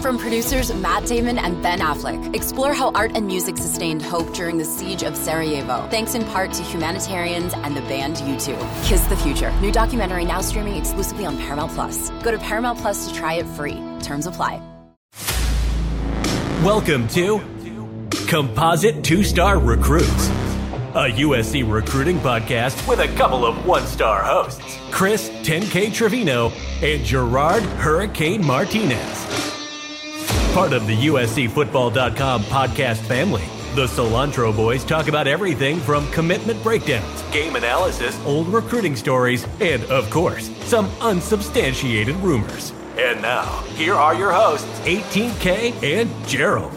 From producers Matt Damon and Ben Affleck, explore how art and music sustained hope during the siege of Sarajevo, thanks in part to humanitarians and the band U2. Kiss the Future. New documentary now streaming exclusively on Paramount Plus. Go to Paramount Plus to try it free. Terms apply. Welcome to Composite Two Star Recruits, a USC recruiting podcast with a couple of one star hosts, Chris 10K Trevino and Gerard Hurricane Martinez. Part of the USCFootball.com podcast family, the Cilantro Boys talk about everything from commitment breakdowns, game analysis, old recruiting stories, and, of course, some unsubstantiated rumors. And now, here are your hosts, 18K and Gerald.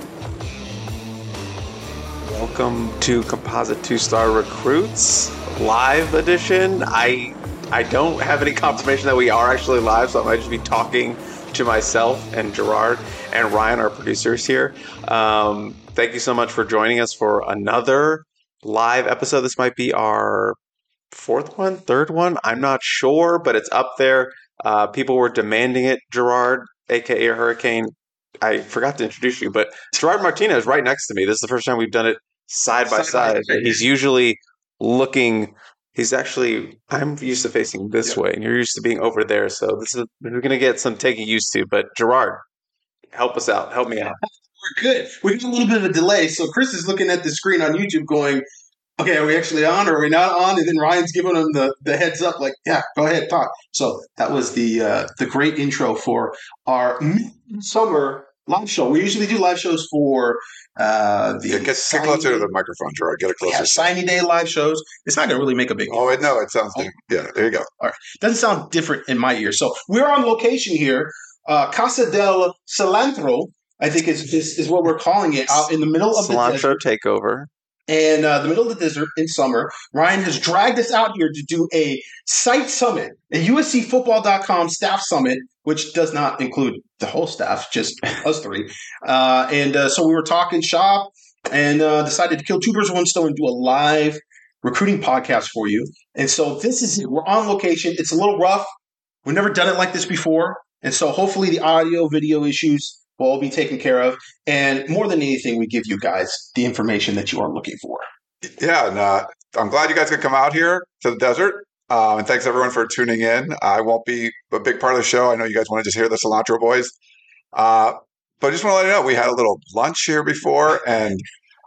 Welcome to Composite Two Star Recruits Live Edition. I I don't have any confirmation that we are actually live, so I might just be talking to myself and Gerard and Ryan, our producers here. Um, thank you so much for joining us for another live episode. This might be our fourth one, third one. I'm not sure, but it's up there. Uh, people were demanding it. Gerard, aka Hurricane. I forgot to introduce you, but Gerard Martinez right next to me. This is the first time we've done it side by side. He's usually looking. He's actually. I'm used to facing this way, and you're used to being over there. So this is we're gonna get some taking used to. But Gerard, help us out. Help me out. We're good. We got a little bit of a delay, so Chris is looking at the screen on YouTube, going, "Okay, are we actually on, or are we not on?" And then Ryan's giving him the, the heads up, like, "Yeah, go ahead, talk." So that was the uh, the great intro for our summer live show. We usually do live shows for uh, the Yeah, get, get closer to the microphone, Gerard. Get it yeah, closer. signing day live shows. It's not going to really make a big. Oh, no, it sounds. Yeah, there you go. doesn't sound different in my ear. So we're on location here, uh, Casa del Cilantro. I think is, is is what we're calling it, out in the middle of the. Cilantro takeover. and uh, the middle of the desert in summer. Ryan has dragged us out here to do a site summit, a USCFootball.com staff summit, which does not include the whole staff, just us three. Uh, and uh, so we were talking shop and uh, decided to kill two birds with one stone and do a live recruiting podcast for you. And so this is it. We're on location. It's a little rough. We've never done it like this before. And so hopefully the audio, video issues will all be taken care of. And more than anything, we give you guys the information that you are looking for. Yeah, and uh, I'm glad you guys could come out here to the desert. Um, and thanks everyone for tuning in. I won't be a big part of the show. I know you guys want to just hear the cilantro boys. Uh, but I just want to let you know we had a little lunch here before, and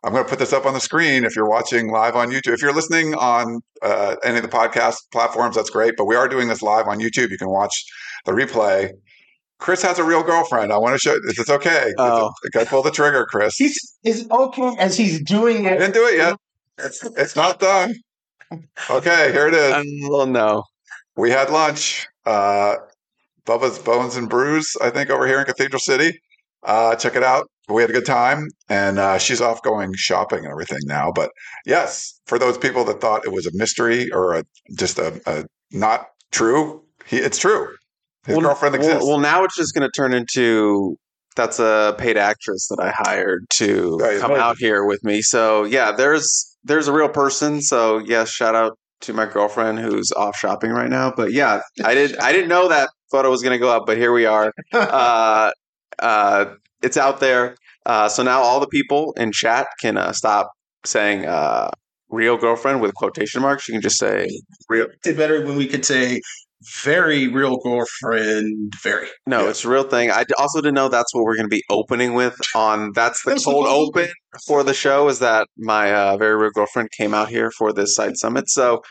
I'm going to put this up on the screen if you're watching live on YouTube. If you're listening on uh, any of the podcast platforms, that's great. But we are doing this live on YouTube. You can watch the replay. Chris has a real girlfriend. I want to show. It's, it's okay. Oh. It's, got to pull the trigger, Chris. He's is okay as he's doing I it. didn't do it yet. It's, it's not done. Okay, here it is. well, no. We had lunch. Uh, Bubba's Bones and Brews, I think, over here in Cathedral City. Uh, check it out. We had a good time, and uh, she's off going shopping and everything now. But yes, for those people that thought it was a mystery or a, just a, a not true, he, it's true. His girlfriend exists. Well, well, now it's just going to turn into that's a paid actress that I hired to Right, come right. out here with me. So yeah, there's there's a real person. So yes, shout out to my girlfriend who's off shopping right now. But yeah, I did I didn't know that photo was going to go up, but here we are. Uh, uh, it's out there. Uh, so now all the people in chat can uh, stop saying uh, real girlfriend with quotation marks. You can just say real. Did better when we could say very real girlfriend. Very. No, Yeah. it's a real thing. I also didn't know that's what we're going to be opening with on. That's the That's cold open for the show. Is that my uh, very real girlfriend came out here for this site summit? So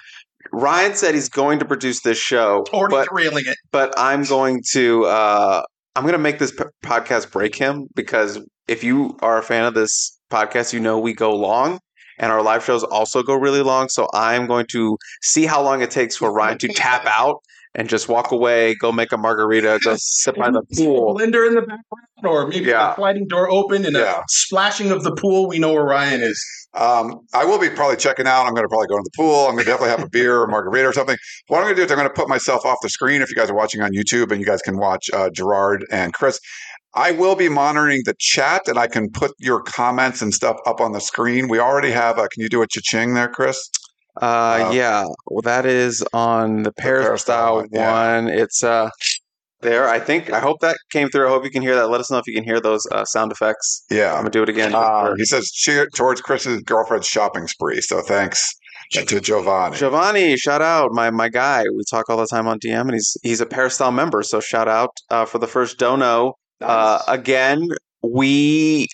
Ryan said he's going to produce this show, but derailing it. but I'm going to uh, I'm going to make this p- podcast break him because if you are a fan of this podcast, you know we go long. And our live shows also go really long. So I'm going to see how long it takes for Ryan to tap out and just walk away, go make a margarita, go sit by the pool. Blender in the background, or maybe Yeah. a sliding door open and Yeah. a splashing of the pool. We know where Ryan is. Um, I will be probably checking out. I'm going to probably go to the pool. I'm going to definitely have a beer or margarita or something. What I'm going to do is I'm going to put myself off the screen if you guys are watching on YouTube and you guys can watch uh, Gerard and Chris. I will be monitoring the chat and I can put your comments and stuff up on the screen. We already have a, can you do a cha-ching there, Chris? Uh, Uh, yeah. Well, that is on the peristyle one, yeah. It's uh, there. I think I hope that came through. I hope you can hear that. Let us know if you can hear those uh, sound effects. Yeah, I'm gonna do it again. Uh, he says cheer towards Chris's girlfriend's shopping spree. So thanks to Giovanni. Giovanni, shout out my my guy. We talk all the time on DM, and he's he's a Peristyle member. So shout out uh, for the first dono. Uh, again, we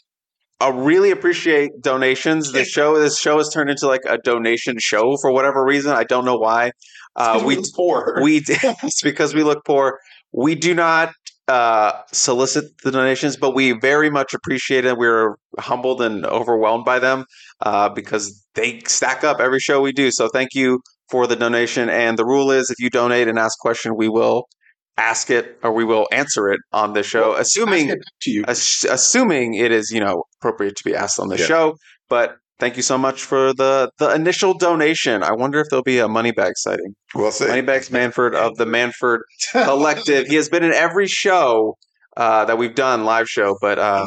uh, really appreciate donations. The show this show has turned into like a donation show for whatever reason. I don't know why. Uh, we poor. we it's because we look poor. We do not uh, solicit the donations, but we very much appreciate it. We're humbled and overwhelmed by them uh, because they stack up every show we do. So thank you for the donation. And the rule is, if you donate and ask a question, we will ask it or we will answer it on the show, Well, assuming it to you. ass- assuming it is you know appropriate to be asked on the Yeah. show. But thank you so much for the the initial donation. I wonder if there'll be a money bag sighting. We'll see. Moneybags Manford of the Manford Collective. He has been in every show uh, that we've done, live show. But uh,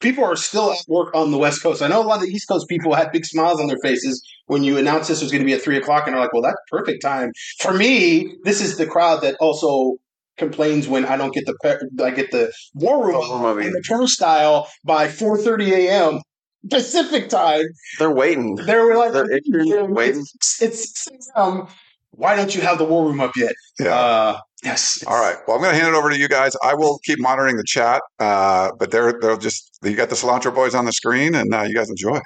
people are still at work on the West Coast. I know a lot of the East Coast people had big smiles on their faces when you announced this was going to be at three o'clock, and they're like, "Well, that's perfect time for me." This is the crowd that also complains when I don't get the pe- I get the war room room and the turnstile by four thirty a.m. Pacific time. they're waiting. They were like, They're waiting. It's, it's six a.m. Why don't you have the war room up yet? Yeah. Uh, yes. All right. Well, I'm going to hand it over to you guys. I will keep monitoring the chat, uh, but they're they'll just you got the cilantro boys on the screen, and uh, you guys enjoy.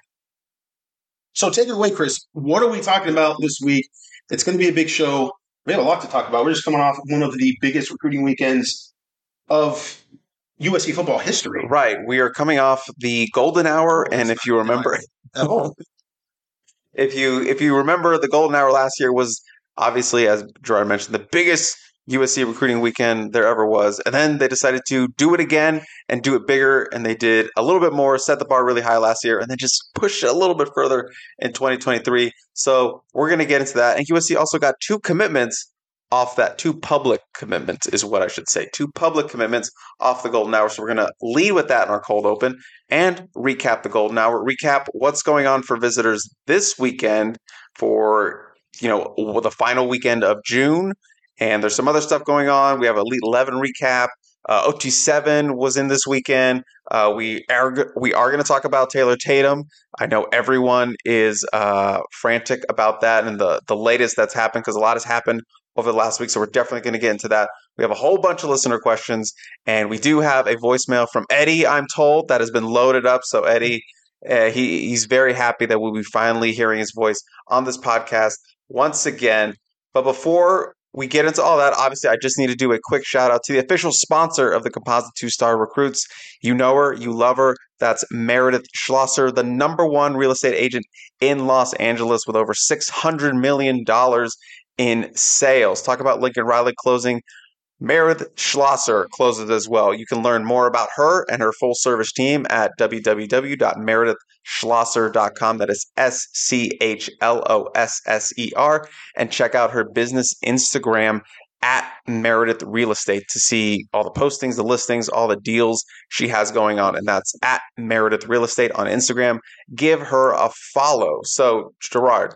So take it away, Chris. What are we talking about this week? It's going to be a big show. We have a lot to talk about. We're just coming off one of the biggest recruiting weekends of USC football history. Right. We are coming off the golden hour, and if you remember, if you if you remember, the golden hour last year was obviously, as Gerard mentioned, the biggest USC recruiting weekend there ever was. And then they decided to do it again and do it bigger, and they did a little bit more, set the bar really high last year, and then just push it a little bit further in 2023. So we're going to get into that. And USC also got two commitments off that, two public commitments is what I should say, two public commitments off the golden hour. So we're going to lead with that in our cold open and recap the golden hour, recap what's going on for visitors this weekend for you know the final weekend of June. And there's some other stuff going on. We have Elite 11 recap. Uh, OT7 was in this weekend. Uh, we are we are going to talk about Taylor Tatum. I know everyone is uh, frantic about that and the the latest that's happened because a lot has happened over the last week. So we're definitely going to get into that. We have a whole bunch of listener questions, and we do have a voicemail from Eddie. I'm told that has been loaded up. So Eddie, uh, he he's very happy that we'll be finally hearing his voice on this podcast once again. But before we get into all that, obviously, I just need to do a quick shout out to the official sponsor of the Composite Two Star Recruits. You know her, you love her. That's Meredith Schlosser, the number one real estate agent in Los Angeles with over $600 million in sales. Talk about Lincoln Riley closing. Meredith Schlosser closes as well. You can learn more about her and her full service team at www.meredithschlosser.com. That is S C H L O S S E R. And check out her business Instagram at Meredith Real Estate to see all the postings, the listings, all the deals she has going on. And that's at Meredith Real Estate on Instagram. Give her a follow. So, Gerard,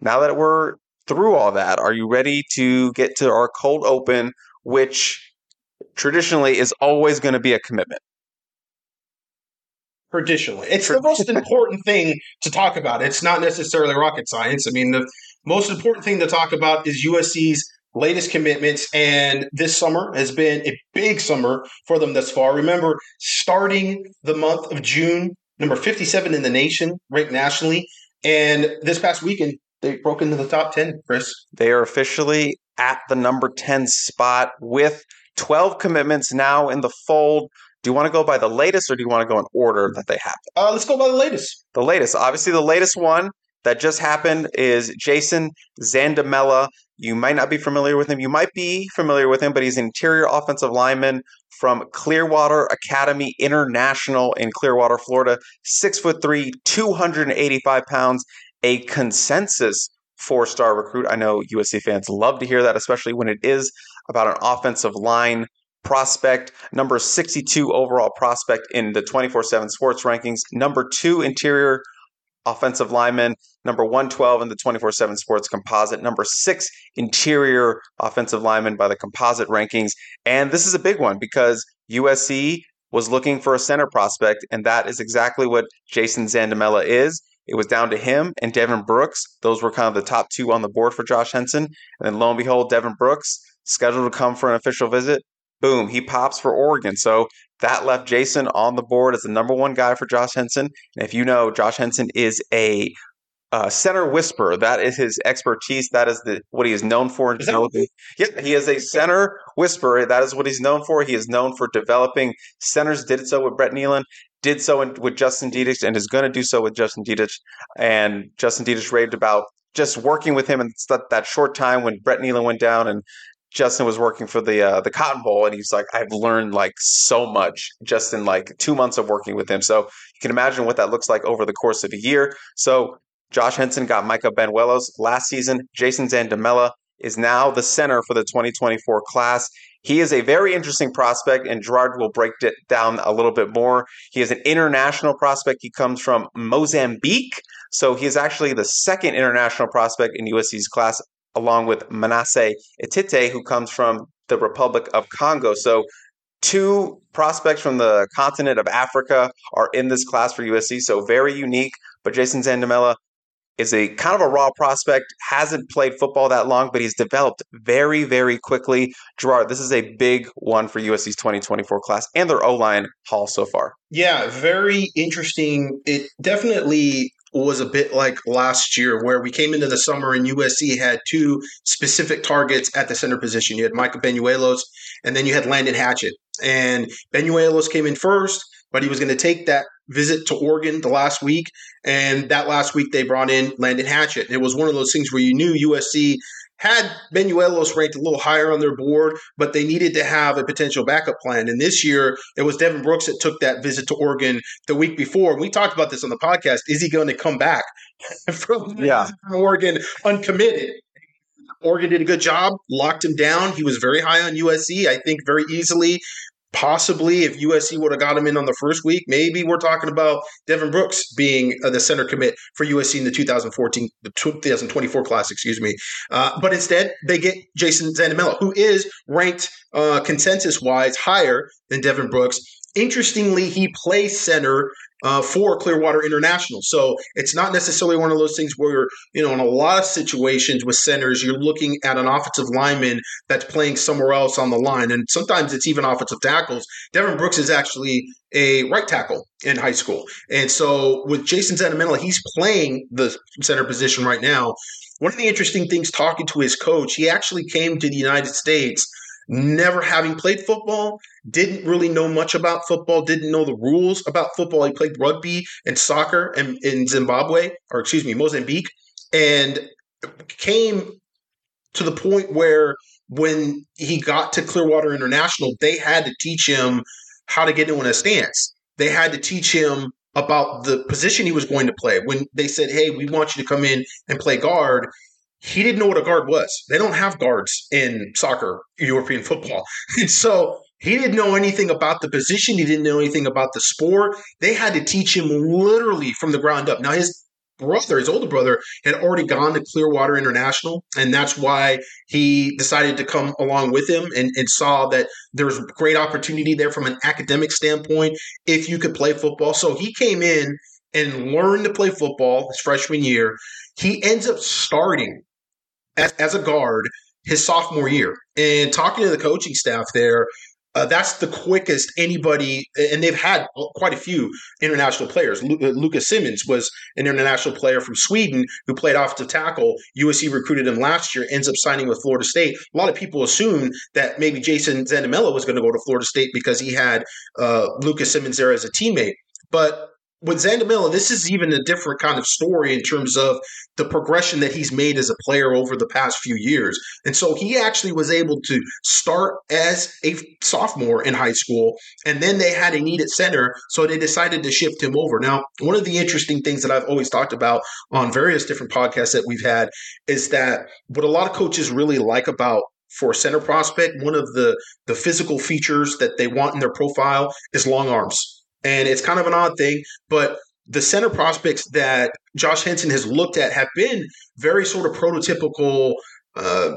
now that we're through all that, are you ready to get to our cold open, which traditionally is always going to be a commitment? traditionally. It's the most important thing to talk about. It's not necessarily rocket science. I mean, the most important thing to talk about is USC's latest commitments, and this summer has been a big summer for them thus far. Remember, starting the month of June, number 57 in the nation, ranked nationally, and this past weekend, they broke into the top 10, Chris. They are officially at the number 10 spot with 12 commitments now in the fold. Do you want to go by the latest or do you want to go in order that they happen? Uh, let's go by the latest. The latest, obviously, the latest one that just happened is Jason Zandamela. You might not be familiar with him. You might be familiar with him, but he's an interior offensive lineman from Clearwater Academy International in Clearwater, Florida. Six foot three, 285 pounds, a consensus four star recruit. I know USC fans love to hear that, especially when it is about an offensive line prospect, number 62 overall prospect in the 24 7 sports rankings, number two interior offensive lineman, number 112 in the 24 7 sports composite, number six interior offensive lineman by the composite rankings. And this is a big one because USC was looking for a center prospect, and that is exactly what Jason Zandamela is. It was down to him and Devin Brooks. Those were kind of the top two on the board for Josh Henson. And then lo and behold, Devin Brooks scheduled to come for an official visit. Boom, he pops for Oregon. So that left Jason on the board as the number one guy for Josh Henson. And if you know, Josh Henson is a uh, center whisperer. That is his expertise. That is the what he is known for. In developing. Yep, he is a center whisperer. That is what he's known for. He is known for developing centers. Did it so with Brett Neilon. Did so in, with Justin Dedich, and is going to do so with Justin Dedich. And Justin Dedich raved about just working with him in that, that short time when Brett Neilon went down and Justin was working for the uh, the Cotton Bowl, and he's like, I've learned like so much just in like two months of working with him. So you can imagine what that looks like over the course of a year. So Josh Henson got Micah Banuelos last season. Jason Zandamela is now the center for the 2024 class. He is a very interesting prospect, and Gerard will break it down a little bit more. He is an international prospect. He comes from Mozambique. So he is actually the second international prospect in USC's class along with Manasseh Etite, who comes from the Republic of Congo. So, two prospects from the continent of Africa are in this class for USC. So, very unique. But Jason Zandamela is a kind of a raw prospect, hasn't played football that long, but he's developed very, very quickly. Gerard, this is a big one for USC's 2024 class and their O line haul so far. Yeah, very interesting. It definitely was a bit like last year, where we came into the summer and USC had two specific targets at the center position. You had Micah Banuelos, and then you had Landon Hatchett. And Banuelos came in first, but he was going to take that visit to Oregon the last week. And that last week, they brought in Landon Hatchett. And it was one of those things where you knew USC had Banuelos ranked a little higher on their board, but they needed to have a potential backup plan. And this year, it was Devin Brooks that took that visit to Oregon the week before. And we talked about this on the podcast. Is he going to come back from, yeah. Oregon uncommitted? Oregon did a good job, locked him down. He was very high on USC, I think, very easily. Possibly, if USC would have got him in on the first week, maybe we're talking about Devin Brooks being uh, the center commit for USC in the 2014, the 2024 class, excuse me. Uh, but instead, they get Jason Zandamela, who is ranked uh, consensus wise higher than Devin Brooks. Interestingly, he plays center uh, for Clearwater International. So it's not necessarily one of those things where, you know, in a lot of situations with centers, you're looking at an offensive lineman that's playing somewhere else on the line. And sometimes it's even offensive tackles. Devin Brooks is actually a right tackle in high school. And so with Jason Zandamela, he's playing the center position right now. One of the interesting things talking to his coach, he actually came to the United States never having played football, didn't really know much about football, didn't know the rules about football. He played rugby and soccer in, in Zimbabwe, or excuse me, Mozambique, and came to the point where when he got to Clearwater International, they had to teach him how to get into a stance. They had to teach him about the position he was going to play. When they said, Hey, we want you to come in and play guard, he didn't know what a guard was. They don't have guards in soccer, European football. And so he didn't know anything about the position. He didn't know anything about the sport. They had to teach him literally from the ground up. Now, his brother, his older brother, had already gone to Clearwater International, and that's why he decided to come along with him and, and saw that there was great opportunity there from an academic standpoint if you could play football. So he came in and learned to play football his freshman year. He ends up starting as, as a guard his sophomore year. And talking to the coaching staff there, uh, that's the quickest anybody, and they've had quite a few international players. Lu- uh, Lucas Simmons was an international player from Sweden who played off offensive tackle. USC recruited him last year, ends up signing with Florida State. A lot of people assume that maybe Jason Zandamela was going to go to Florida State because he had uh, Lucas Simmons there as a teammate. But with Zandamela, this is even a different kind of story in terms of the progression that he's made as a player over the past few years. And so he actually was able to start as a sophomore in high school, and then they had a need at center, so they decided to shift him over. Now, one of the interesting things that I've always talked about on various different podcasts that we've had is that what a lot of coaches really like about for a center prospect, one of the the physical features that they want in their profile is long arms and it's kind of an odd thing, but the center prospects that Josh Henson has looked at have been very sort of prototypical uh,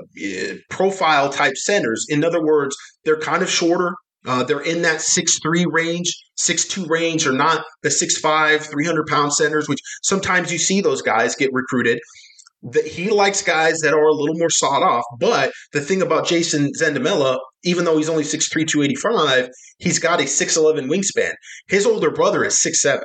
profile type centers. In other words, they're kind of shorter. Uh, they're in that six three range, six two range, or not the six five, 300 pound centers, which sometimes you see those guys get recruited. That he likes guys that are a little more sawed off. But the thing about Jason Zandamela, even though he's only 6'3, 285, he's got a 6'11 wingspan. His older brother is 6'7.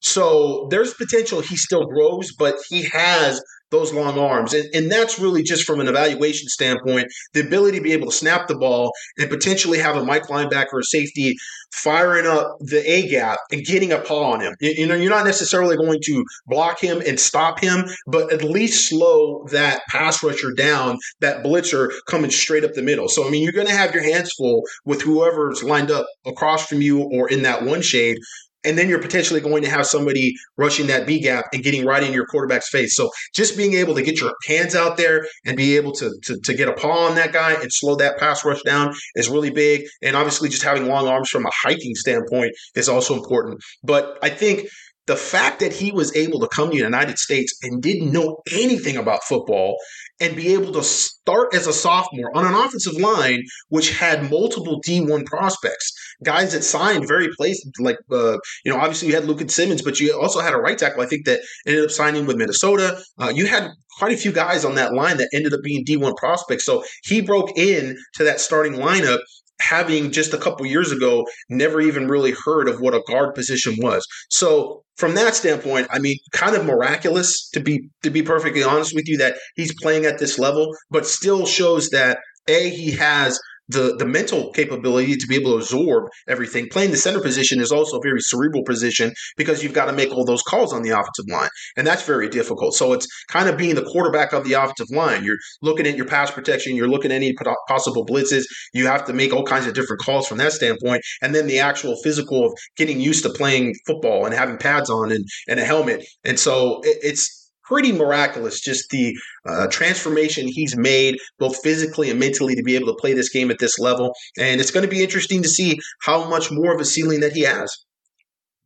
So there's potential he still grows, but he has those long arms. And, and that's really just from an evaluation standpoint, the ability to be able to snap the ball and potentially have a Mike linebacker or safety firing up the A gap and getting a paw on him. You, you know, you're not necessarily going to block him and stop him, but at least slow that pass rusher down, that blitzer coming straight up the middle. So, I mean, you're going to have your hands full with whoever's lined up across from you or in that one shade and then you're potentially going to have somebody rushing that B gap and getting right in your quarterback's face. So just being able to get your hands out there and be able to, to, to get a paw on that guy and slow that pass rush down is really big. And obviously, just having long arms from a hiking standpoint is also important. But I think the fact that he was able to come to the United States and didn't know anything about football and be able to start as a sophomore on an offensive line which had multiple D1 prospects, guys that signed very places like uh, you know obviously you had Lucas Simmons, but you also had a right tackle I think that ended up signing with Minnesota. Uh, you had quite a few guys on that line that ended up being D1 prospects, so he broke in to that starting lineup having just a couple years ago never even really heard of what a guard position was. So from that standpoint, I mean, kind of miraculous to be to be perfectly honest with you that he's playing at this level, but still shows that a he has the the mental capability to be able to absorb everything. Playing the center position is also a very cerebral position because you've got to make all those calls on the offensive line, and that's very difficult. So it's kind of being the quarterback of the offensive line. You're looking at your pass protection, you're looking at any possible blitzes. You have to make all kinds of different calls from that standpoint, and then the actual physical of getting used to playing football and having pads on and, and a helmet. And so it, it's pretty miraculous just the uh, transformation he's made both physically and mentally to be able to play this game at this level. And it's going to be interesting to see how much more of a ceiling that he has.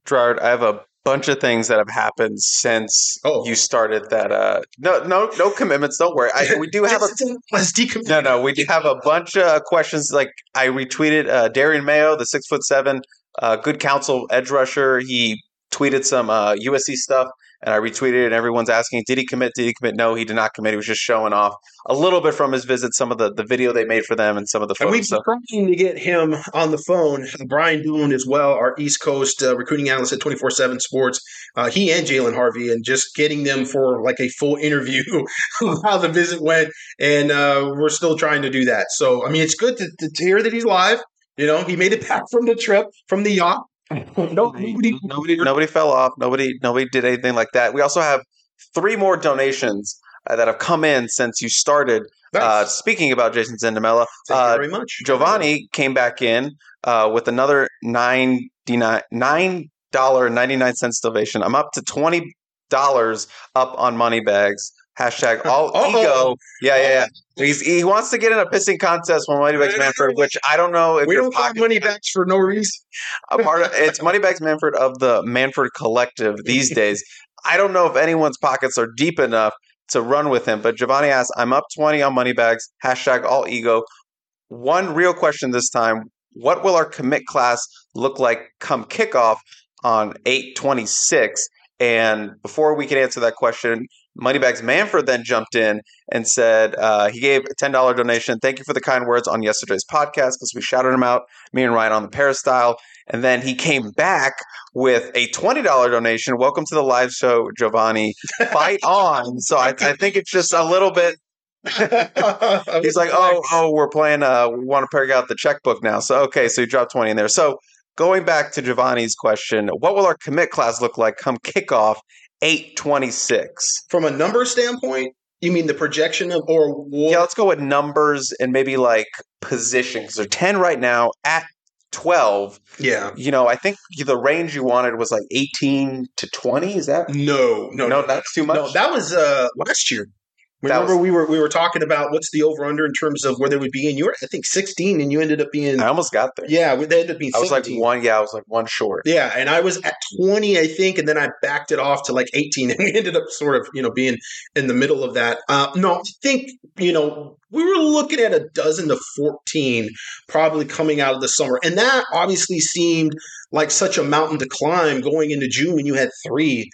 Gerard i have a bunch of things that have happened since oh. you started that uh no no no commitments don't worry. I, we do have a no no we do have a bunch of questions like i retweeted uh darian mayo the six foot seven uh good counsel edge rusher. He tweeted some uh usc stuff and I retweeted it, and everyone's asking, did he commit? Did he commit? No, he did not commit. He was just showing off a little bit from his visit, some of the, the video they made for them, and some of the photos. And we've been trying to get him on the phone. Brian Dohn as well, our East Coast uh, recruiting analyst at 24-7 Sports. Uh, he and Jalen Harvey, and just getting them for like a full interview of how the visit went. And uh, we're still trying to do that. So, I mean, it's good to, to hear that he's live. You know, he made it back from the trip, from the yacht nobody, nobody, nobody fell off. Nobody, nobody did anything like that. We also have three more donations uh, that have come in since you started. Uh, nice. Uh, speaking about Jason Zandamela, thank uh, you very much. Giovanni came back in uh, with another nine nine dollar ninety nine cents donation. I'm up to twenty dollars up on money bags. Hashtag all ego. Yeah, yeah, yeah. He's, he wants to get in a pissing contest with Moneybags Manford, which I don't know if we don't have Moneybags for no reason. a part of it's Moneybags Manford of the Manford Collective these days. I don't know if anyone's pockets are deep enough to run with him. But Giovanni asks, "I'm up twenty on Moneybags." Hashtag all ego. One real question this time: What will our commit class look like come kickoff on eight twenty six? And before we can answer that question, Moneybags Manford then jumped in and said uh, he gave a $10 donation. Thank you for the kind words on yesterday's podcast because we shouted him out, me and Ryan on the peristyle. And then he came back with a $20 donation. Welcome to the live show, Giovanni. Fight on. So I, I think it's just a little bit He's like, oh, oh, we're playing. Uh, we want to pick out the checkbook now. So okay, so you dropped twenty in there. So going back to Giovanni's question, what will our commit class look like come kickoff 826. From a number standpoint, you mean the projection of or what? Yeah, let's go with numbers and maybe like position because they're 10 right now at 12. Yeah. You know, I think the range you wanted was like 18 to 20. Is that? No, no, no, no that's too much. No, that was uh last year. Remember was- we were we were talking about what's the over under in terms of where they would be, and you were I think 16, and you ended up being I almost got there. yeah, they ended up being I was like one. Yeah, I was like one short. Yeah, and I was at 20, I think, and then I backed it off to like 18 and we ended up sort of, you know, being in the middle of that. Uh, no, I think, you know, we were looking at a dozen to 14 probably coming out of the summer. And that obviously seemed like such a mountain to climb going into June when you had three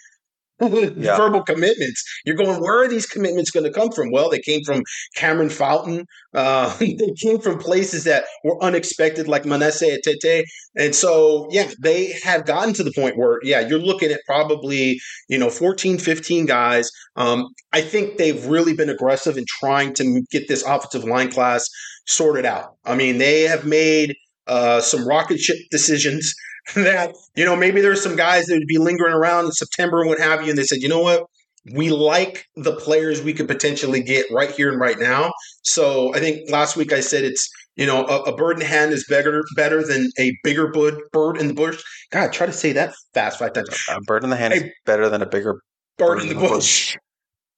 Yeah. verbal commitments. You're going, where are these commitments going to come from? Well, they came from Cameron Fountain. Uh, they came from places that were unexpected, like Manasseh Etite. And so, yeah, they have gotten to the point where, yeah, you're looking at probably, you know, 14, 15 guys. Um, I think they've really been aggressive in trying to get this offensive line class sorted out. I mean, they have made uh, some rocket ship decisions that, you know, maybe there's some guys that would be lingering around in September and what have you. And they said, you know what? We like the players we could potentially get right here and right now. So I think last week I said it's, you know, a, a bird in hand is better better than a bigger bird bird in the bush. God, try to say that fast five times. A bird in the hand is better than a bigger. Bird in the bush.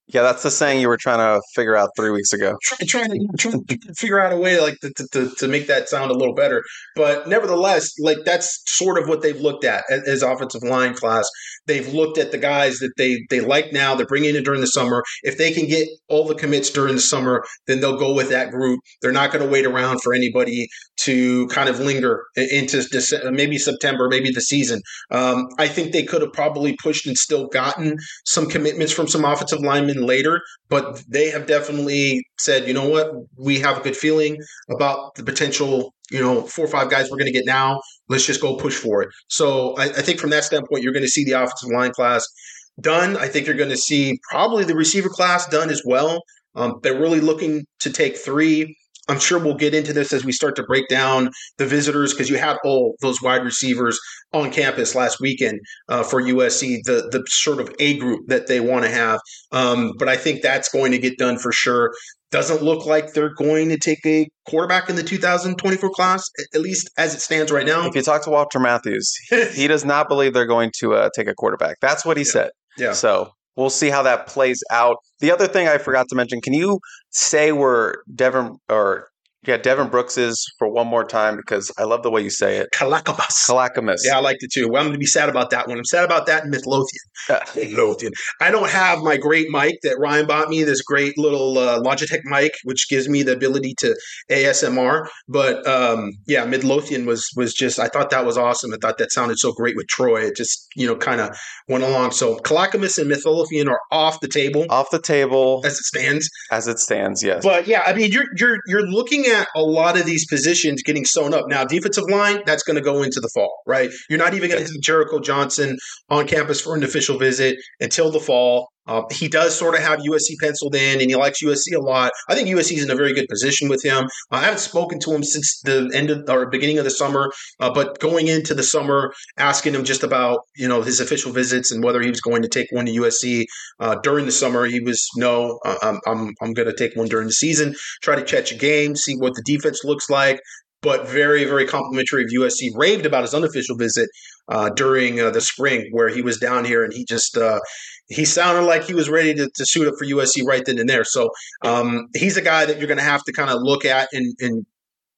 Yeah, that's the saying you were trying to figure out three weeks ago. try, trying to to figure out a way like to, to, to, make that sound a little better. But nevertheless, like that's sort of what they've looked at as, as offensive line class. They've looked at the guys that they they like now. They're bringing in during the summer. If they can get all the commits during the summer, then they'll go with that group. They're not going to wait around for anybody to kind of linger into Dece- maybe September, maybe the season. Um, I think they could have probably pushed and still gotten some commitments from some offensive linemen later, but they have definitely said, you know what, we have a good feeling about the potential, you know, four or five guys we're going to get now. Let's just go push for it. So I, I think from that standpoint, you're going to see the offensive line class done. I think you're going to see probably the receiver class done as well. Um, they're really looking to take three. I'm sure we'll get into this as we start to break down the visitors because you had all those wide receivers on campus last weekend uh, for USC, the the sort of A group that they want to have. Um, but I think that's going to get done for sure. Doesn't look like they're going to take a quarterback in the 2024 class, at least as it stands right now. If you talk to Walter Matthews, he does not believe they're going to uh, take a quarterback. That's what he said. yeah. So we'll see how that plays out. The other thing I forgot to mention: Can you say where Devin or yeah Devin Brooks is for one more time because I love the way you say it. Kalakabas. Kalakamas. Yeah, I liked it too. Well, I'm going to be sad about that one. I'm sad about that in Midlothian. Midlothian. I don't have my great mic that Ryan bought me, this great little uh, Logitech mic, which gives me the ability to ASMR. But um, yeah, Midlothian was was just, I thought that was awesome. I thought that sounded so great with Troy. It just, you know, kind of went along. So Clackamas and Midlothian are off the table Off the table as it stands. as it stands. Yes. But yeah, I mean, you're you're you're looking at a lot of these positions getting sewn up now. Defensive line, that's going to go into the fall, right? You're not even going to have Jericho Johnson on campus for an official visit until the fall. Uh, he does sort of have USC penciled in, and he likes USC a lot. I think USC is in a very good position with him. I haven't spoken to him since the end of or beginning of the summer, uh, but going into the summer, asking him just about you know his official visits and whether he was going to take one to USC uh, during the summer. He was no, uh, I'm I'm I'm going to take one during the season try to catch a game, see what the defense looks like. But very, very complimentary of USC. Raved about his unofficial visit uh, during uh, the spring, where he was down here, and he just uh, he sounded like he was ready to, to suit up for USC right then and there. So um, he's a guy that you're going to have to kind of look at and, and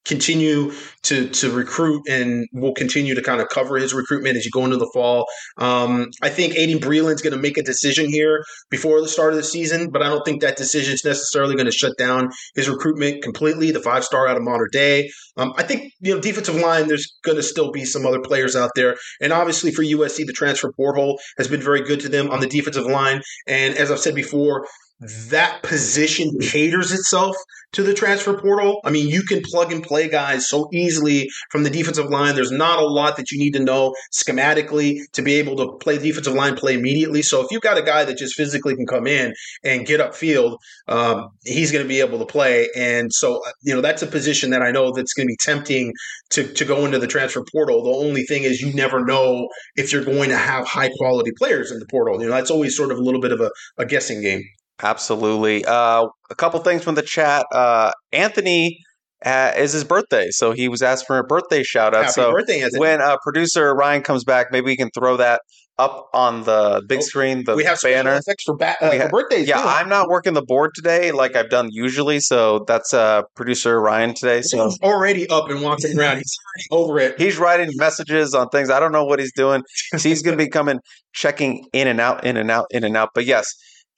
continue to to recruit and we'll continue to kind of cover his recruitment as you go into the fall. Um, I think Aiden Breland's going to make a decision here before the start of the season, but I don't think that decision is necessarily going to shut down his recruitment completely. The five star out of Mater Dei. Um, I think you know defensive line. There's going to still be some other players out there, and obviously for USC, the transfer portal has been very good to them on the defensive line. And as I've said before, that position caters itself to the transfer portal. I mean, you can plug and play guys so easily from the defensive line. There's not a lot that you need to know schematically to be able to play defensive line play immediately. So if you've got a guy that just physically can come in and get upfield, um, he's going to be able to play. And so, uh, you know, that's a position that I know that's going to be tempting to, to go into the transfer portal. The only thing is you never know if you're going to have high quality players in the portal. You know, that's always sort of a little bit of a, a guessing game. Absolutely. Uh, a couple things from the chat. Uh, Anthony uh, is his birthday, so he was asked for a birthday shout out. Happy so birthday, Anthony. when uh, producer Ryan comes back, maybe we can throw that up on the big Oh, screen, the we have banner. for, ba- uh, We for birthdays. Yeah, too. I'm not working the board today like I've done usually, so that's uh producer Ryan today. So He's already up and walking around. He's already over it. he's writing messages on things. I don't know what he's doing. He's going to be coming, checking in and out, in and out, in and out. But yes,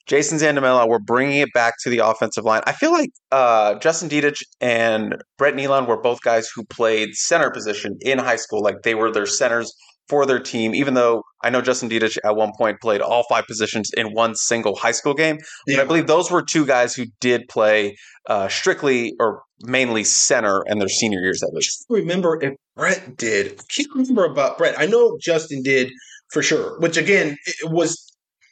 Jason Zandamela, we're bringing it back to the offensive line. I feel like uh, Justin Dedich and Brett Neilon were both guys who played center position in high school. Like they were their centers for their team, even though I know Justin Dedich at one point played all five positions in one single high school game. But I believe those were two guys who did play uh, strictly or mainly center in their senior years at least. remember if Brett did. I can't remember about Brett. I know Justin did for sure, which again it was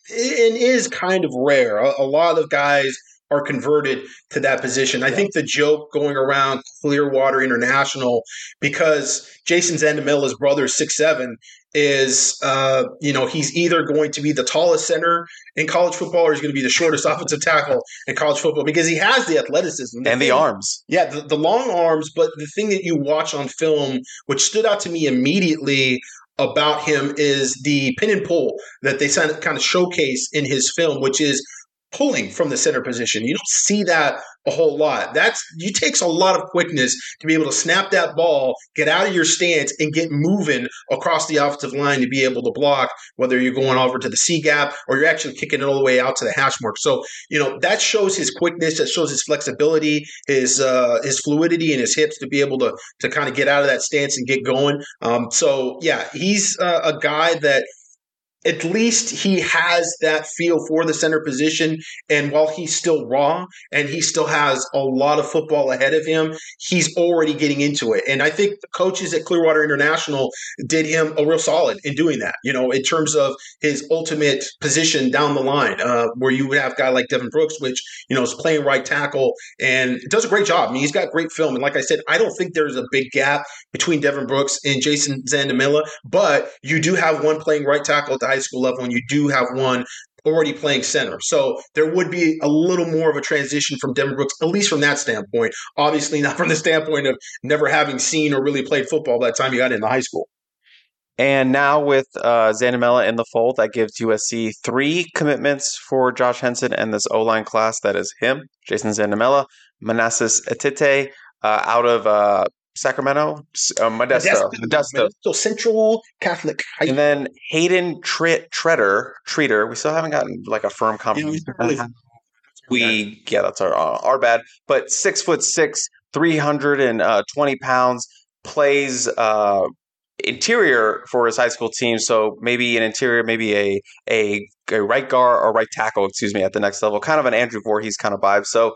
and is kind of rare. A, a lot of guys are converted to that position. I think the joke going around Clearwater International because Jason Zandamela's brother, six seven, is uh, you know he's either going to be the tallest center in college football or he's going to be the shortest offensive tackle in college football because he has the athleticism And the arms. yeah, the, the long arms, but the thing that you watch on film, which stood out to me immediately about him, is the pin and pull that they kind of showcase in his film, which is pulling from the center position. You don't see that a whole lot. That's you takes a lot of quickness to be able to snap that ball, get out of your stance, and get moving across the offensive line to be able to block, whether you're going over to the C gap or you're actually kicking it all the way out to the hash mark. So, you know, that shows his quickness, that shows his flexibility, his uh his fluidity and his hips to be able to to kind of get out of that stance and get going. Um so yeah, he's uh, a guy that at least he has that feel for the center position. And while he's still raw and he still has a lot of football ahead of him, he's already getting into it. And I think the coaches at Clearwater International did him a real solid in doing that, you know, in terms of his ultimate position down the line, uh, where you would have a guy like Devin Brooks, which, you know, is playing right tackle and does a great job. I mean, he's got great film. And like I said, I don't think there's a big gap between Devin Brooks and Jason Zandamela, but you do have one playing right tackle high school level, and you do have one already playing center. So there would be a little more of a transition from Devin Brooks, at least from that standpoint. Obviously, not from the standpoint of never having seen or really played football by the time you got into high school. And now with uh, Zandamela in the fold, that gives USC three commitments for Josh Henson and this O line class. That is him, Jason Zandamela, Manasseh Etite uh, out of uh, Sacramento, S- uh, Modesto, Modesto. So Central Catholic High And then Hayden Tre- Treader, Treater. We still haven't gotten like a firm You know, confirmation. really- we yeah, that's our our bad. But six foot six, three hundred and uh, twenty pounds, plays uh, interior for his high school team. So maybe an interior, maybe a a, a right guard or right tackle, excuse me, at the next level. Kind of an Andrew Voorhees kind of vibe. So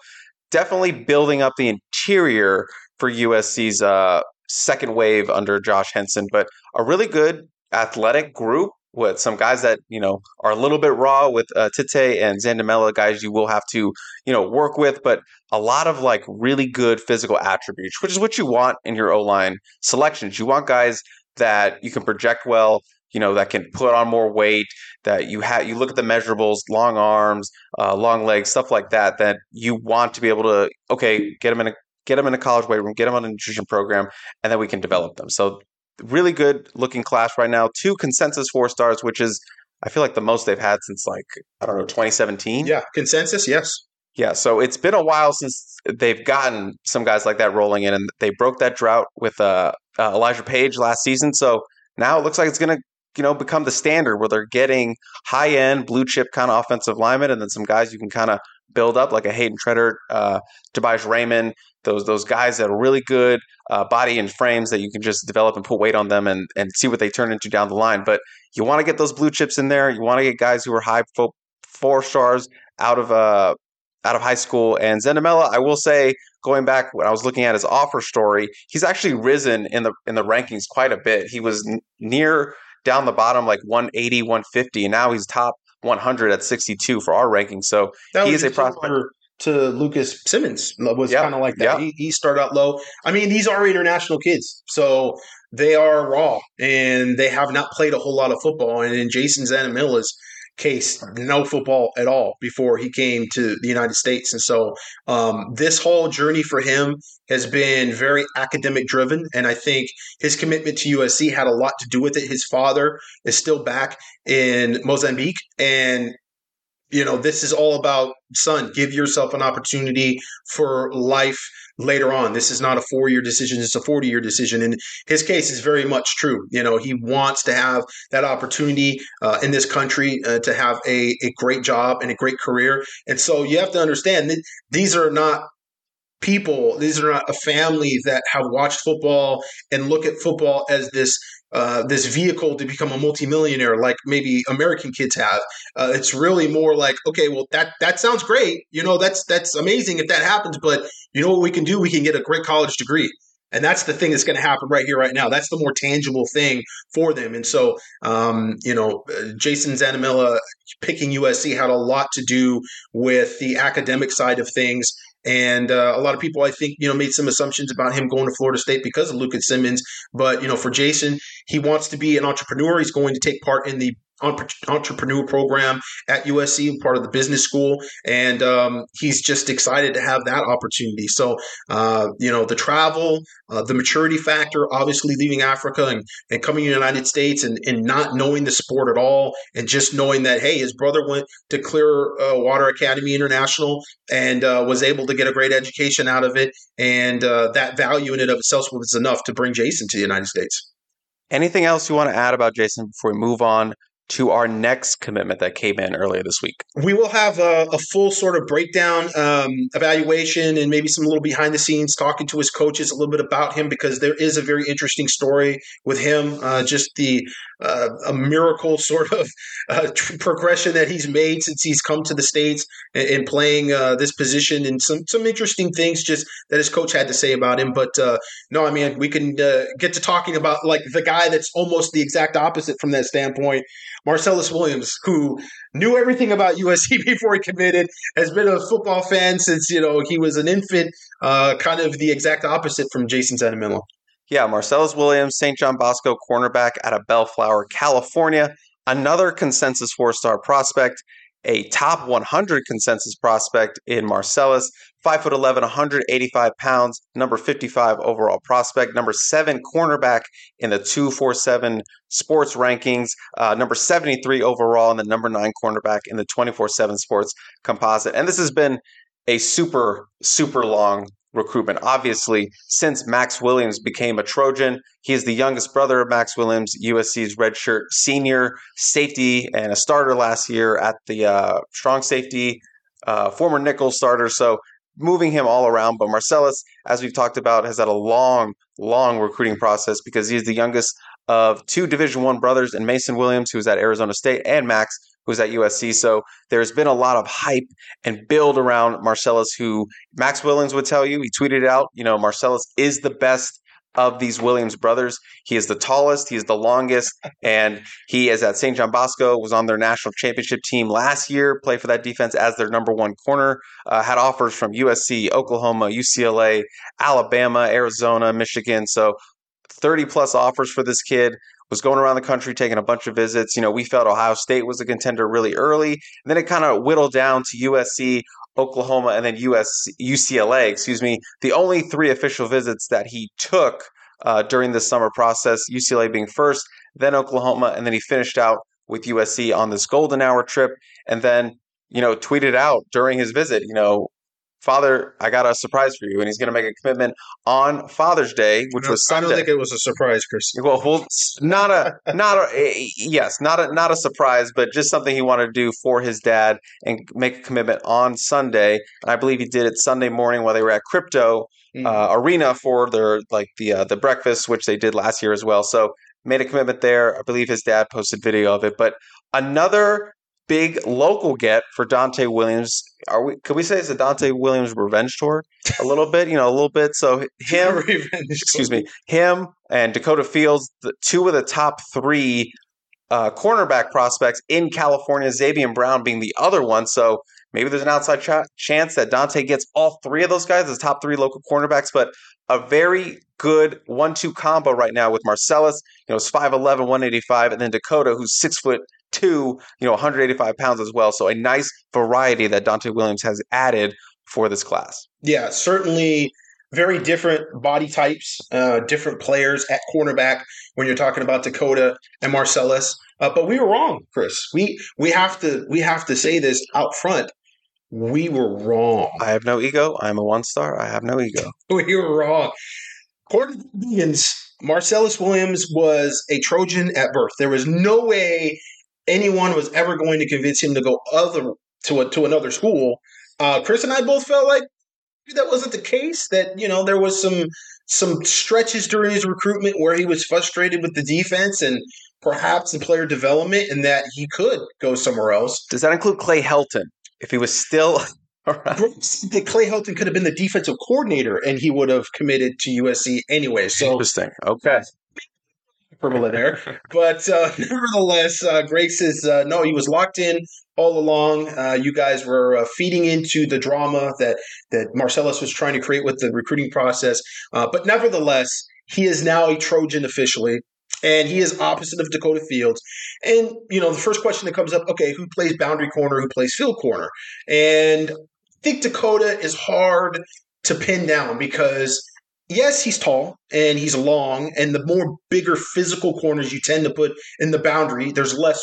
definitely building up the interior for USC's uh, second wave under Josh Henson, but a really good athletic group with some guys that you know are a little bit raw with uh, Tite and Zandamela, guys you will have to you know work with, but a lot of like really good physical attributes, which is what you want in your O line selections. You want guys that you can project well, you know, that can put on more weight. That you have, you look at the measurables, long arms, uh, long legs, stuff like that. That you want to be able to okay, get them in a get them in a college weight room, get them on a nutrition program, and then we can develop them. So really good looking class right now. Two consensus four stars, which is I feel like the most they've had since like I don't know 2017. Yeah, consensus, yes. Yeah, so it's been a while since they've gotten some guys like that rolling in, and they broke that drought with uh, uh, Elijah Paige last season. So now it looks like it's going to, you know, become the standard where they're getting high end blue chip kind of offensive linemen, and then some guys you can kind of build up like a Hayden Treader, uh, Tobias Raymond, those those guys that are really good uh, body and frames that you can just develop and put weight on them and and see what they turn into down the line. But you want to get those blue chips in there. You want to get guys who are high fo- four stars out of uh out of high school. And Zandamela, I will say, going back when I was looking at his offer story, he's actually risen in the in the rankings quite a bit. He was n- near down the bottom, like 180, 150, and now he's top 100 at 62 for our ranking. So That he is a prospect. To Lucas Simmons was Yeah, kind of like that. yeah. He, he started out low. I mean, these are international kids, so they are raw and they have not played a whole lot of football. And in Jason Zandamela's case no football at all before he came to the United States. And so um, this whole journey for him has been very academic driven. And I think his commitment to USC had a lot to do with it. His father is still back in Mozambique. And you know, this is all about son, give yourself an opportunity for life later on. This is not a four year decision, it's a 40 year decision. And his case is very much true. You know, he wants to have that opportunity uh, in this country uh, to have a, a great job and a great career. And so you have to understand that these are not people, these are not a family that have watched football and look at football as this uh, this vehicle to become a multimillionaire like maybe American kids have. Uh, it's really more like, okay, well that that sounds great. You know, that's that's amazing if that happens. But you know what we can do? We can get a great college degree. And that's the thing that's going to happen right here, right now. That's the more tangible thing for them. And so, um, you know, uh, Jason Zandamela picking USC had a lot to do with the academic side of things and uh, a lot of people, I think, you know, made some assumptions about him going to Florida State because of Lucas Simmons. But you know, for Jason, he wants to be an entrepreneur. He's going to take part in the entrepreneur program at USC, part of the business school, and um, he's just excited to have that opportunity. So, uh, you know, the travel, uh, the maturity factor, obviously leaving Africa and, and coming to the United States and, and not knowing the sport at all, and just knowing that, hey, his brother went to Clearwater Academy International and uh, was able to get a great education out of it, and uh, that value in it of itself was enough to bring Jason to the United States. Anything else you want to add about Jason before we move on to our next commitment that came in earlier this week. We will have a, a full sort of breakdown, um, evaluation, and maybe some little behind the scenes talking to his coaches a little bit about him because there is a very interesting story with him. Uh, just the uh, a miracle sort of uh, tr- progression that he's made since he's come to the states and, and playing uh, this position, and some some interesting things just that his coach had to say about him. But uh, no, I mean we can uh, get to talking about like the guy that's almost the exact opposite from that standpoint. Marcelles Williams, who knew everything about USC before he committed, has been a football fan since you know he was an infant. Uh, kind of the exact opposite from Jason Zandamela. Yeah, Marcelles Williams, St. John Bosco cornerback out of Bellflower, California. Another consensus four star prospect a top 100 consensus prospect in Marcelles. 5'11, 185 pounds, number 55 overall prospect, number seven cornerback in the 247 sports rankings, uh, number 73 overall, and the number nine cornerback in the 24 7 sports composite. And this has been a super, super long recruitment. Obviously, since Max Williams became a Trojan, he is the youngest brother of Max Williams, USC's redshirt senior safety and a starter last year at the uh, strong safety, uh, former nickel starter. So moving him all around. But Marcelles, as we've talked about, has had a long, long recruiting process because he's the youngest of two Division One brothers, and Mason Williams, who's at Arizona State, and Max, who's at USC. So there's been a lot of hype and build around Marcelles, who Max Williams would tell you. He tweeted out, you know, Marcelles is the best of these Williams brothers. He is the tallest, he is the longest, and he is at St. John Bosco, was on their national championship team last year, played for that defense as their number one corner, uh, had offers from USC, Oklahoma, UCLA, Alabama, Arizona, Michigan. So 30 plus offers for this kid was going around the country taking a bunch of visits. You know, we felt Ohio State was a contender really early. And then it kind of whittled down to USC, Oklahoma, and then US, UCLA, excuse me. The only three official visits that he took uh, during the summer process, UCLA being first, then Oklahoma, and then he finished out with USC on this golden hour trip. And then, you know, tweeted out during his visit, you know, Father, I got a surprise for you, and he's going to make a commitment on Father's Day, which no, was Sunday. I don't think it was a surprise, Chris. Well, well, not a, not a, eh, yes, not a, not a surprise, but just something he wanted to do for his dad and make a commitment on Sunday. And I believe he did it Sunday morning while they were at Crypto mm-hmm. uh, Arena for their like the uh, the breakfast, which they did last year as well. So made a commitment there. I believe his dad posted video of it, but another big local get for Donte Williams. Are we? Could we say it's a Donte Williams revenge tour? A little bit, you know, a little bit. So him, excuse me, him and Dakota Fields, the two of the top three uh, cornerback prospects in California. Zabien Brown being the other one. So maybe there's an outside ch- chance that Donte gets all three of those guys the top three local cornerbacks. But a very good one-two combo right now with Marcelles. You know, it's 5'11", 185, and then Dakota, who's six foot you know, 185 pounds as well. So a nice variety that Donte Williams has added for this class. Yeah, certainly very different body types, uh, different players at cornerback when you're talking about Dakota and Marcelles. Uh, but we were wrong, Chris. We we have to we have to say this out front. We were wrong. I have no ego. I'm a one star. I have no ego. we were wrong. According to Marcelles Williams was a Trojan at birth. There was no way anyone was ever going to convince him to go other to a, to another school. Uh, Chris and I both felt like that wasn't the case. That you know there was some some stretches during his recruitment where he was frustrated with the defense and perhaps the player development, and that he could go somewhere else. Does that include Clay Helton? If he was still that Clay Helton could have been the defensive coordinator and he would have committed to USC anyway. So interesting. Okay. Hyperbole there. but uh, nevertheless, uh, Greg says, uh, no, he was locked in all along. Uh, you guys were uh, feeding into the drama that, that Marcelles was trying to create with the recruiting process. Uh, but nevertheless, he is now a Trojan officially and he is opposite of Dakota Fields. And you know, the first question that comes up, okay, who plays boundary corner, who plays field corner? And I think Dakota is hard to pin down because yes, he's tall and he's long, and the more bigger physical corners you tend to put in the boundary, there's less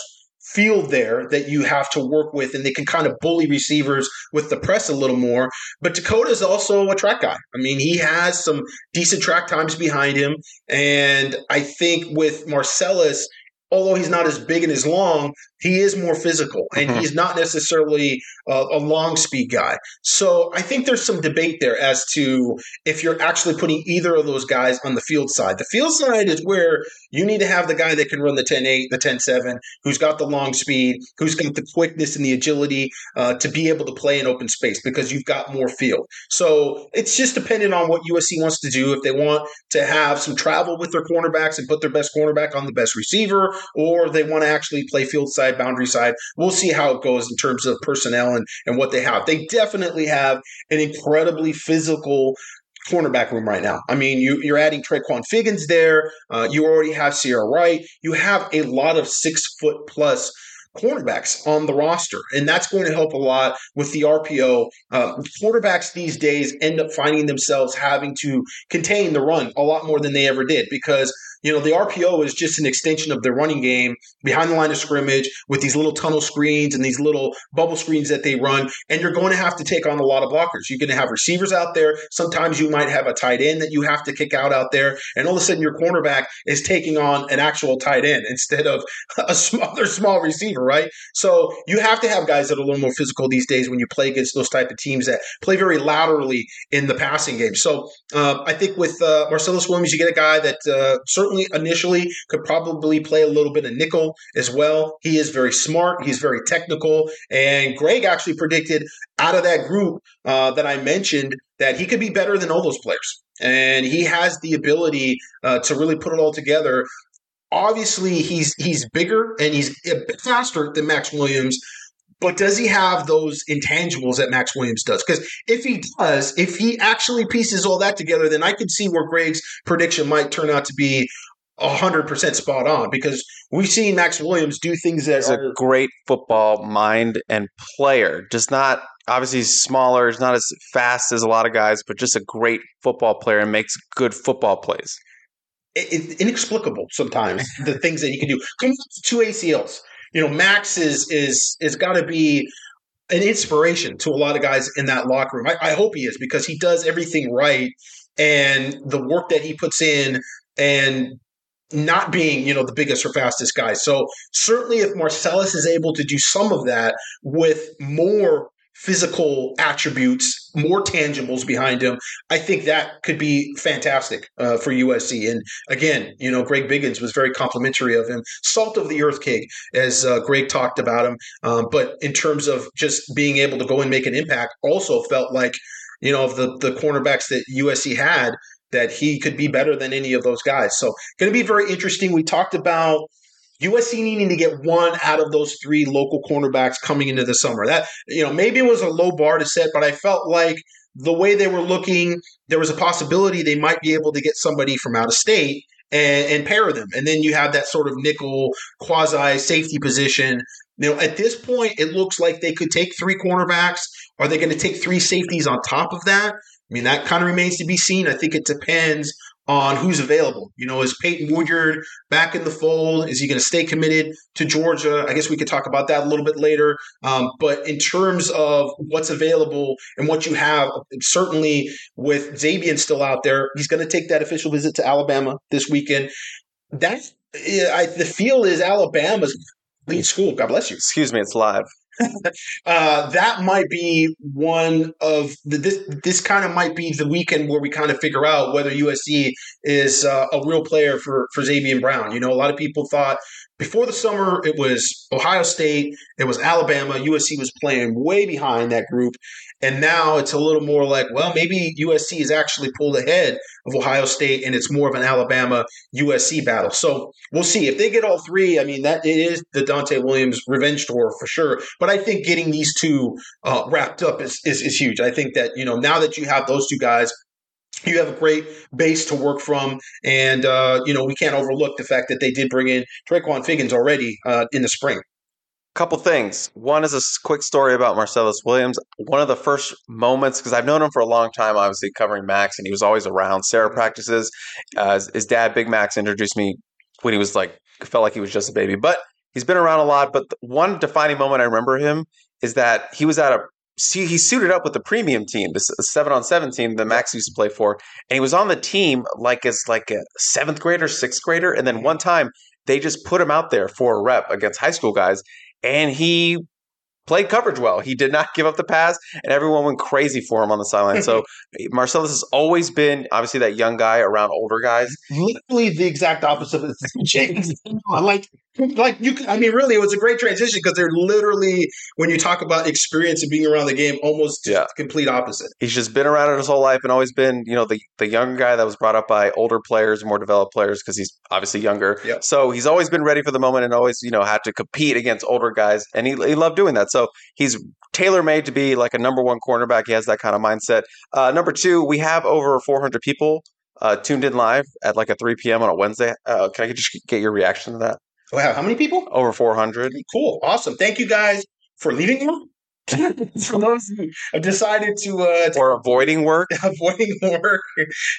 field there that you have to work with, and they can kind of bully receivers with the press a little more. But Dakota is also a track guy. I mean, he has some decent track times behind him. And I think with Marcelles, although he's not as big and as long, he is more physical and mm-hmm. he's not necessarily a, a, long speed guy. So I think there's some debate there as to if you're actually putting either of those guys on the field side. The field side is where you need to have the guy that can run the 10 8, the 10 7, who's got the long speed, who's got the quickness and the agility uh, to be able to play in open space because you've got more field. So it's just dependent on what USC wants to do. If they want to have some travel with their cornerbacks and put their best cornerback on the best receiver, or they want to actually play field side boundary side. We'll see how it goes in terms of personnel and, and what they have. They definitely have an incredibly physical cornerback room right now. I mean, you, you're adding Traquan Figgins there. Uh, you already have Ceyair Wright. You have a lot of six foot plus cornerbacks on the roster, and that's going to help a lot with the RPO. Uh, quarterbacks these days end up finding themselves having to contain the run a lot more than they ever did because you know, the RPO is just an extension of their running game behind the line of scrimmage with these little tunnel screens and these little bubble screens that they run. And you're going to have to take on a lot of blockers. You're going to have receivers out there. Sometimes you might have a tight end that you have to kick out out there. And all of a sudden, your cornerback is taking on an actual tight end instead of a smaller, small receiver, right? So you have to have guys that are a little more physical these days when you play against those type of teams that play very laterally in the passing game. So uh, I think with uh, Marcelles Williams, you get a guy that uh, certainly certainly initially could probably play a little bit of nickel as well. He is very smart. He's very technical. And Greg actually predicted out of that group uh, that I mentioned that he could be better than all those players. And he has the ability uh, to really put it all together. Obviously, he's he's bigger and he's faster than Max Williams, but does he have those intangibles that Max Williams does? Because if he does, if he actually pieces all that together, then I could see where Greg's prediction might turn out to be hundred percent spot on because we've seen Max Williams do things that are a great football mind and player. Just not obviously he's smaller, he's not as fast as a lot of guys, but just a great football player and makes good football plays. It's inexplicable sometimes the things that he can do. Two ACLs, you know, Max is is is got to be an inspiration to a lot of guys in that locker room. I, I hope he is because he does everything right, and the work that he puts in and not being, you know, the biggest or fastest guy. So certainly if Marcelles is able to do some of that with more physical attributes, more tangibles behind him, I think that could be fantastic uh, for USC. And again, you know, Greg Biggins was very complimentary of him. Salt of the earth cake, as uh, Greg talked about him. Um, but in terms of just being able to go and make an impact, also felt like, you know, of the, the cornerbacks that USC had, that he could be better than any of those guys. So, going to be very interesting. We talked about USC needing to get one out of those three local cornerbacks coming into the summer. That you know maybe it was a low bar to set, but I felt like the way they were looking, there was a possibility they might be able to get somebody from out of state and, and pair them. And then you have that sort of nickel quasi safety position. Know, at this point, it looks like they could take three cornerbacks. Are they going to take three safeties on top of that? I mean, that kind of remains to be seen. I think it depends on who's available. You know, is Peyton Woodyard back in the fold? Is he going to stay committed to Georgia? I guess we could talk about that a little bit later. Um, but in terms of what's available and what you have, certainly with Zabien still out there, he's going to take that official visit to Alabama this weekend. That I, the feel is Alabama's lead school. God bless you. Excuse me, it's live. Uh, that might be one of the, this. This kind of might be the weekend where we kind of figure out whether USC is uh, a real player for for Zabien Brown. You know, a lot of people thought before the summer it was Ohio State, it was Alabama. USC was playing way behind that group, and now it's a little more like, well, maybe USC is actually pulled ahead of Ohio State, and it's more of an Alabama USC battle. So we'll see if they get all three. I mean, that it is the Donte Williams revenge tour for sure. But I think getting these two uh, wrapped up is, is is huge. I think that you know now that you have those two guys you have a great base to work from, and uh, you know we can't overlook the fact that they did bring in Traquan Figgins already uh, in the spring. Couple things. One is a quick story about Marcelles Williams. One of the first moments, because I've known him for a long time, obviously covering Max, and he was always around Serra practices. Uh, his, dad, Big Max, introduced me when he was like felt like he was just a baby, but he's been around a lot. But one defining moment I remember him is that he was at a see he suited up with the premium team, the seven on seven team that Max used to play for, and he was on the team like as like a seventh grader, sixth grader, and then one time they just put him out there for a rep against high school guys, and he played coverage well. He did not give up the pass, and everyone went crazy for him on the sideline. so Marcelles has always been obviously that young guy around older guys. Literally the exact opposite of James. I like like you i mean really it was a great transition because they're literally when you talk about experience and being around the game almost yeah. complete opposite. He's just been around it his whole life and always been you know the, the young guy that was brought up by older players more developed players because he's obviously younger. Yep. so he's always been ready for the moment and always you know had to compete against older guys and he, he loved doing that. So he's tailor made to be like a number one cornerback. He has that kind of mindset. Uh, number two we have over 400 people uh, tuned in live at like a 3 p.m on a wednesday. Uh, can i just get your reaction to that Wow, how many people? Over 400. Cool. Awesome. Thank you guys for leaving them. for those who have decided to, uh, to or avoiding work, avoiding work,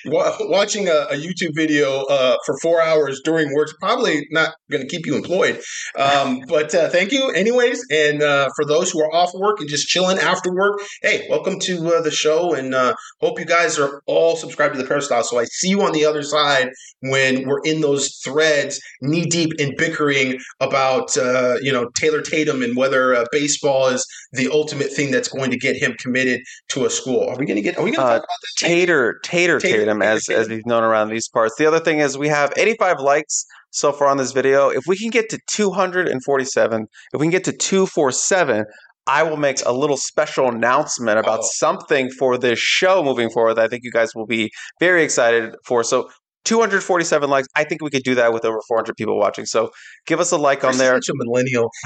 watching a, a, YouTube video uh, for four hours during work probably not going to keep you employed. Um, but uh, thank you, anyways. And uh, for those who are off work and just chilling after work, hey, welcome to uh, the show, and uh, hope you guys are all subscribed to the Peristyle. So I see you on the other side when we're in those threads, knee deep in bickering about you know Taylor Tatum and whether baseball is the ultimate thing that's going to get him committed to a school. Are we going to get? Are we going to uh, talk about this? Tater, Tater, Tatum, as as he's known around these parts. The other thing is we have 85 likes so far on this video. If we can get to 247, if we can get to 247. I will make a little special announcement about oh. something for this show moving forward that I think you guys will be very excited for. So 247 likes. I think we could do that with over 400 people watching. So give us a like on there. Such a millennial.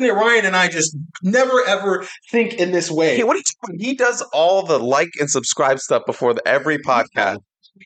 Ryan and I just never ever think in this way. Hey, what are you doing? He does all the like and subscribe stuff before the, every podcast.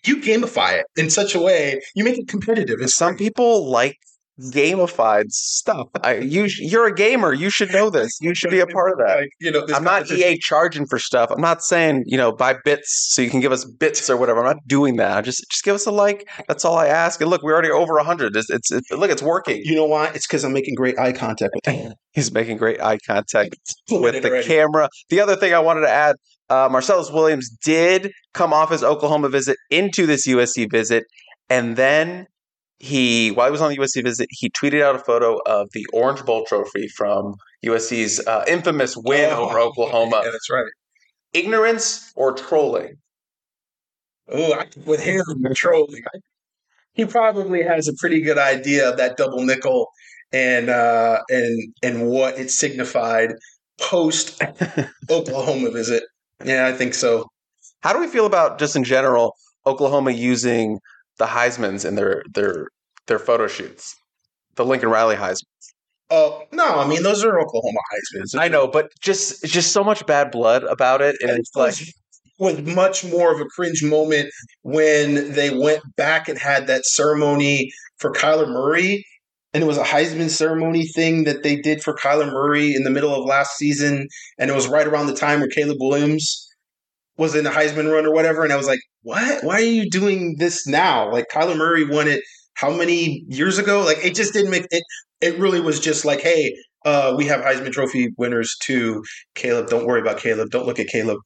You gamify it in such a way. You make it competitive. And some people like gamified stuff. I, you, you're a gamer. You should know this. You should be a part of that. Like, you know, I'm not EA charging for stuff. I'm not saying you know buy bits so you can give us bits or whatever. I'm not doing that. Just just give us a like. That's all I ask. And look, we're already over hundred. It's, it's, it's, look, it's working. You know why? It's because I'm making great eye contact with him. He's making great eye contact with the already. camera. The other thing I wanted to add. Uh, Marcelles Williams did come off his Oklahoma visit into this USC visit, and then he while he was on the USC visit, he tweeted out a photo of the Orange Bowl trophy from USC's uh, infamous win oh, over Oklahoma. Yeah, that's right. Ignorance or trolling? Oh, with him trolling, he probably has a pretty good idea of that double nickel and uh, and and what it signified post Oklahoma visit. Yeah, I think so. How do we feel about just in general Oklahoma using the Heisman's in their their their photo shoots. The Lincoln Riley Heisman's. Oh no! I mean, those are Oklahoma Heisman's. I know, but just just so much bad blood about it, and it's like was much more of a cringe moment when they went back and had that ceremony for Kyler Murray. And it was a Heisman ceremony thing that they did for Kyler Murray in the middle of last season. And it was right around the time where Caleb Williams was in the Heisman run or whatever. And I was like, what? Why are you doing this now? Like Kyler Murray won it how many years ago? Like it just didn't make it. It really was just like, hey, uh, we have Heisman Trophy winners too. Caleb, don't worry about Caleb. Don't look at Caleb.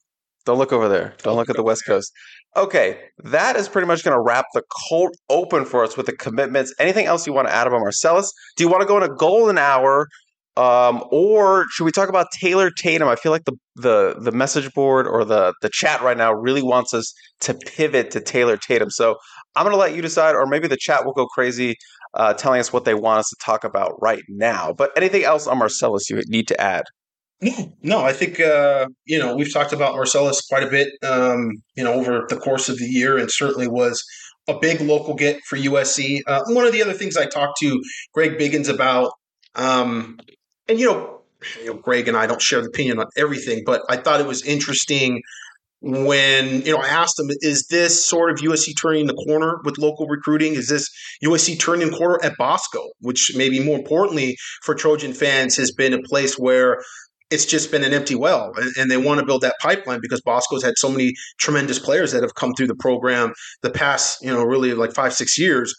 Don't look over there. Don't look at the West Coast. Okay, that is pretty much going to wrap the cold open for us with the commitments. Anything else you want to add about Marcelles? Do you want to go in a golden hour, um, or should we talk about Taylor Tatum? I feel like the the the message board or the the chat right now really wants us to pivot to Taylor Tatum. So I'm going to let you decide, or maybe the chat will go crazy uh, telling us what they want us to talk about right now. But anything else on Marcelles you need to add? No, no, I think uh, you know we've talked about Marcelles quite a bit, um, you know, over the course of the year, and certainly was a big local get for USC. Uh, one of the other things I talked to Greg Biggins about, um, and you know, you know, Greg and I don't share the opinion on everything, but I thought it was interesting when you know I asked him, "Is this sort of USC turning the corner with local recruiting? Is this USC turning the corner at Bosco, which maybe more importantly for Trojan fans has been a place where it's just been an empty well, and, and they want to build that pipeline because Bosco's had so many tremendous players that have come through the program the past, you know, really like five six years.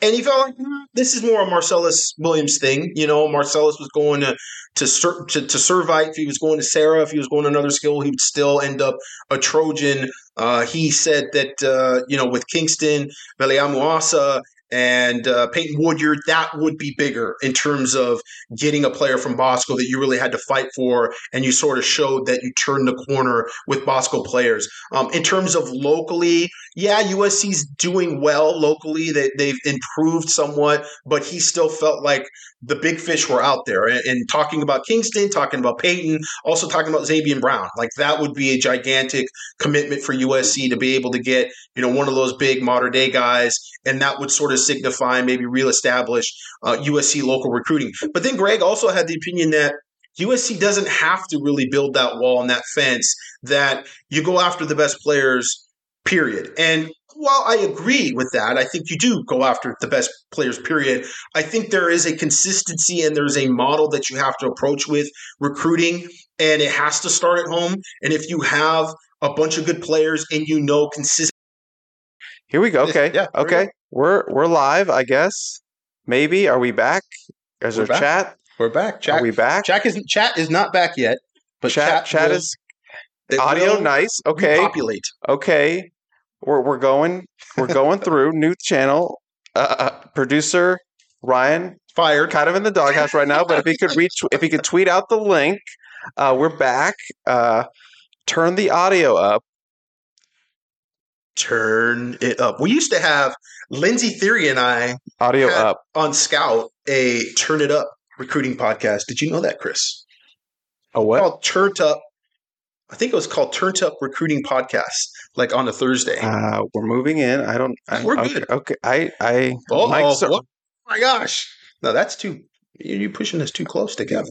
And he felt like "Hmm, this is more a Marcelles Williams thing. You know, Marcelles was going to to Ser- to, to Servite. If he was going to Serra, if he was going to another school, he would still end up a Trojan. Uh, he said that uh, you know with Kingston, Veliamuasa, and uh, Peyton Woodyard, that would be bigger in terms of getting a player from Bosco that you really had to fight for, and you sort of showed that you turned the corner with Bosco players. Um, in terms of locally, yeah, USC's doing well locally. They, they've improved somewhat, but he still felt like the big fish were out there. And, and talking about Kingston, talking about Peyton, also talking about Zabien Brown, like that would be a gigantic commitment for USC to be able to get you know one of those big Mater Dei guys, and that would sort of signify maybe reestablish uh, USC local recruiting. But then Greg also had the opinion that USC doesn't have to really build that wall and that fence. That you go after the best players period. And while I agree with that, I think you do go after the best players, period. I think there is a consistency and there's a model that you have to approach with recruiting, and it has to start at home. And if you have a bunch of good players and you know consistent, Here we go. Okay. Yeah, there we okay. We're we're live, I guess. Maybe. Are we back? Is We're there back. chat? we're back. Chat, Are we back? chat isn't chat is not back yet, but chat chat will- is audio nice. Okay. Populate. Okay. We're we're going we're going through new channel. Uh, uh, producer Ryan Fired. kind of in the doghouse right now, but if he could reach if he could tweet out the link, uh, we're back. Uh, turn the audio up. Turn it up. We used to have Lindsay Theory and I Audio up. on Scout a Turn It Up recruiting podcast. Did you know that, Chris? A what? Called Turned Up. I think it was called Turned Up Recruiting Podcast, like on a Thursday. Uh, we're moving in. I don't. I, We're okay, good. Okay. I. I. oh, Mike's- oh my gosh! No, that's too. You're pushing us too close together.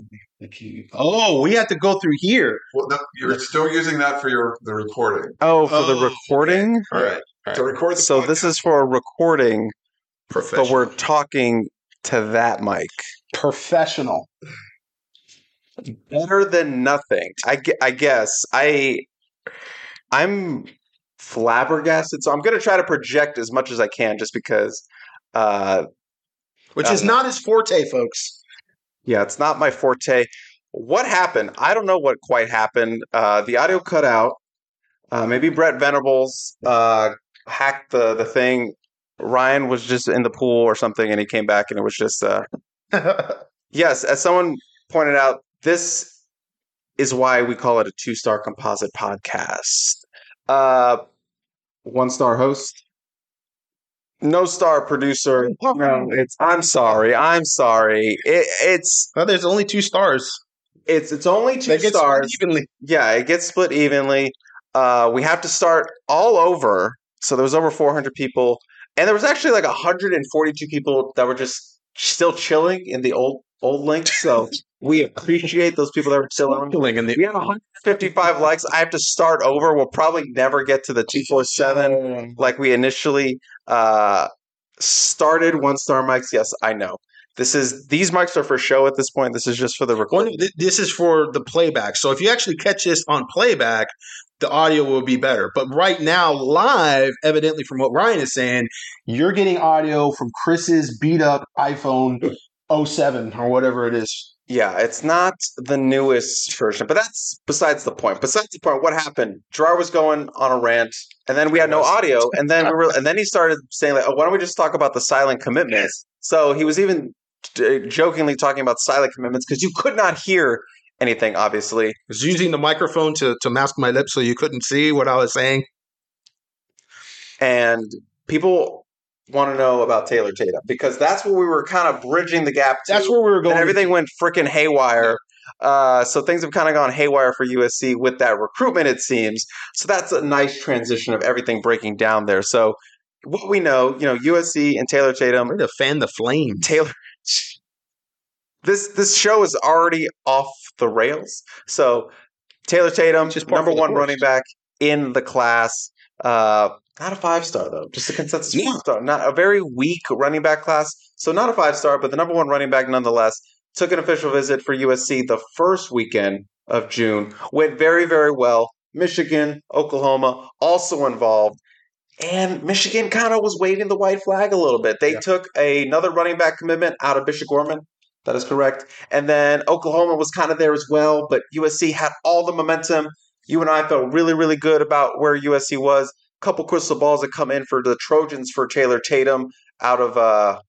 Oh, we have to go through here. Well, no, you're still using that for your the recording Oh, for the Oh, recording. All right, to record. The So this is for a recording, professional. but we're talking to that mic. professional. Better than nothing. I, I guess I I'm flabbergasted. So I'm going to try to project as much as I can, just because. Uh, Which is Um, not his forte, folks. Yeah, it's not my forte. What happened? I don't know what quite happened. Uh, the audio cut out. Uh, maybe Brent Venables uh, hacked the the thing. Ryan was just in the pool or something, and he came back, and it was just. Uh, yes, as someone pointed out, this is why we call it a two star composite podcast. Uh, one star host. No star producer. No, it's. I'm sorry. I'm sorry. It, it's well, there's only two stars. it's it's only two That gets stars. evenly. Yeah, it gets split evenly. Uh, we have to start all over. So there was over 400 people, and there was actually like 142 people that were just still chilling in the old old links. So we appreciate those people that are still on. Killing and the We have 155 likes. I have to start over. We'll probably never get to the 247 like we initially uh, started. One star mics. Yes, I know. This is these mics are for show at this point. This is just for the One, recording. th- this is for the playback. So if you actually catch this on playback, the audio will be better. But right now, live, evidently from what Ryan is saying, you're getting audio from Chris's beat up iPhone 07 or whatever it is. Yeah, it's not the newest version, but that's besides the point. Besides the point, what happened? Gerard was going on a rant, and then we had no audio, and then we were, and then he started saying like, "Oh, why don't we just talk about the silent commitments?" So he was even uh, jokingly talking about silent commitments because you could not hear anything, obviously. I was using the microphone to, to mask my lips so you couldn't see what I was saying. and people want to know about Taylor Tatum because that's where we were kind of bridging the gap. To, That's where we were going. and everything went freaking haywire. Uh, so things have kind of gone haywire for USC with that recruitment, it seems. So that's a nice transition of everything breaking down there. So what we know, you know, USC and Taylor Tatum, Way to fan the flame. Taylor. This this show is already off the rails. So Taylor Tatum, number one course. running back in the class. Uh, not a five star though, just a consensus Yeah. star. Not a very weak running back class. So not a five star, but the number one running back nonetheless. Took an official visit for USC the first weekend of June. Went very very well. Michigan, Oklahoma also involved. And Michigan kind of was waving the white flag a little bit. They Yeah. took another running back commitment out of Bishop Gorman. That is correct. And then Oklahoma was kind of there as well, but USC had all the momentum. You and I felt really, really good about where USC was. Couple crystal balls that come in for the Trojans for Taylor Tatum out of uh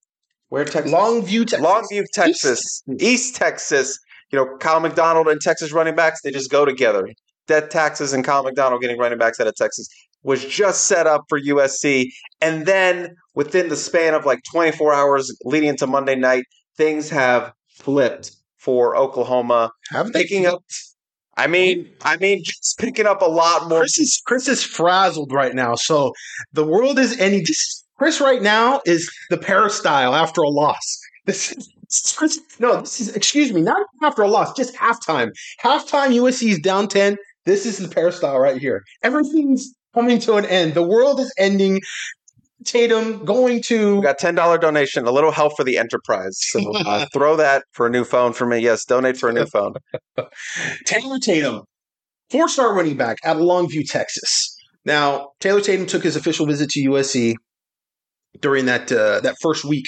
where Texas? Longview, Texas. Longview, Texas, East. Texas. You know, Kiel McDonald and Texas running backs, they just go together. Death taxes and Kiel McDonald getting running backs out of Texas was just set up for USC. And then within the span of like 24 hours leading into Monday night, things have flipped for Oklahoma, Haven't they? picking up. I mean, I mean, just picking up a lot more. Chris is Chris is frazzled right now. So the world is ending. This, Chris right now is the peristyle after a loss. This is this is Chris. No, this is excuse me, not after a loss, just halftime. Halftime, USC is down ten. This is the peristyle right here. Everything's coming to an end. The world is ending. Tatum going to got ten dollar donation, a little help for the enterprise. So uh, throw that for a new phone for me. Yes, donate for a new phone. Taylor Tatum, four star running back out of Longview, Texas. Now, Taylor Tatum took his official visit to USC during that uh, that first week,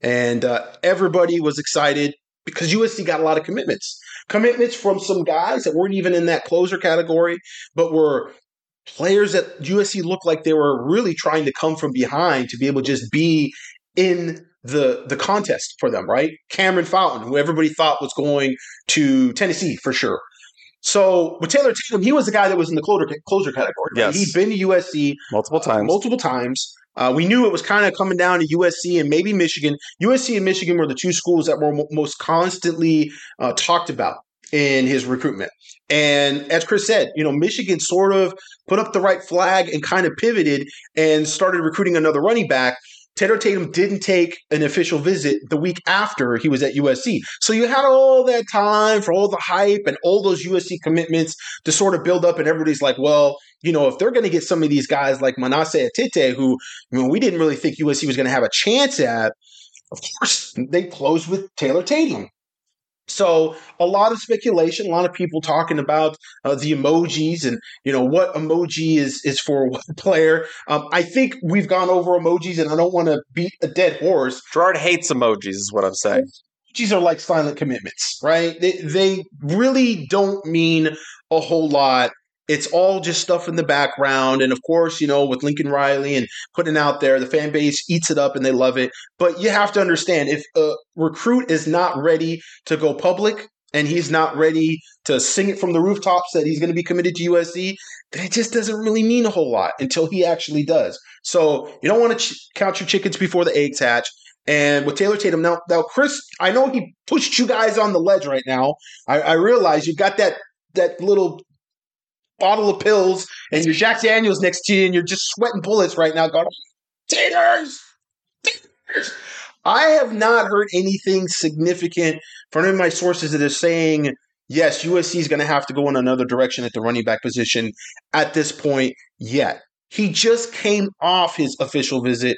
and uh, everybody was excited because USC got a lot of commitments. Commitments from some guys that weren't even in that closer category, but were players that USC looked like they were really trying to come from behind to be able to just be in the the contest for them, right? Cameron Fountain, who everybody thought was going to Tennessee for sure. So with Taylor Tatum, he was the guy that was in the closer closer category. right? Yes. He'd been to USC Multiple uh, times. multiple times. Uh, we knew it was kind of coming down to USC and maybe Michigan. USC and Michigan were the two schools that were mo- most constantly uh, talked about in his recruitment. And as Chris said, you know, Michigan sort of put up the right flag and kind of pivoted and started recruiting another running back. Taylor Tatum didn't take an official visit the week after he was at USC. So you had all that time for all the hype and all those USC commitments to sort of build up, and everybody's like, well, you know, if they're going to get some of these guys like Manasseh Etite, who you know, we didn't really think USC was going to have a chance at, of course, they closed with Taylor Tatum. So a lot of speculation, a lot of people talking about uh, the emojis and you know what emoji is is for what player. Um, I think we've gone over emojis, and I don't want to beat a dead horse. Gerard hates emojis, is what I'm saying. Emojis are like silent commitments, right? They they really don't mean a whole lot. It's all just stuff in the background, and of course, you know, with Lincoln Riley and putting out there, the fan base eats it up and they love it. But you have to understand if a recruit is not ready to go public and he's not ready to sing it from the rooftops that he's going to be committed to USC, then it just doesn't really mean a whole lot until he actually does. So you don't want to ch- count your chickens before the eggs hatch. And with Taylor Tatum, now, now Chris, I know he pushed you guys on the ledge right now. I, I realize you've got that that little bottle of pills and your Jack Daniels next to you, and you're just sweating bullets right now, going, Taters, Taters. I have not heard anything significant from any of my sources that is saying yes, USC is going to have to go in another direction at the running back position at this point yet. He just came off his official visit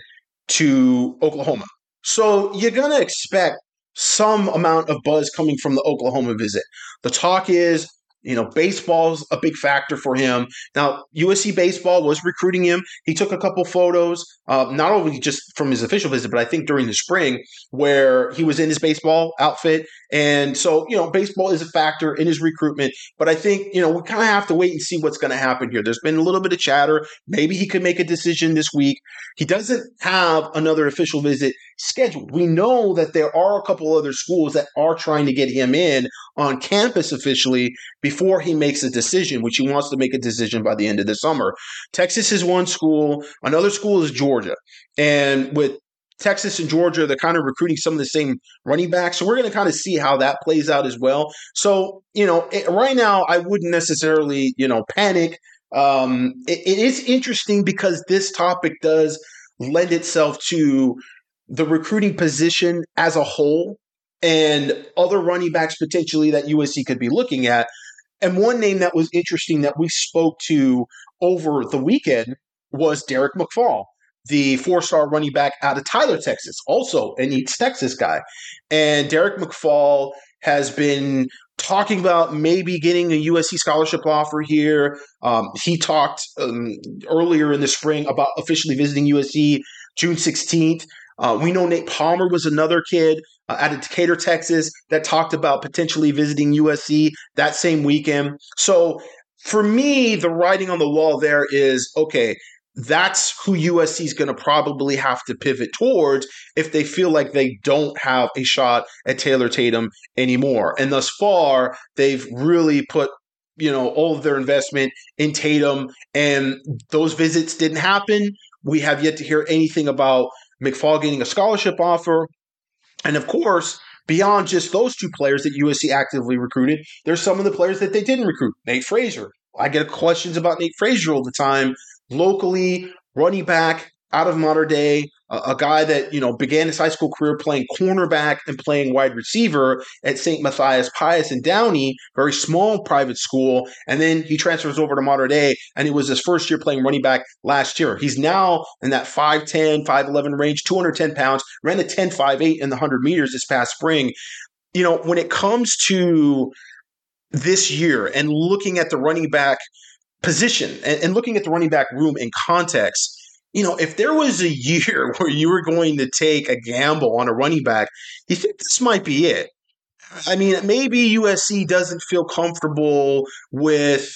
to Oklahoma. So you're going to expect some amount of buzz coming from the Oklahoma visit. The talk is you know, baseball's a big factor for him. Now, USC baseball was recruiting him. He took a couple photos, uh, not only just from his official visit, but I think during the spring where he was in his baseball outfit. And so, you know, baseball is a factor in his recruitment. But I think, you know, we kind of have to wait and see what's going to happen here. There's been a little bit of chatter. Maybe he could make a decision this week. He doesn't have another official visit scheduled. We know that there are a couple other schools that are trying to get him in on campus officially before he makes a decision, which he wants to make a decision by the end of the summer. Texas is one school, another school is Georgia. And with Texas and Georgia, they're kind of recruiting some of the same running backs. So we're going to kind of see how that plays out as well. So, you know, it, right now, I wouldn't necessarily, you know, panic. Um, it, it is interesting because this topic does lend itself to the recruiting position as a whole and other running backs potentially that USC could be looking at. And one name that was interesting that we spoke to over the weekend was Derek McFall, the four star running back out of Tyler, Texas, also an East Texas guy. And Derek McFall has been talking about maybe getting a USC scholarship offer here. Um, he talked um, earlier in the spring about officially visiting USC June 16th. Uh, we know Nate Palmer was another kid uh, out of Decatur, Texas, that talked about potentially visiting USC that same weekend. So for me, the writing on the wall there is okay, that's who USC is going to probably have to pivot towards if they feel like they don't have a shot at Taylor Tatum anymore. And thus far, they've really put you know all of their investment in Tatum, and those visits didn't happen. We have yet to hear anything about McFall getting a scholarship offer. And of course, beyond just those two players that USC actively recruited, there's some of the players that they didn't recruit. Nate Frazier. I get questions about Nate Frazier all the time. Locally, running back, out of Mater Dei, a, guy that you know began his high school career playing cornerback and playing wide receiver at St. Matthias Pius in Downey, very small private school, and then he transfers over to Mater Dei, and it was his first year playing running back last year. He's now in that 5'10, 5'11 range, 210 pounds, ran a 10.58 in the 100 meters this past spring. You know, when it comes to this year and looking at the running back position and, and looking at the running back room in context, you know, if there was a year where you were going to take a gamble on a running back, you think this might be it. I mean, maybe USC doesn't feel comfortable with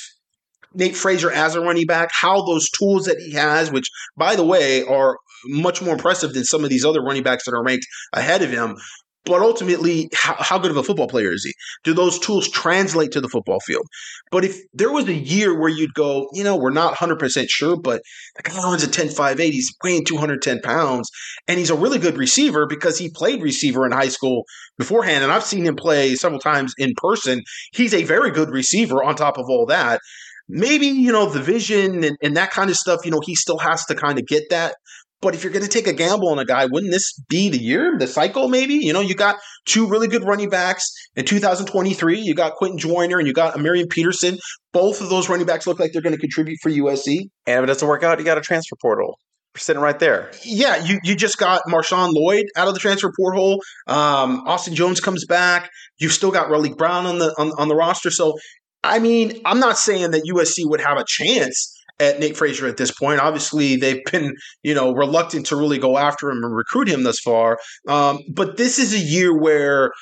Nate Frazier as a running back, how those tools that he has, which, by the way, are much more impressive than some of these other running backs that are ranked ahead of him. But ultimately, how, how, good of a football player is he? Do those tools translate to the football field? But if there was a year where you'd go, you know, we're not 100% sure, but the guy runs a 10.58, he's weighing 210 pounds, and he's a really good receiver because he played receiver in high school beforehand. And I've seen him play several times in person. He's a very good receiver on top of all that maybe you know the vision and, and, that kind of stuff you know he still has to kind of get that but if you're going to take a gamble on a guy, wouldn't this be the year, the cycle? Maybe you know you got two really good running backs in 2023. You got Quinten Joyner and you got Marion Peterson. Both of those running backs look like they're going to contribute for USC. And if it doesn't work out, you got a transfer portal sitting right there. Yeah, you you just got Marshawn Lloyd out of the transfer portal. Um, Austin Jones comes back. You've still got Raleek Brown on the on, on the roster. So, I mean, I'm not saying that USC would have a chance at Nate Frazier at this point. Obviously, they've been you know reluctant to really go after him and recruit him thus far. Um, but this is a year where.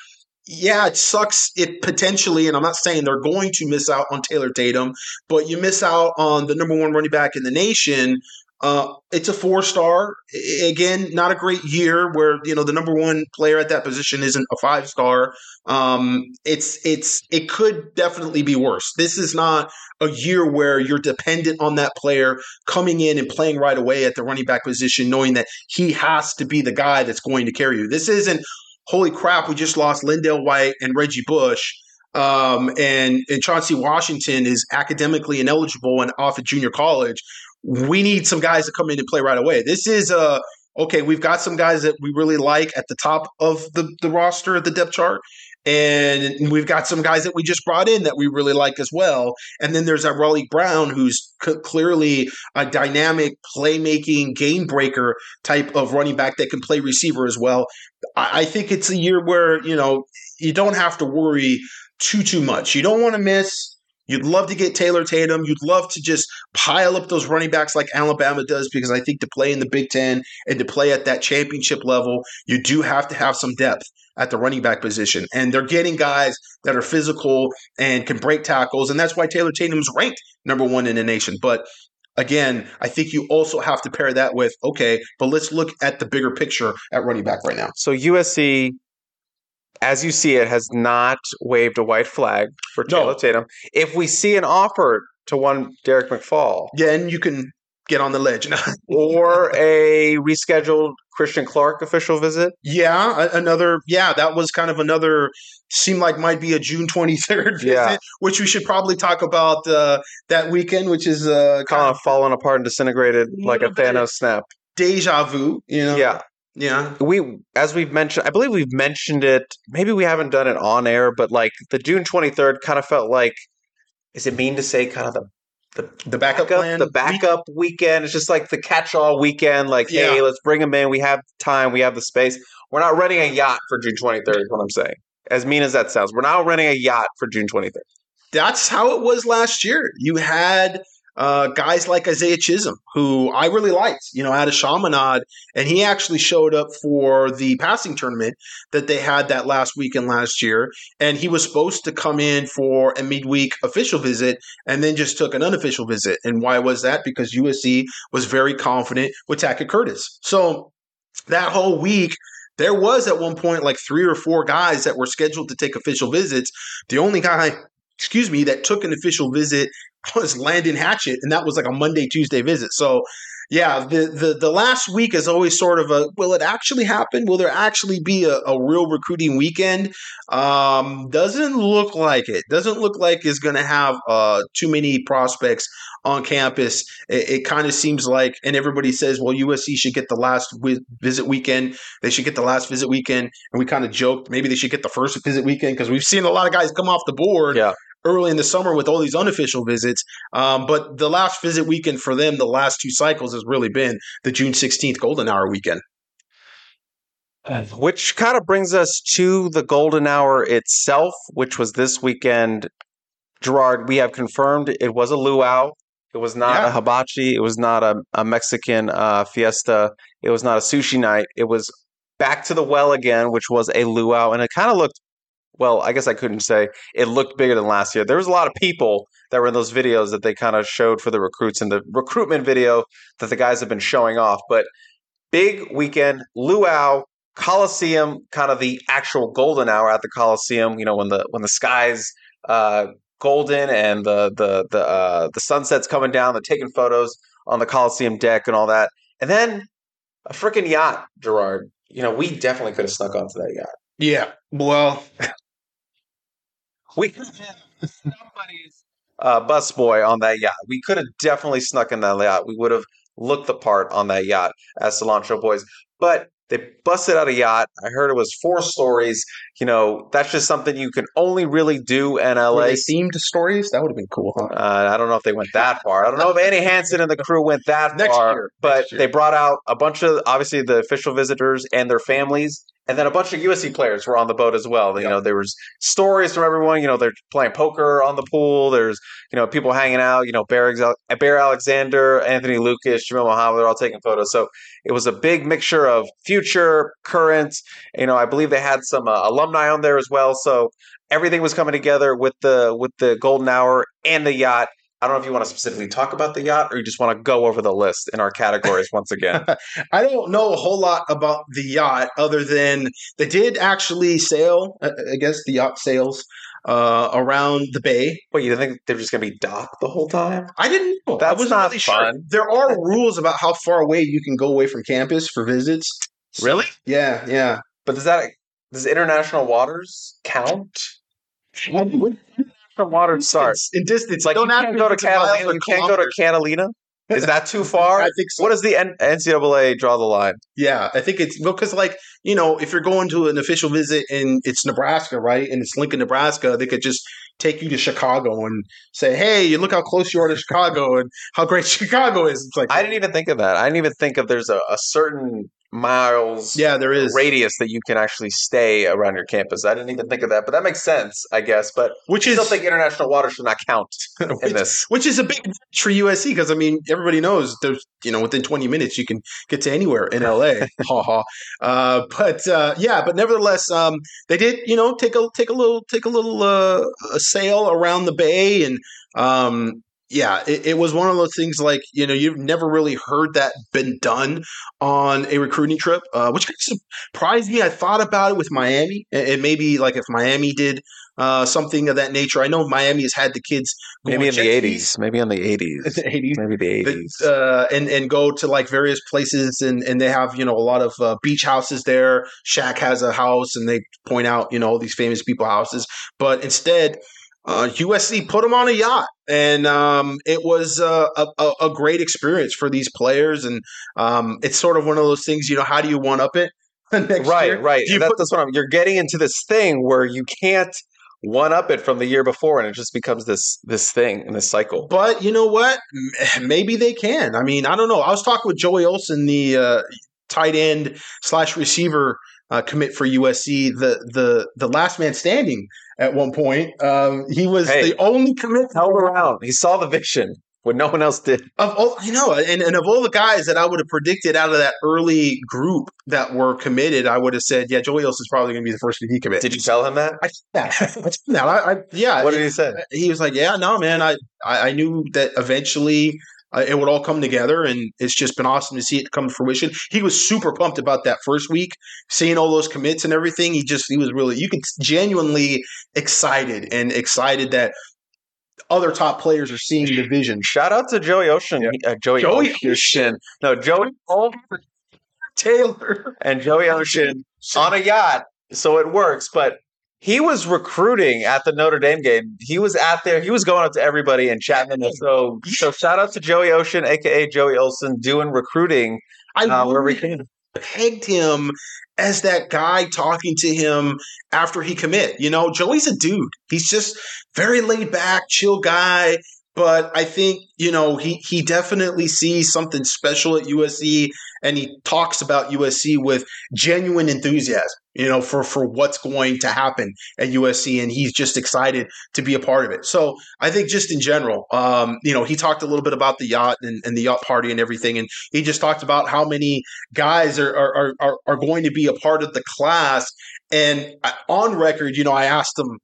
Yeah, it sucks. It potentially, and I'm not saying they're going to miss out on Taylor Tatum, but you miss out on the number one running back in the nation uh, it's a four star. Again, not a great year where you know the number one player at that position isn't a five star. Um, it's it's it could definitely be worse. This is not a year where you're dependent on that player coming in and playing right away at the running back position, knowing that he has to be the guy that's going to carry you. This isn't holy crap. We just lost LenDale White and Reggie Bush. Um, and, and Chauncey Washington is academically ineligible and off at junior college we need some guys to come in and play right away. This is a okay, we've got some guys that we really like at the top of the, the roster, the depth chart. And we've got some guys that we just brought in that we really like as well. And then there's Raleek Brown, who's c- clearly a dynamic playmaking game breaker type of running back that can play receiver as well. I, I think it's a year where, you know, you don't have to worry too, too much. You don't want to miss You'd love to get Taylor Tatum. You'd love to just pile up those running backs like Alabama does because I think to play in the Big Ten and to play at that championship level, you do have to have some depth at the running back position. And they're getting guys that are physical and can break tackles. And that's why Taylor Tatum's ranked number one in the nation. But again, I think you also have to pair that with, okay, but let's look at the bigger picture at running back right now. So USC, as you see it, has not waved a white flag for No. Tatum. If we see an offer to one Derek McFall Then you can get on the ledge. or a rescheduled Christian Clark official visit, Yeah, another. Yeah, that was kind of another. Seemed like might be a June twenty third visit, Yeah. which we should probably talk about uh, that weekend, which is uh, kind of fallen apart and disintegrated like a. Thanos snap. deja vu. You know, Yeah. Yeah. we as we've mentioned i believe we've mentioned it maybe we haven't done it on air but like the june 23rd kind of felt like is it mean to say kind of the the, The backup plan? the backup weekend? It's just like the catch-all weekend like hey let's bring them in we have time we have the space. We're not renting a yacht for june 23rd is what i'm saying as mean as that sounds. We're not renting a yacht for june 23rd That's how it was last year. You had uh, guys like Isaiah Chisholm, who I really liked. You know, out of Chaminade, and he actually showed up for the passing tournament that they had that last weekend last year. And he was supposed to come in for a midweek official visit, and then just took an unofficial visit. And why was that? Because USC was very confident with Tackett Curtis. So that whole week. There was at one point like three or four guys that were scheduled to take official visits. The only guy excuse me, that took an official visit was Landon Hatchett, and that was like a Monday, Tuesday visit. So, yeah, the the the last week is always sort of a will it actually happen? Will there actually be a, a real recruiting weekend? Um, doesn't look like it. Doesn't look like it's going to have uh, too many prospects on campus. It, it kind of seems like, and everybody says, well, USC should get the last wi- visit weekend. They should get the last visit weekend, and we kind of joked maybe they should get the first visit weekend because we've seen a lot of guys come off the board Yeah. Early in the summer with all these unofficial visits. Um, but the last visit weekend for them, the last two cycles, has really been the June 16th Golden Hour weekend. which kind of brings us to the golden hour itself which was this weekend gerard we have confirmed it was a luau it was not Yeah. a hibachi it was not a, a mexican uh, fiesta it was not a sushi night it was back to the well again which was a luau and it kind of looked well i guess i couldn't say it looked bigger than last year there was a lot of people that were in those videos that they kind of showed for the recruits and the recruitment video that the guys have been showing off but big weekend luau Coliseum, kind of the actual golden hour at the Coliseum. You know, when the when the sky's uh, golden and the the the uh, the sunset's coming down, they're taking photos on the Coliseum deck and all that. And then a freaking yacht, Gerard. You know, we definitely could have snuck onto that yacht. Yeah. Well, We could have been somebody's uh, busboy on that yacht. We could have definitely snuck in that yacht. We would have looked the part on that yacht as Cilantro Boys. But they busted out a yacht. I heard it was four stories. You know, that's just something you can only really do in were LA. they themed stories? That would have been cool, huh? Uh, I don't know if they went that far. I don't know if Annie Hansen and the crew went that Next far, year, but next year. they brought out a bunch of obviously the official visitors and their families, and then a bunch of USC players were on the boat as well. You Yeah. know, there was stories from everyone. You know, they're playing poker on the pool. There's you know people hanging out. You know, Bear, Bear Alexander, Anthony Lucas, Jamil Muhammad, they're all taking photos. So it was a big mixture of future, current. You know, I believe they had some uh, alumni on there as well. So everything was coming together with the with the golden hour and the yacht. I don't know if you want to specifically talk about the yacht or you just want to go over the list in our categories once again. I don't know a whole lot about the yacht other than they did actually sail, I guess the yacht sails uh, around the bay. Wait, you think they're just going to be docked the whole time? I didn't know. I That's wasn't not really fun. Sure. There are rules about how far away you can go away from campus for visits. Really? Yeah, yeah. But does that does international waters count? International waters start. In distance, Like don't you can't go to if it's miles Catalina. You can't go to. Catalina. Is that too far? I think so. What does the N- NCAA draw the line? Yeah, I think it's because, like, you know, if you're going to an official visit and it's Nebraska, right, and it's Lincoln, Nebraska, they could just take you to Chicago and say, "Hey, you look how close you are to Chicago and how great Chicago is." It's like, I didn't even think of that. I didn't even think of there's a, a certain miles yeah, there is, radius that you can actually stay around your campus. I didn't even think of that, but that makes sense, I guess. But which I is think international water should not count in which, this. which is a big for USC because I mean everybody knows there's you know within 20 minutes you can get to anywhere in LA. ha ha. Uh, but uh, yeah, but nevertheless, um, they did you know take a take a little take a little uh, a sail around the bay and um, yeah, it, it, was one of those things like you know you've never really heard that been done on a recruiting trip, uh, which kind of surprised me. I thought about it with Miami, and, maybe like if Miami did uh, something of that nature. I know Miami has had the kids maybe in the eighties, maybe in the eighties, the eighties, maybe the eighties, uh, and and go to like various places, and and they have you know a lot of uh, beach houses there. Shaq has a house, and they point out you know all these famous people houses, but instead uh, USC put them on a yacht, and um, it was uh, a, a, great experience for these players. And um, it's sort of one of those things, you know, how do you one up it? right, year? right. You put- that's what I'm. You're getting into this thing where you can't one up it from the year before, and it just becomes this this thing in this cycle. but you know what? Maybe they can. I mean, I don't know. I was talking with Joey Olson, the uh, tight end slash receiver uh, commit for USC, the the the last man standing at one point. Um, he was Hey. the only commit Held around. He saw the vision when no one else did. of all you know, and, and of all the guys that I would have predicted out of that early group that were committed, I would have said, yeah, Joey Olson's probably going to be the first to commit. Did you tell him that? I said that. I that. I, I, yeah. What did he say? he was like, "Yeah, no, man. I I, I knew that eventually uh, it would all come together, and it's just been awesome to see it come to fruition." He was super pumped about that first week, seeing all those commits and everything. He just he was really you could genuinely excited and excited that other top players are seeing the vision. Shout out to Joey Ocean. Uh, Joey, Joey Ocean. No, Joey Taylor, and Joey Ocean on a yacht, so it works. But he was recruiting at the Notre Dame game. He was out there. He was going up to everybody and chatting. And so, so shout out to Joey Ocean, aka Joey Olson, doing recruiting I uh, he really can. pegged him as that guy talking to him after he commit. You know, Joey's a dude. He's just very laid back, chill guy. But I think you know he he definitely sees something special at USC, and he talks about USC with genuine enthusiasm. You know, for for what's going to happen at USC, and he's just excited to be a part of it. So I think just in general, um, you know, he talked a little bit about the yacht and, and the yacht party and everything, and he just talked about how many guys are are, are, are going to be a part of the class. And on record, you know, I asked him,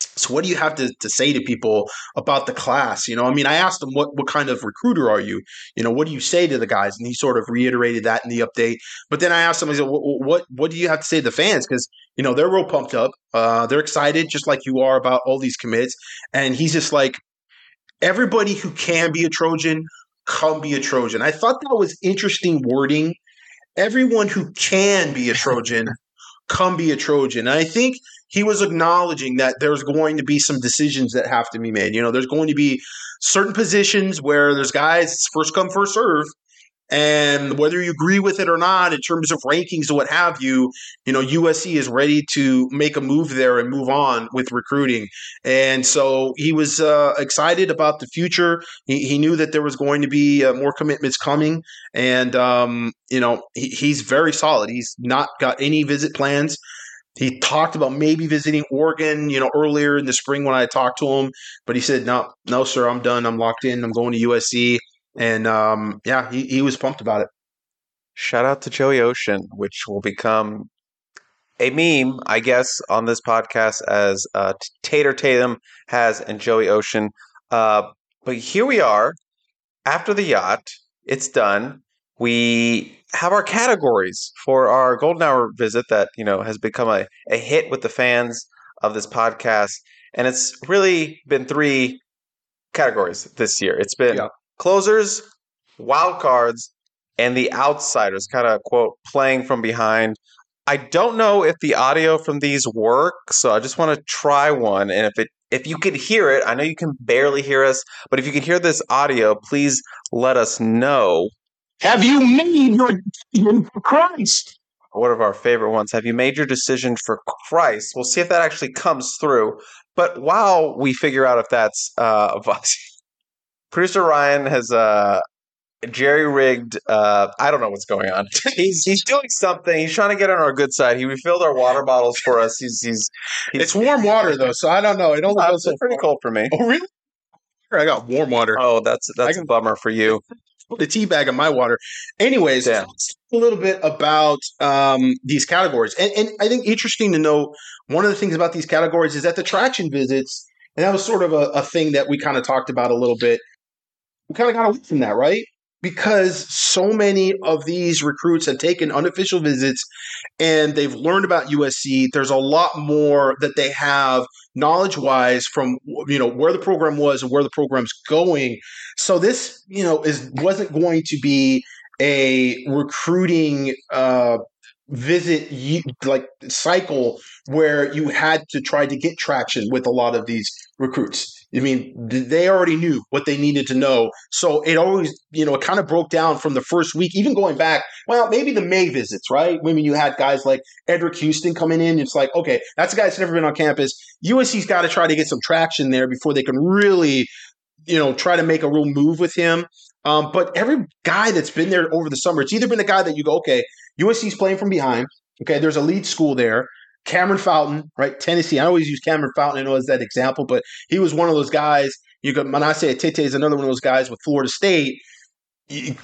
so what do you have to, to say to people about the class? You know, I mean, I asked him what what kind of recruiter are you? You know, what do you say to the guys? And he sort of reiterated that in the update. But then I asked him, I said, what what, what do you have to say to the fans? Because you know they're real pumped up, uh, they're excited just like you are about all these commits. And he's just like, everybody who can be a Trojan, come be a Trojan. I thought that was interesting wording. Everyone who can be a Trojan, come be a Trojan. And I think he was acknowledging that there's going to be some decisions that have to be made. You know, there's going to be certain positions where there's guys first come first serve, and whether you agree with it or not in terms of rankings or what have you, you know, USC is ready to make a move there and move on with recruiting. And so he was uh, excited about the future. He, he knew that there was going to be uh, more commitments coming, and um, you know, he, he's very solid. He's not got any visit plans. He talked about maybe visiting Oregon, you know, earlier in the spring when I talked to him, but he said, "No, no, sir, I'm done. I'm locked in. I'm going to USC." And um, yeah, he, he was pumped about it. Shout out to Joey Ocean, which will become a meme, I guess, on this podcast as uh, Tater Tatum has and Joey Ocean. Uh, but here we are after the yacht. It's done. We have our categories for our golden hour visit that you know has become a, a hit with the fans of this podcast, and it's really been three categories this year. It's been Yeah. Closers, wild cards, and the outsiders, kind of quote playing from behind. I don't know if the audio from these work, so I just want to try one, and if it if you could hear it, I know you can barely hear us, but if you can hear this audio, please let us know. Have you made your decision for Christ? One of our favorite ones. Have you made your decision for Christ? We'll see if that actually comes through. But while we figure out if that's uh, producer Ryan has uh, jerry rigged. Uh, I don't know what's going on. he's he's doing something. He's trying to get on our good side. He refilled our water bottles for us. He's he's. he's It's warm water though, so I don't know. It only uh, goes so it's pretty far. cold for me. Oh really? I got warm water. Oh, that's that's I a can- bummer for you. A tea bag in my water. Anyways, Yeah. a little bit about um, these categories, and, and I think interesting to know one of the things about these categories is that the traction visits, and that was sort of a, a thing that we kind of talked about a little bit. We kind of got away from that, right? Because so many of these recruits have taken unofficial visits and they've learned about USC. There's a lot more that they have knowledge wise from you know where the program was and where the program's going. So this you know is wasn't going to be a recruiting uh, visit like cycle where you had to try to get traction with a lot of these recruits. I mean, they already knew what they needed to know. So it always, you know, it kind of broke down from the first week, even going back, well, maybe the May visits, right? When you had guys like Edric Houston coming in, it's like, okay, that's a guy that's never been on campus. USC's got to try to get some traction there before they can really, you know, try to make a real move with him. Um, but every guy that's been there over the summer, it's either been a guy that you go, okay, USC's playing from behind. Okay, there's a lead school there. Cameron Fountain, right? Tennessee. I always use Cameron Fountain, as that example, but he was one of those guys. You got Manasseh Etite is another one of those guys with Florida State.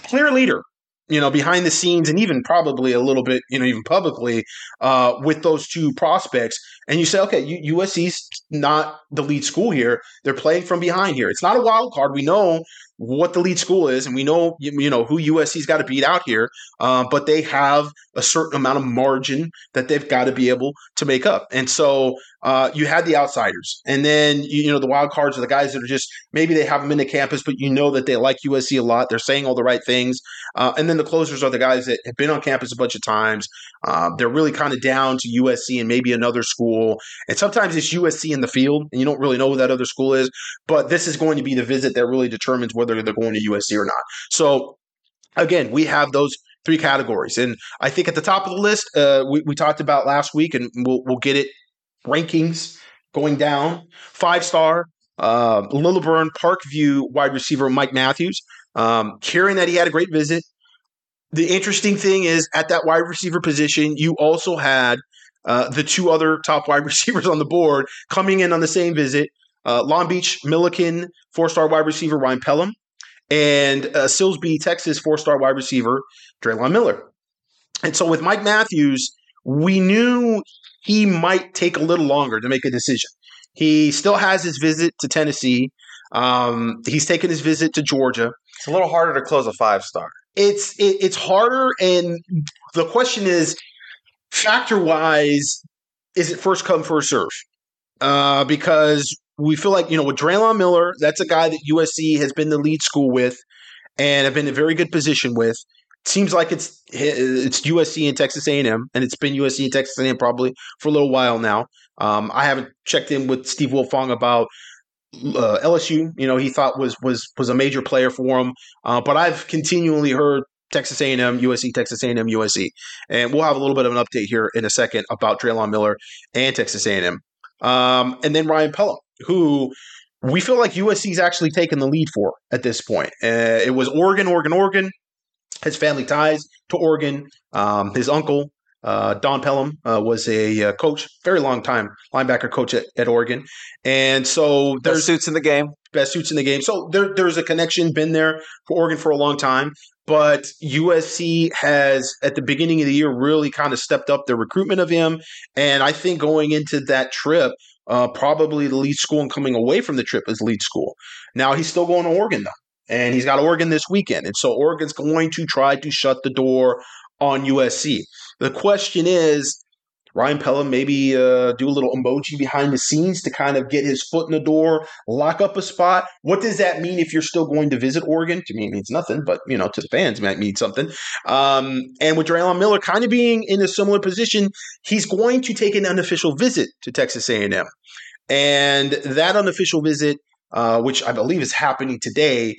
Clear leader, you know, behind the scenes and even probably a little bit, you know, even publicly uh, with those two prospects. And you say, okay, USC's not the lead school here. They're playing from behind here. It's not a wild card. We know what the lead school is, and we know you know who USC's got to beat out here. Uh, but they have a certain amount of margin that they've got to be able to make up. And so uh, you had the outsiders, and then you, you know the wild cards are the guys that are just maybe they haven't been to campus, but you know that they like USC a lot. They're saying all the right things, uh, and then the closers are the guys that have been on campus a bunch of times. Um, they're really kind of down to USC and maybe another school, and sometimes it's USC in the field, and you don't really know who that other school is. But this is going to be the visit that really determines whether they're going to USC or not. So again, we have those three categories, and I think at the top of the list, uh, we, we talked about last week, and we'll we'll get it rankings going down. Five star, uh, Lilburn Parkview wide receiver Mike Matthews, um, hearing that he had a great visit. The interesting thing is at that wide receiver position, you also had uh, the two other top wide receivers on the board coming in on the same visit. Uh, Long Beach Milliken, four star wide receiver Ryan Pelham, and uh, Silsbee, Texas, four star wide receiver Drelon Miller. And so with Mike Matthews, we knew he might take a little longer to make a decision. He still has his visit to Tennessee. Um, he's taken his visit to Georgia. It's a little harder to close a five star. It's it, it's harder, and the question is, factor wise, is it first come first serve? Uh, because we feel like you know with Drelon Miller, that's a guy that USC has been the lead school with, and have been in a very good position with. Seems like it's it's USC and Texas A&M, and it's been USC and Texas A&M probably for a little while now. Um, I haven't checked in with Steve Wiltfong about uh, LSU. You know, he thought was was was a major player for him, uh, but I've continually heard Texas A&M, USC, Texas A&M, USC, and we'll have a little bit of an update here in a second about Drelon Miller and Texas A&M, um, and then Ryan Pelham, who we feel like USC's actually taken the lead for at this point. Uh, it was Oregon, Oregon, Oregon. His family ties to Oregon. Um, his uncle uh, Don Pellum uh, was a uh, coach, very long time linebacker coach at, at Oregon, and so There's there's suits in the game. best suits in the game. So there, there's a connection been there for Oregon for a long time. But USC has, at the beginning of the year, really kind of stepped up their recruitment of him. And I think going into that trip, uh, probably the lead school and coming away from the trip is lead school. Now he's still going to Oregon though, and he's got Oregon this weekend, and so Oregon's going to try to shut the door on USC. The question is, Ryan Pelham maybe uh, do a little emoji behind the scenes to kind of get his foot in the door, lock up a spot. What does that mean if you're still going to visit Oregon? To me, it means nothing, but you know, to the fans, it might mean something. Um, and with Drelon Miller kind of being in a similar position, he's going to take an unofficial visit to Texas A&M. And that unofficial visit, uh, which I believe is happening today,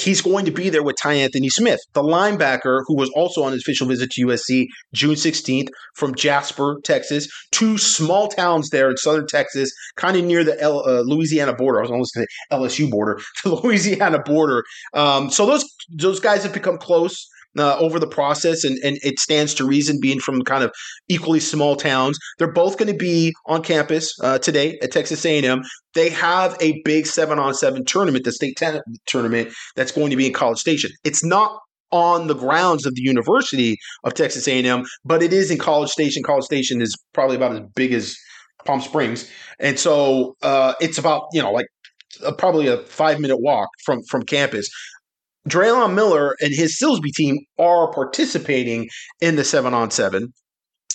he's going to be there with Ty Anthony Smith, the linebacker who was also on his official visit to USC June 16th from Jasper, Texas, two small towns there in southern Texas, kind of near the L- uh, Louisiana border. I was almost going to LSU border, the Louisiana border. Um, so those those guys have become close uh, over the process, and, and it stands to reason being from kind of equally small towns. They're both going to be on campus uh, today at Texas A&M. They have a big seven on seven tournament, the state ten- tournament that's going to be in College Station. It's not on the grounds of the University of Texas A&M, but it is in College Station. College Station is probably about as big as Palm Springs, and so uh, it's about you know like uh, probably a five minute walk from from campus. Drelon Miller and his Silsbee team are participating in the seven on seven.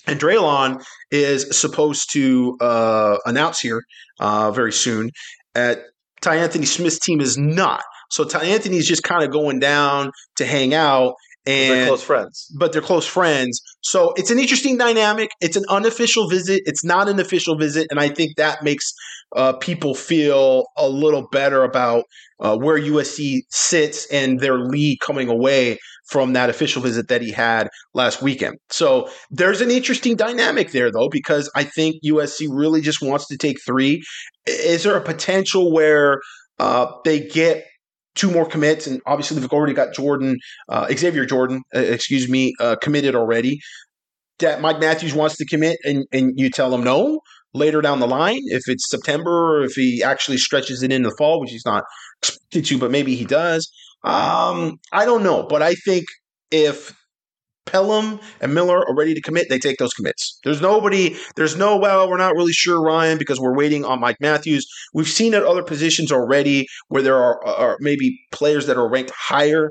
And Drelon is supposed to uh, announce here uh, very soon. At Ty Anthony Smith's team is not. So Ty Anthony is just kind of going down to hang out. And They're close friends. but they're close friends. So it's an interesting dynamic. It's an unofficial visit. It's not an official visit, and I think that makes uh, people feel a little better about uh, where USC sits and their lead coming away from that official visit that he had last weekend. So there's an interesting dynamic there, though, because I think USC really just wants to take three. Is there a potential where uh, they get two more commits, and obviously they've already got Jordan, uh, Xavier Jordan, uh, excuse me, uh, committed already. That Mike Matthews wants to commit, and and you tell him no later down the line if it's September or if he actually stretches it into the fall, which he's not expected to, but maybe he does. Um, I don't know, but I think if Pelham and Miller are ready to commit, they take those commits. There's nobody, there's no, well, we're not really sure, Ryan, because we're waiting on Mike Matthews. We've seen at other positions already where there are, are maybe players that are ranked higher.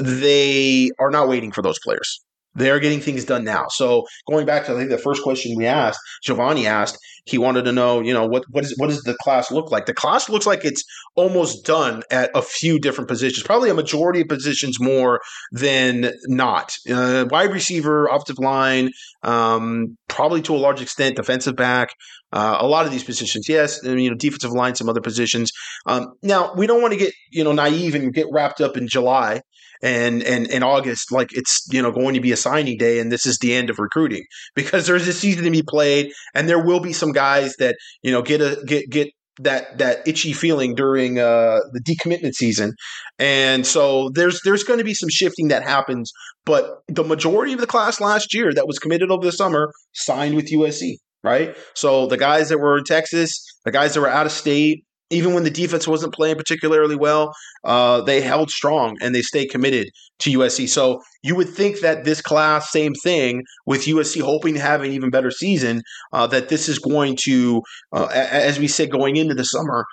They are not waiting for those players. They're getting things done now. So going back to I think the first question we asked, Giovanni asked, he wanted to know, you know, what what is what does the class look like? The class looks like it's almost done at a few different positions, probably a majority of positions more than not. Uh, wide receiver, offensive line, um, probably to a large extent defensive back. Uh, a lot of these positions, yes, and, you know, defensive line, some other positions. Um, now we don't want to get you know naive and get wrapped up in July and and in August, like it's you know going to be a signing day, and this is the end of recruiting because there's a season to be played, and there will be some guys that you know get a get get that that itchy feeling during uh, the decommitment season, and so there's there's going to be some shifting that happens. But the majority of the class last year that was committed over the summer signed with USC, right? So the guys that were in Texas, the guys that were out of state, even when the defense wasn't playing particularly well, uh, they held strong and they stayed committed to USC. So you would think that this class, same thing, with USC hoping to have an even better season, uh, that this is going to, uh, as we said, going into the summer,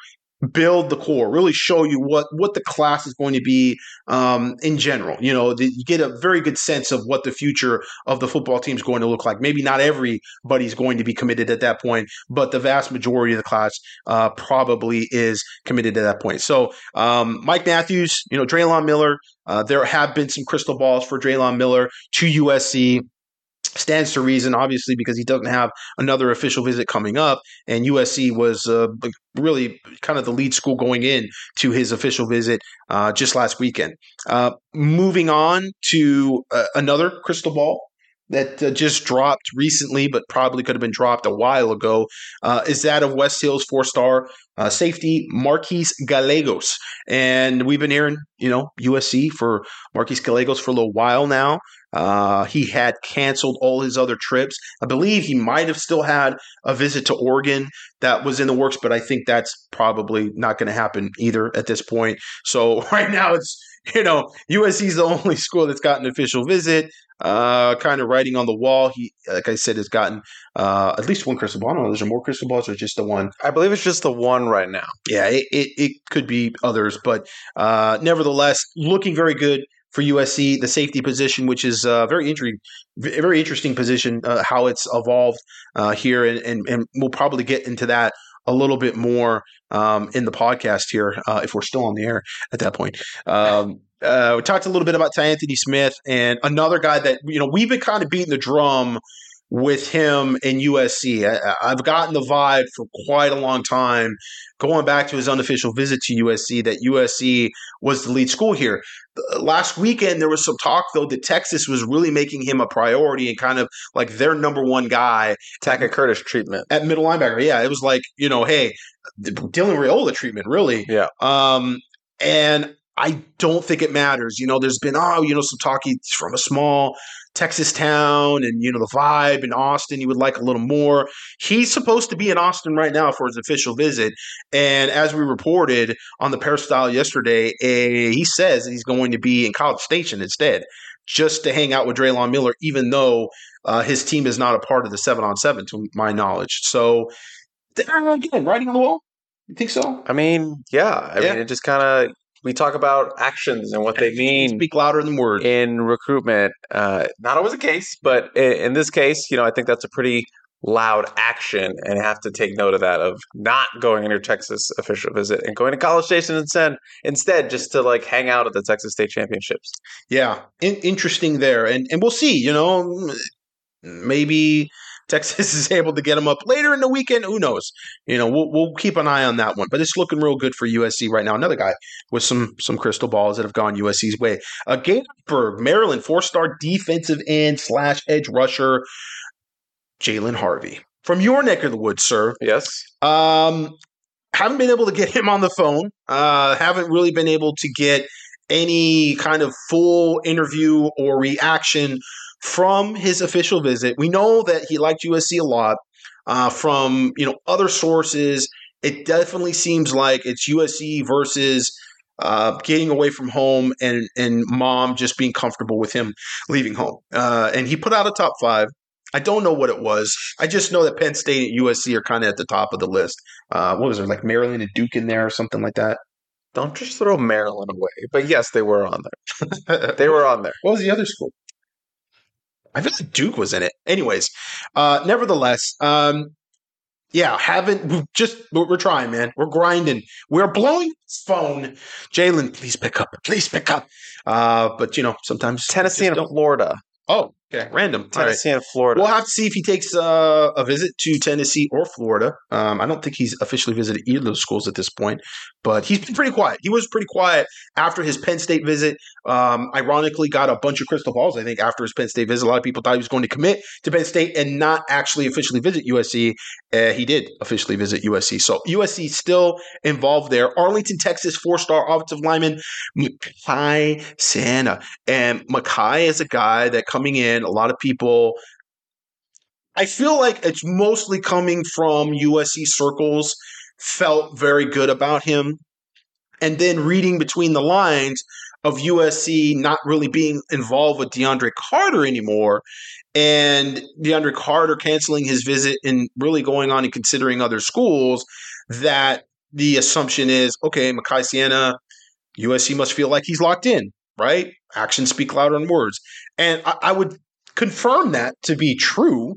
build the core, really show you what what the class is going to be um, in general. You know, the, you get a very good sense of what the future of the football team is going to look like. Maybe not everybody's going to be committed at that point, but the vast majority of the class uh, probably is committed at that point. So, um, Mike Matthews, you know, Drelon Miller. Uh, there have been some crystal balls for Drelon Miller to USC stands to reason, obviously, because he doesn't have another official visit coming up, and USC was uh, really kind of the lead school going in to his official visit uh, just last weekend. Uh, moving on to uh, another crystal ball that uh, just dropped recently, but probably could have been dropped a while ago, uh, is that of West Hills four-star uh, safety Marquise Gallegos, and we've been hearing, you know, USC for Marquise Gallegos for a little while now. Uh, he had canceled all his other trips. I believe he might have still had a visit to Oregon that was in the works, but I think that's probably not going to happen either at this point. So right now it's you know USC is the only school that's got an official visit. Uh, kind of writing on the wall. He, like I said, has gotten uh, at least one crystal ball. I don't know, is there more crystal balls or just the one? I believe it's just the one right now. Yeah, it, it, it could be others, but uh, nevertheless, looking very good for USC, the safety position, which is a very interesting, very interesting position, uh, how it's evolved uh, here, and, and and we'll probably get into that a little bit more um, in the podcast here uh, if we're still on the air at that point. Um, uh, we talked a little bit about Ty Anthony Smith and another guy that you know we've been kind of beating the drum with him in USC. I, I've gotten the vibe for quite a long time, going back to his unofficial visit to USC, that USC was the lead school here. Last weekend, there was some talk, though, that Texas was really making him a priority and kind of like their number one guy. Tackett Curtis treatment. At middle linebacker. Yeah, it was like, you know, hey, Dylan Raiola treatment, really. Yeah. Um, and I don't think it matters. You know, there's been, oh, you know, some talk he's from a small Texas town and, you know, the vibe in Austin, you would like a little more. He's supposed to be in Austin right now for his official visit. And as we reported on the peristyle yesterday, eh, he says he's going to be in College Station instead, just to hang out with Drelon Miller, even though uh, his team is not a part of the seven on seven, to my knowledge. So, again, writing on the wall. You think so? I mean, yeah. I Yeah. mean, it just kind of we talk about actions and what they mean Speak louder than words. in recruitment. Uh, not always the case, but in, in this case, you know, I think that's a pretty loud action, and have to take note of that of not going on your Texas official visit and going to College Station instead, instead just to like hang out at the Texas State Championships. Yeah, in, interesting there, and and we'll see. You know, maybe Texas is able to get them up later in the weekend. Who knows? You know, we'll we'll keep an eye on that one. But it's looking real good for USC right now. Another guy with some some crystal balls that have gone USC's way. Uh, Gaithersburg, Maryland, four star defensive end slash edge rusher, Jalen Harvey from your neck of the woods, sir. Yes. Um, haven't been able to get him on the phone. Uh, haven't really been able to get any kind of full interview or reaction from his official visit. We know that he liked USC a lot. Uh, from you know other sources, it definitely seems like it's USC versus uh, getting away from home and and mom just being comfortable with him leaving home. Uh, and he put out a top five. I don't know what it was. I just know that Penn State and USC are kind of at the top of the list. Uh, what was there, like Maryland and Duke in there or something like that? Don't just throw Maryland away. But yes, they were on there. They were on there. What was the other school? I feel like Duke was in it. Anyways, uh, nevertheless, um, yeah, haven't we've just we're, we're trying, man. We're grinding. We're blowing this phone. Jalen, please pick up. Please pick up. Uh, but you know, sometimes Tennessee and Florida. Oh, okay, random. All right. Tennessee and Florida. We'll have to see if he takes uh, a visit to Tennessee or Florida. Um, I don't think he's officially visited either of those schools at this point, but he's been pretty quiet. He was pretty quiet after his Penn State visit. Um, ironically, got a bunch of crystal balls. I think after his Penn State visit, a lot of people thought he was going to commit to Penn State and not actually officially visit USC. Uh, he did officially visit USC, so USC still involved there. Arlington, Texas, four-star offensive lineman Makai Saina, and Makai is a guy that coming in. A lot of people I feel like it's mostly coming from USC circles, felt very good about him. And then reading between the lines of USC not really being involved with DeAndre Carter anymore, and DeAndre Carter canceling his visit and really going on and considering other schools, that the assumption is okay, Makai Saina, USC must feel like he's locked in, right? Actions speak louder than words. And I, I would confirm that to be true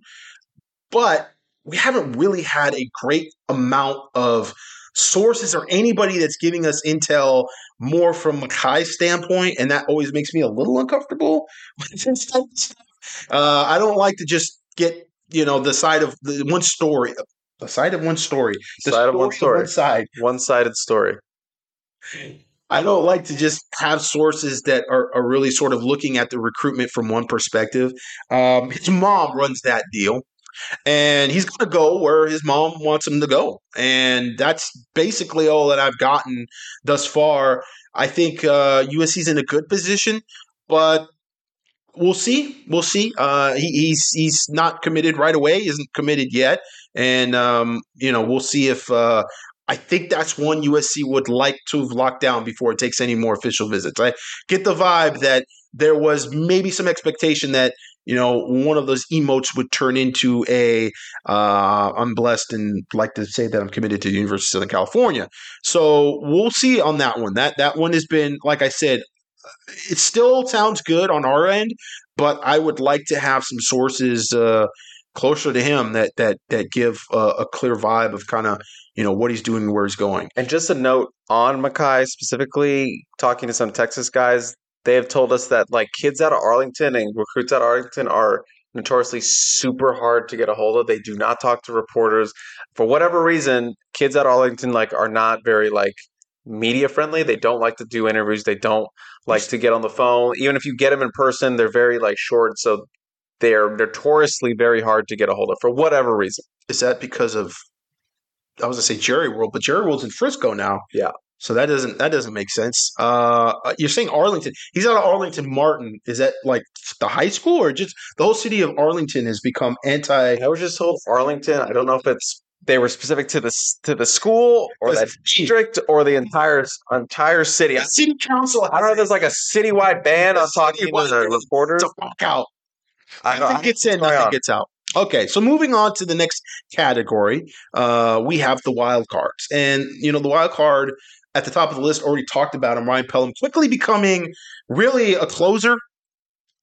but we haven't really had a great amount of sources or anybody that's giving us intel more from Makai's standpoint, and that always makes me a little uncomfortable with this type of stuff. Uh, I don't like to just get you know the side of the one story, the side of one story, the Side of one story. one side. One sided story. I don't like to just have sources that are, are really sort of looking at the recruitment from one perspective. Um, his mom runs that deal, and he's going to go where his mom wants him to go, and that's basically all that I've gotten thus far. I think uh, USC's in a good position, but we'll see. We'll see. Uh, he, he's he's not committed right away. Isn't committed yet, and um, you know we'll see if. Uh, I think that's one USC would like to have locked down before it takes any more official visits. I get the vibe that there was maybe some expectation that you know one of those emotes would turn into a uh, I'm blessed and like to say that I'm committed to the University of Southern California. So we'll see on that one. That that one has been like I said, it still sounds good on our end, but I would like to have some sources uh, closer to him that that that give uh, a clear vibe of kind of you know what he's doing and where he's going. And just a note on Makai specifically, talking to some Texas guys, they have told us that like kids out of Arlington and recruits out of Arlington are notoriously super hard to get a hold of. They do not talk to reporters for whatever reason. Kids at Arlington like are not very like media friendly. They don't like to do interviews. They don't like to get on the phone. Even if you get them in person, they're very like short. So they are notoriously very hard to get a hold of for whatever reason. Is that because of? I was gonna say Jerry World, but Jerry World's in Frisco now. Yeah. So that doesn't that doesn't make sense. Uh, you're saying Arlington? He's out of Arlington. Martin is that like the high school or just the whole city of Arlington has become anti? I was just told Arlington. I don't know if it's they were specific to the to the school or that district or the entire entire city. I, City council. I don't know if there's like a citywide ban on talking to the reporters. It's a walk out. I don't- Nothing gets in, going nothing on. gets out. Okay, so moving on to the next category, uh, we have the wild cards, and you know the wild card at the top of the list already talked about him. Ryan Pelham quickly becoming really a closer.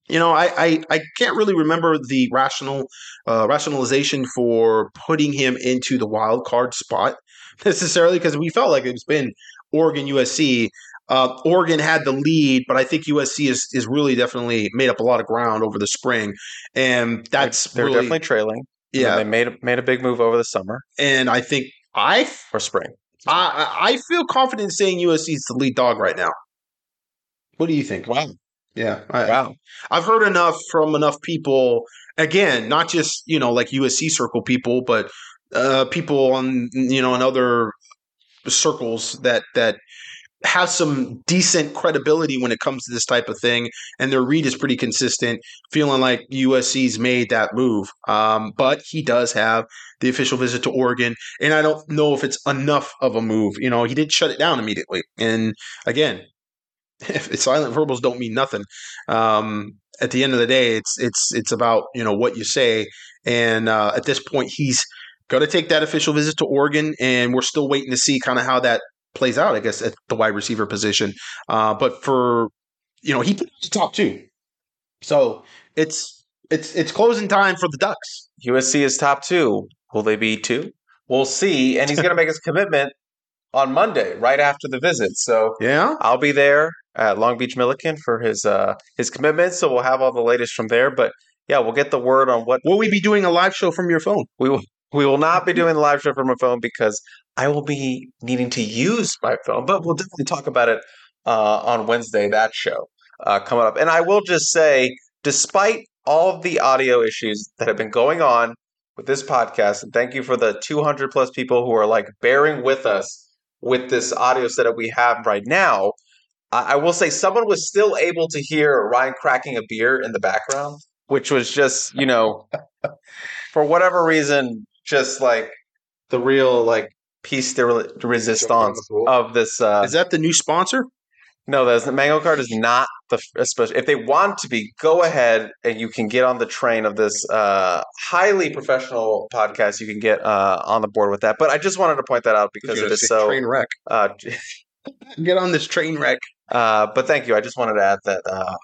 You know, I I, I can't really remember the rational uh, rationalization for putting him into the wild card spot necessarily because we felt like it's been Oregon USC. Uh, Oregon had the lead, but I think USC is is really definitely made up a lot of ground over the spring, and that's they're really, definitely trailing. Yeah. they made a- made a big move over the summer And I think I or spring. I I feel confident saying USC is the lead dog right now. What do you think? Wow, Yeah, I, wow. I've heard enough from enough people. Again, not just you know like USC circle people, but uh, people on you know in other circles that that have some decent credibility when it comes to this type of thing, and their read is pretty consistent. Feeling like USC's made that move, um, but he does have the official visit to Oregon, and I don't know if it's enough of a move. You know, he did shut it down immediately, and again, if silent verbals don't mean nothing. Um, at the end of the day, it's it's it's about you know what you say, and uh, at this point, he's going to take that official visit to Oregon, and we're still waiting to see kind of how that plays out. I guess at the wide receiver position, uh, but for you know he put the top two, so it's it's it's closing time for the Ducks. USC is top two. Will they be two? We'll see. And he's going to make his commitment on Monday, right after the visit. So Yeah, I'll be there at Long Beach Milliken for his uh his commitment. So we'll have all the latest from there. But yeah, we'll get the word on what will we be doing a live show from your phone? we will. We will not be doing the live show from my phone because I will be needing to use my phone. But we'll definitely talk about it uh, on Wednesday. That show uh, coming up, and I will just say, despite all of the audio issues that have been going on with this podcast, and thank you for the 200 plus people who are like bearing with us with this audio setup we have right now. I I will say someone was still able to hear Ryan cracking a beer in the background, which was just, you know, for whatever reason, just like the real like piece de resistance of this. Uh, Is that the new sponsor? no, that's the Mango Card is not the especially if they want to be. Go ahead and you can get on the train of this uh, highly professional podcast. You can get uh, on the board with that. But I just wanted to point that out because it is so. train wreck. Uh, Get on this train wreck. uh, but thank you. I just wanted to add that uh,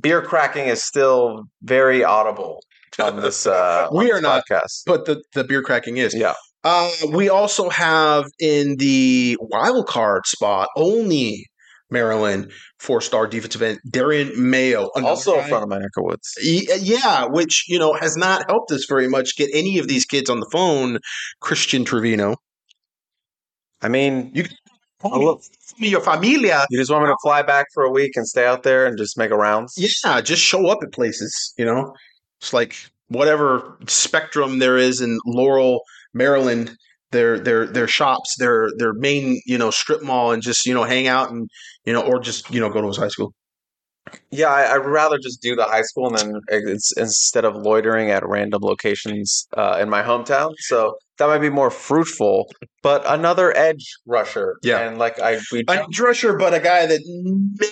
beer cracking is still very audible on this. Uh, We on are this not. podcast. But the, the beer cracking is. Yeah. Uh, we also have in the wild card spot only Maryland four star defensive end Darian Mayo, Also guy- in front of my neck woods. Yeah, which you know has not helped us very much get any of these kids on the phone. Christian Trevino, I mean, You- look- your familia. you just want me to fly back for a week and stay out there and just make a rounds? Yeah, just show up at places. You know, it's like whatever spectrum there is in Laurel, Maryland. Their their their shops, their their main you know strip mall, and just you know hang out and you know or just you know go to his high school. Yeah, I, I'd rather just do the high school and then it's instead of loitering at random locations uh, in my hometown. So that might be more fruitful. But another edge rusher, Yeah. and like I we A rusher, but a guy that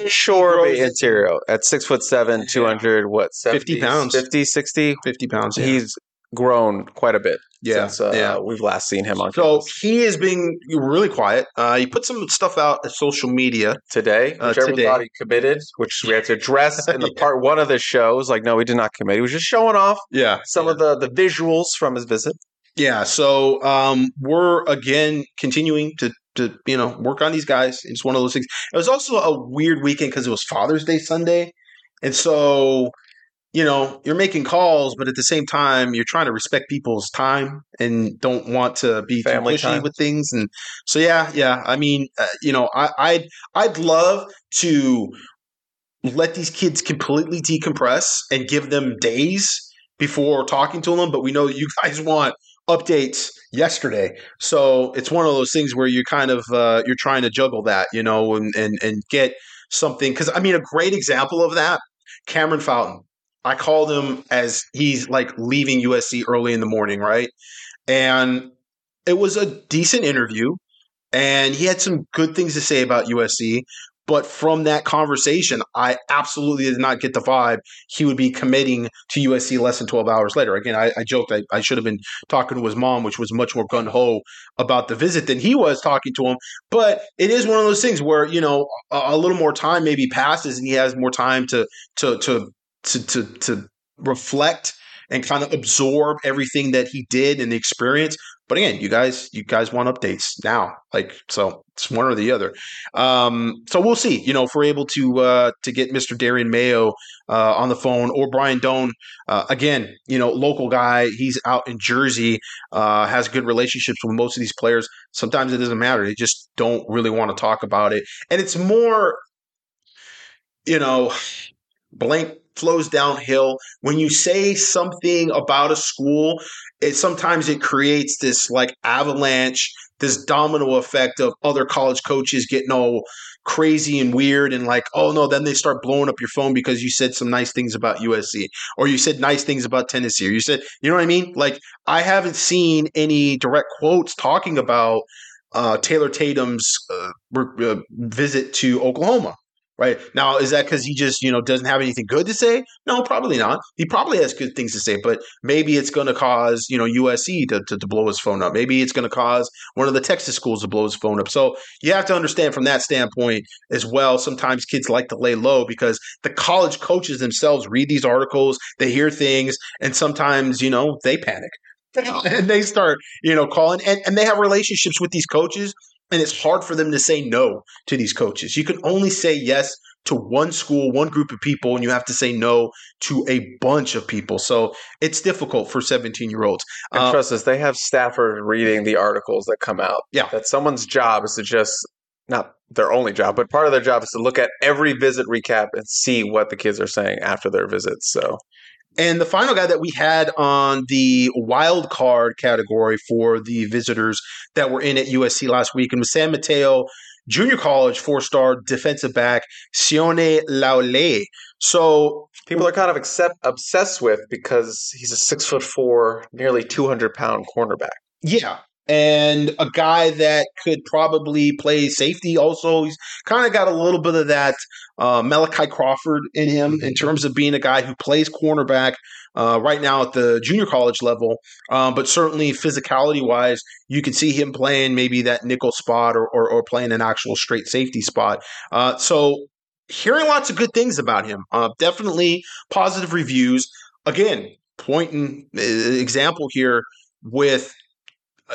sure be interior at six foot seven, two hundred what 50 pounds. 50, 60. fifty pounds. Yeah. He's grown quite a bit Yeah, since uh, yeah. we've last seen him on So campus. he is being really quiet. Uh, he put some stuff out at social media. today, Uh, which everyone today. thought he committed, which we had to address in the part one of the show. It was like, no, he did not commit. He was just showing off Yeah, some of the the visuals from his visit. yeah. So um, we're again continuing to to you know work on these guys. It's one of those things. It was also a weird weekend because it was Father's Day Sunday, and so you know, you're making calls, but at the same time, you're trying to respect people's time and don't want to be Family too pushy time. with things. And so, yeah, yeah. I mean, uh, you know, I, I'd I'd love to let these kids completely decompress and give them days before talking to them. But we know you guys want updates yesterday, so it's one of those things where you're kind of uh, you're trying to juggle that, you know, and and and get something because I mean, a great example of that, Cameron Fountain. I called him as he's like leaving USC early in the morning, right? And it was a decent interview, and he had some good things to say about USC. But from that conversation, I absolutely did not get the vibe he would be committing to USC less than 12 hours later. Again, I, I joked I, I should have been talking to his mom, which was much more gun ho about the visit than he was talking to him. But it is one of those things where, you know, a, a little more time maybe passes and he has more time to, to, to, to, to, to reflect and kind of absorb everything that he did and the experience. But again, you guys, you guys want updates now, like so. It's one or the other. Um, so we'll see. You know, if we're able to uh, to get Mr. Darian Mayo uh, on the phone or Brian Dohn uh, again, you know, local guy. He's out in Jersey, uh, has good relationships with most of these players. Sometimes it doesn't matter; they just don't really want to talk about it, and it's more, you know, blank flows downhill. When you say something about a school it sometimes it creates this like avalanche this domino effect of other college coaches getting all crazy and weird and like oh no then they start blowing up your phone because you said some nice things about USC or you said nice things about Tennessee or you said you know what I mean? Like I haven't seen any direct quotes talking about uh, Taylor Tatum's uh, uh, visit to Oklahoma right? Now is that because he just you know doesn't have anything good to say? No probably not. He probably has good things to say but maybe it's going to cause you know usc to, to, to blow his phone up. Maybe it's going to cause one of the texas schools to blow his phone up. So you have to understand from that standpoint as well sometimes kids like to lay low because the college coaches themselves read these articles they hear things and sometimes you know they panic. And they start you know calling and, and they have relationships with these coaches and it's hard for them to say no to these coaches. You can only say yes to one school, one group of people, and you have to say no to a bunch of people. So it's difficult for 17 year olds. And Uh, trust us, they have staffers reading the articles that come out. Yeah. That someone's job is to just not their only job, but part of their job is to look at every visit recap and see what the kids are saying after their visits. So And the final guy that we had on the wild card category for the visitors that were in at USC last week and was San Mateo Junior College four star defensive back Sione Laulea. So people are kind of accept, obsessed with because he's a six foot four, nearly two hundred pound cornerback. Yeah. And a guy that could probably play safety also. He's kind of got a little bit of that uh, Malachi Crawford in him in terms of being a guy who plays cornerback uh, right now at the junior college level. Um, but certainly physicality wise, you can see him playing maybe that nickel spot or, or, or playing an actual straight safety spot. Uh, so hearing lots of good things about him. Uh, definitely positive reviews. Again, pointing uh, example here with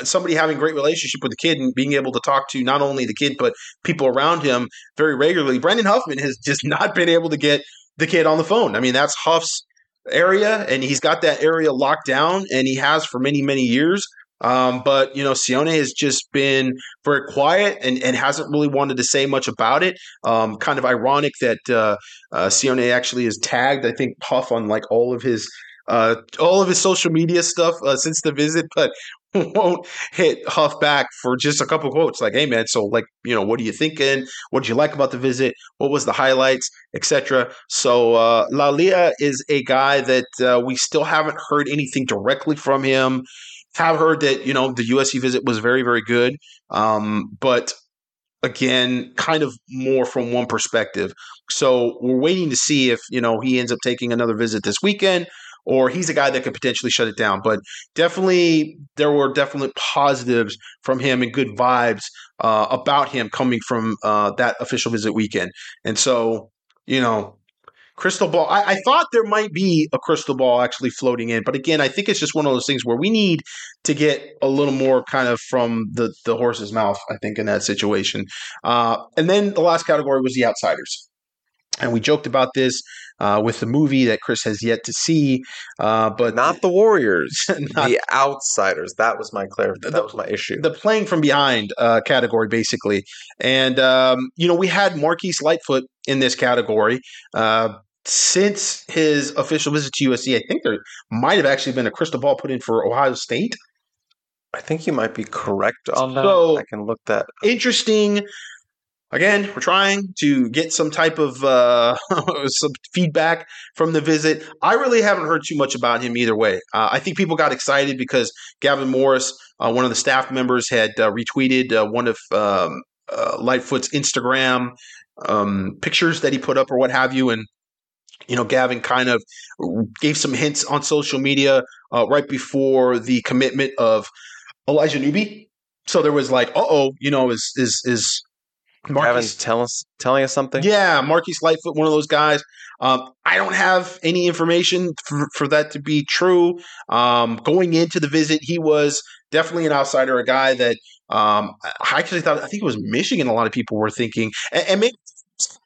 somebody having great relationship with the kid and being able to talk to not only the kid but people around him very regularly. Brandon Huffman has just not been able to get the kid on the phone. I mean, that's Huff's area, and he's got that area locked down, and he has for many many years. Um, but you know, Sione has just been very quiet and, and hasn't really wanted to say much about it. Um, kind of ironic that uh, uh, Sione actually is tagged, I think, Huff on like all of his uh, all of his social media stuff uh, since the visit, but won't hit Huff back for just a couple quotes like, "Hey man, so like, you know, what are you thinking? What did you like about the visit? What was the highlights, etc." So uh, Laulea is a guy that uh, we still haven't heard anything directly from him. Have heard that you know the USC visit was very very good, um, but again, kind of more from one perspective. So we're waiting to see if you know he ends up taking another visit this weekend or he's a guy that could potentially shut it down. But definitely, there were definitely positives from him and good vibes uh, about him coming from uh, that official visit weekend. And so, you know, crystal ball. I, I thought there might be a crystal ball actually floating in, but again, I think it's just one of those things where we need to get a little more kind of from the the horse's mouth. I think in that situation. Uh, and then the last category was the outsiders. And we joked about this uh, with the movie that Chris has yet to see, uh, but Not the Warriors, Not- the outsiders. That was my clarification. That was my issue. the playing from behind uh, category, basically. And um, you know, we had Marquise Lightfoot in this category. Uh, since his official visit to USC, I think there might have actually been a crystal ball put in for Ohio State. I think you might be correct on that. So- I can look that. interesting. Again, we're trying to get some type of uh, some feedback from the visit. I really haven't heard too much about him either way. Uh, I think people got excited because Gavin Morris, uh, one of the staff members, had uh, retweeted uh, one of um, uh, Lightfoot's Instagram um, pictures that he put up or what have you, and you know, Gavin kind of gave some hints on social media right before the commitment of Elijah Newby. So there was like, oh, you know, is is is Marquise? tell us, telling us something. Yeah, Marquise Lightfoot, one of those guys. Um, I don't have any information for, for that to be true. Um, going into the visit, he was definitely an outsider, a guy that um, I actually thought I think it was Michigan. A lot of people were thinking, and, and maybe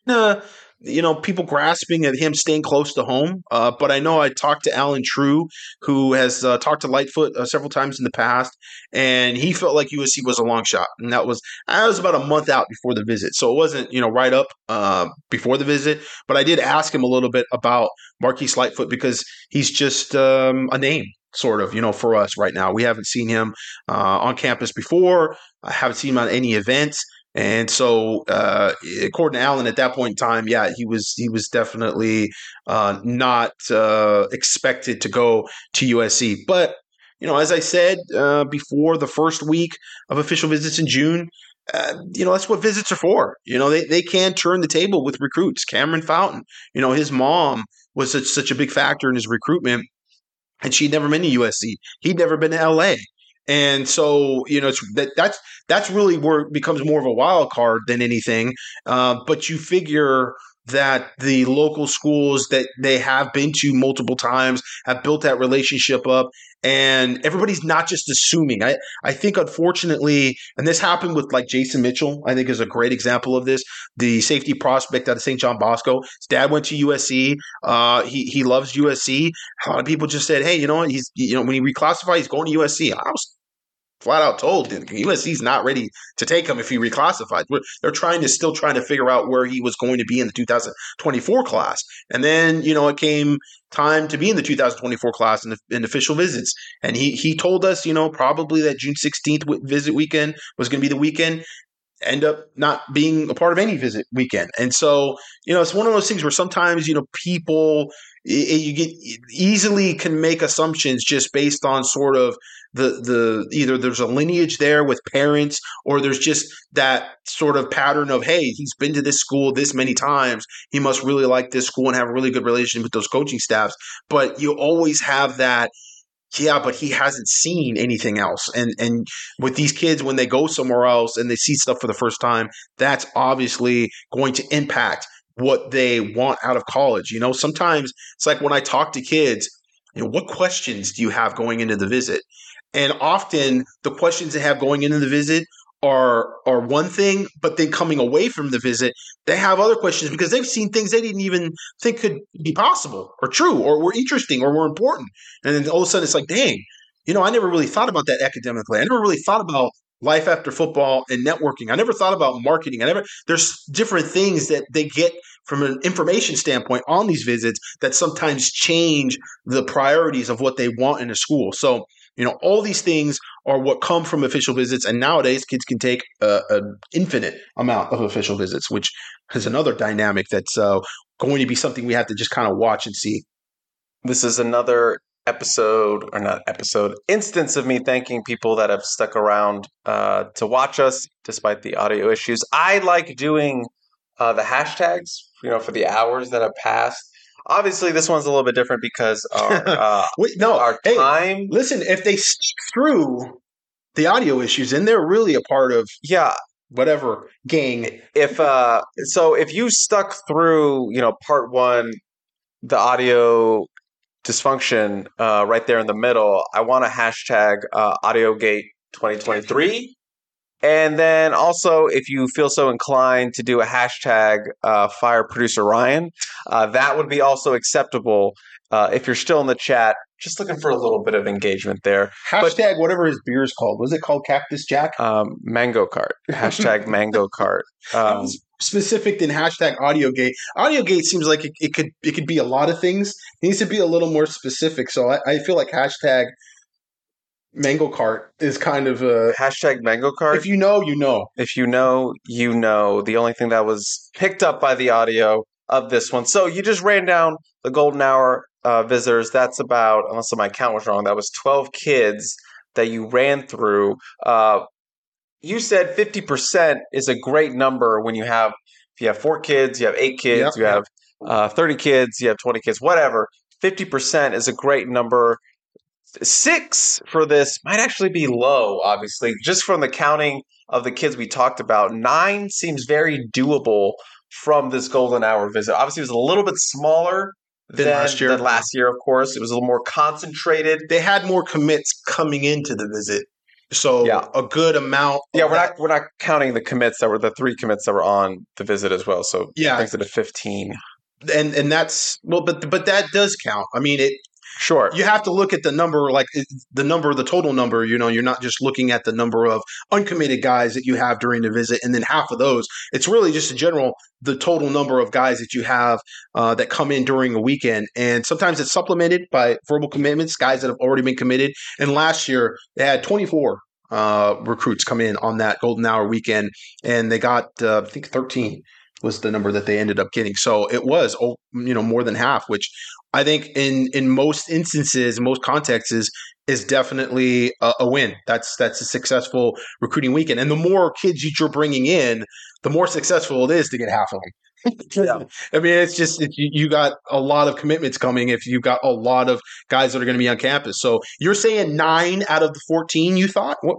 uh, you know people grasping at him staying close to home. Uh, but I know I talked to Allen Trieu, who has uh, talked to Lightfoot uh, several times in the past, and he felt like USC was a long shot, and that was I was about a month out before the visit, so it wasn't you know right up uh, before the visit. But I did ask him a little bit about Marquise Lightfoot because he's just um, a name. Sort of, you know, for us right now, we haven't seen him uh, on campus before. I haven't seen him on any events. And so, uh, according to Allen, at that point in time, yeah, he was he was definitely uh, not uh, expected to go to USC. But you know, as I said uh, before, the first week of official visits in June, uh, you know, that's what visits are for. You know, they they can turn the table with recruits. Cameron Fountain, you know, his mom was such such a big factor in his recruitment, and she'd never been to USC. He'd never been to LA. And so, you know, it's that that's that's really where it becomes more of a wild card than anything. Uh, but you figure that the local schools that they have been to multiple times have built that relationship up and everybody's not just assuming. I i think unfortunately and this happened with like jason mitchell i think is a great example of this. The safety prospect out of st john bosco. His dad went to usc uh he he loves usc a lot of people just said hey you know what? He's you know when he reclassified he's going to usc i was flat out told that USC's not ready to take him if he reclassified. They're trying to still trying to figure out where he was going to be in the 2024 class. And then, you know, it came time to be in the 2024 class in official visits. And he he told us, you know, probably that June 16th wi- visit weekend was going to be the weekend. End up not being a part of any visit weekend. And so, you know, it's one of those things where sometimes, you know, people i- i- you get easily can make assumptions just based on sort of the the either there's a lineage there with parents or there's just that sort of pattern of hey he's been to this school this many times. He must really like this school and have a really good relationship with those coaching staffs. But you always have that yeah but he hasn't seen anything else. And and with these kids when they go somewhere else and they see stuff for the first time that's obviously going to impact what they want out of college. You know sometimes it's like when i talk to kids you know what questions do you have going into the visit and often the questions they have going into the visit are are one thing, but then coming away from the visit, they have other questions because they've seen things they didn't even think could be possible or true or were interesting or were important. And then all of a sudden it's like, dang, you know, I never really thought about that academically. I never really thought about life after football and networking. I never thought about marketing. I never there's different things that they get from an information standpoint on these visits that sometimes change the priorities of what they want in a school. So you know, all these things are what come from official visits, and nowadays kids can take an infinite amount of official visits, which is another dynamic that's uh, going to be something we have to just kind of watch and see. This is another episode, or not episode, instance of me thanking people that have stuck around uh, to watch us despite the audio issues. I like doing uh, the hashtags, you know, for the hours that have passed. Obviously, this one's a little bit different because our uh, Wait, no, our hey, time. listen, if they stick through the audio issues, and they're really a part of Yeah, whatever gang. if uh, so, if you stuck through, you know, part one, the audio dysfunction uh, right there in the middle, I want to hashtag uh, AudioGate 2023. And then also, if you feel so inclined to do a hashtag uh, fire producer Ryan, uh, that would be also acceptable. Uh, if you're still in the chat, just looking for a little bit of engagement there. Hashtag whatever his beer is called. Was it called Cactus Jack? Um, mango cart. Hashtag mango cart. Um, specific than hashtag AudioGate. AudioGate seems like it, it could it could be a lot of things. It needs to be a little more specific. So I, I feel like hashtag Mango Cart is kind of a. hashtag mango cart. If you know, you know. If you know, you know. The only thing that was picked up by the audio of this one. So you just ran down the golden hour uh, visitors. That's about, unless my count was wrong, that was 12 kids that you ran through. Uh, you said 50% is a great number when you have, if you have four kids, you have eight kids, Yep. you have uh, 30 kids, you have 20 kids, whatever. 50% is a great number. Six for this might actually be low, obviously, just from the counting of the kids we talked about. Nine seems very doable from this golden hour visit. Obviously, it was a little bit smaller Than than last year. Than last year, of course, it was a little more concentrated. They had more commits coming into the visit, so Yeah. a good amount. Yeah, we're that- not we're not counting the commits that were the three commits that were on the visit as well. So Yeah. brings it to fifteen. and and that's well, but but that does count. I mean, it Sure. you have to look at the number like the number the total number you know you're not just looking at the number of uncommitted guys that you have during the visit and then half of those it's really just in general the total number of guys that you have uh, that come in during a weekend and sometimes it's supplemented by verbal commitments guys that have already been committed and last year they had 24 uh, recruits come in on that golden hour weekend and they got uh, i think 13 was the number that they ended up getting so it was oh, you know more than half which I think in in most instances, most contexts, is is definitely a, a win. That's that's a successful recruiting weekend, and the more kids that you're bringing in, the more successful it is to get half of them. Yeah. I mean, it's just it, you, got a lot of commitments coming if you've got a lot of guys that are going to be on campus. So you're saying nine out of the fourteen you thought? What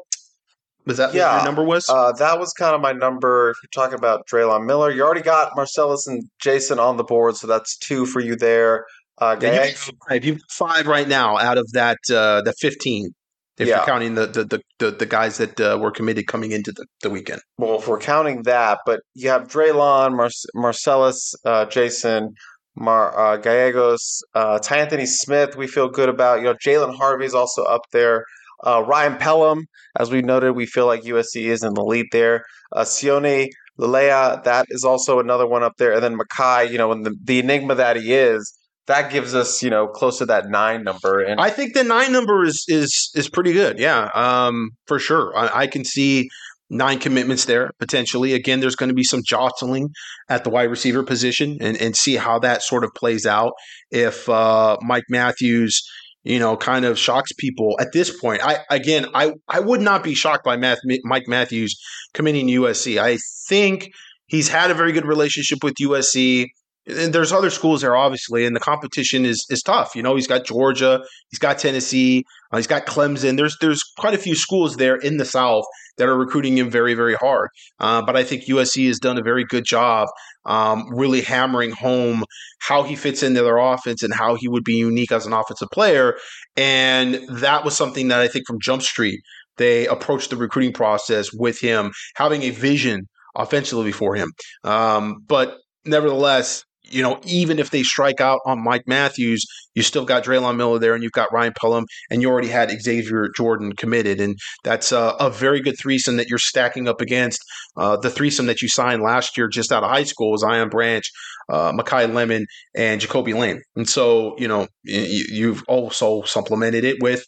was that? Yeah. what your number was? Uh, that was kind of my number. If you're talking about Drelon Miller, you already got Marcelles and Jason on the board, so that's two for you there. Uh, Yeah, you Gallegos- got five. You've got five right now out of that uh, the fifteen. If Yeah. you're counting the the, the, the, the guys that uh, were committed coming into the, the weekend. well, if we're counting that, but you have Drelon, Mar- Marcelles, uh, Jason, Mar- uh, Gallegos, uh, Ty Anthony Smith. We feel good about. You know, Jalen Harvey's also up there. Uh, Ryan Pellum, as we noted, we feel like USC is in the lead there. Uh, Sione Laulea, that is also another one up there, and then Makai. You know, the, the enigma that he is, that gives us you know close to that nine number. And I think the nine number is is is pretty good. Yeah, um, for sure. I, I can see nine commitments there potentially. Again, there's going to be some jostling at the wide receiver position, and and see how that sort of plays out. If uh, Mike Matthews, you know, kind of shocks people at this point. I again, I I would not be shocked by Math, Mike Matthews committing to USC. I think he's had a very good relationship with USC. And there's other schools there, obviously, and the competition is is tough. You know, he's got Georgia, he's got Tennessee, uh, he's got Clemson. There's there's quite a few schools there in the South that are recruiting him very very hard. Uh, but I think USC has done a very good job, um, really hammering home how he fits into their offense and how he would be unique as an offensive player. And that was something that I think from Jump Street they approached the recruiting process with him having a vision offensively for him. Um, but nevertheless, you know, even if they strike out on Mike Matthews, you still got Drelon Miller there, and you've got Ryan Pellum, and you already had Xavier Jordan committed, and that's uh, a very good threesome that you're stacking up against. Uh, the threesome that you signed last year just out of high school was Ian Branch, uh, Makai Lemon, and Ja'Kobi Lane, and so you know you, you've also supplemented it with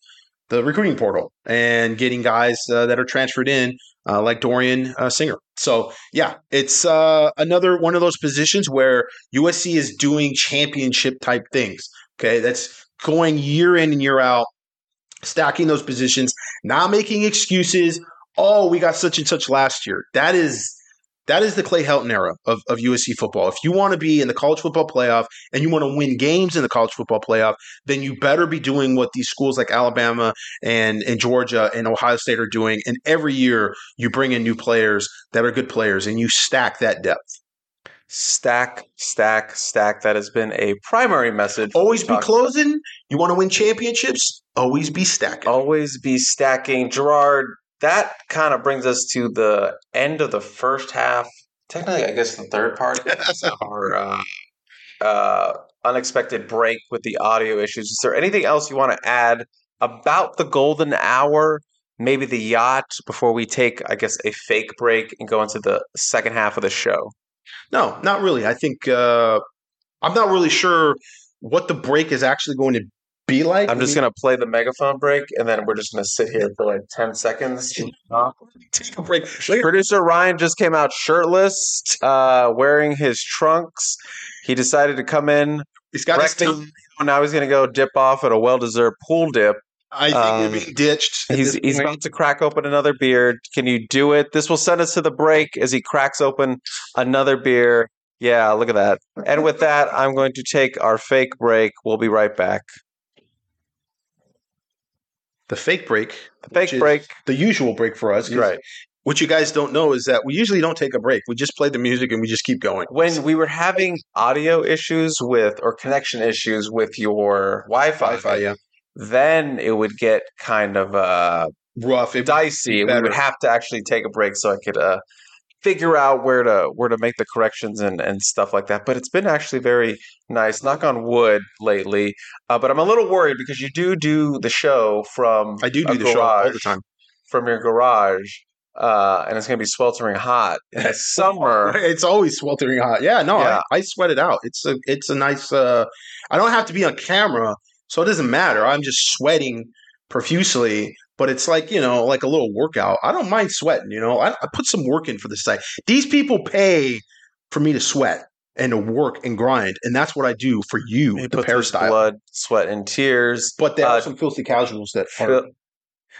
the recruiting portal and getting guys uh, that are transferred in uh, like Dorian uh, Singer. So yeah, it's uh, another one of those positions where USC is doing championship type things. Okay, that's going year in and year out, stacking those positions, not making excuses. Oh, we got such and such last year. That is that is the Clay Helton era of, of USC football. If you want to be in the college football playoff and you want to win games in the college football playoff, then you better be doing what these schools like Alabama and, and Georgia and Ohio State are doing. And every year you bring in new players that are good players and you stack that depth. stack, stack, stack. That has been a primary message. Always be closing. You want to win championships? Always be stacking. Always be stacking. Gerard, that kind of brings us to the end of the first half. Technically, I guess the third part of our uh, uh, unexpected break with the audio issues. Is there anything else you want to add about the golden hour? Maybe the yacht before we take, I guess, a fake break and go into the second half of the show. No, not really. I think uh, I'm not really sure what the break is actually going to be like. I'm just going to play the megaphone break and then we're just going to sit here for like 10 seconds. take a break. Producer Ryan just came out shirtless, uh, wearing his trunks. He decided to come in. He's got his rectum. Now he's going to go dip off at a well deserved pool dip. I think Um, we're being ditched. He's he's about to crack open another beer. Can you do it? This will send us to the break as he cracks open another beer. Yeah, look at that. And with that, I'm going to take our fake break. We'll be right back. The fake break. The fake break. The usual break for us. Right. What you guys don't know is that we usually don't take a break. We just play the music and we just keep going. When we were having audio issues with or connection issues with your Wi-Fi, Wi-Fi, yeah. then it would get kind of uh, Rough. It, dicey. We would have to actually take a break so I could uh, figure out where to where to make the corrections and, and stuff like that. But it's been actually very nice. Knock on wood lately. Uh, but I'm a little worried because you do do the show from I do do the show all the time. from your garage. Uh, and it's going to be sweltering hot in the summer. It's always sweltering hot. Yeah, no, Yeah. I, I sweat it out. It's a it's a nice. Uh, I don't have to be on camera, so it doesn't matter. I'm just sweating profusely, but it's like you know, like a little workout. I don't mind sweating. You know, I, I put some work in for the site. These people pay for me to sweat and to work and grind, and that's what I do for you, You the peristyle. blood, sweat, and tears. But there are Uh, some filthy casuals that are. Fil-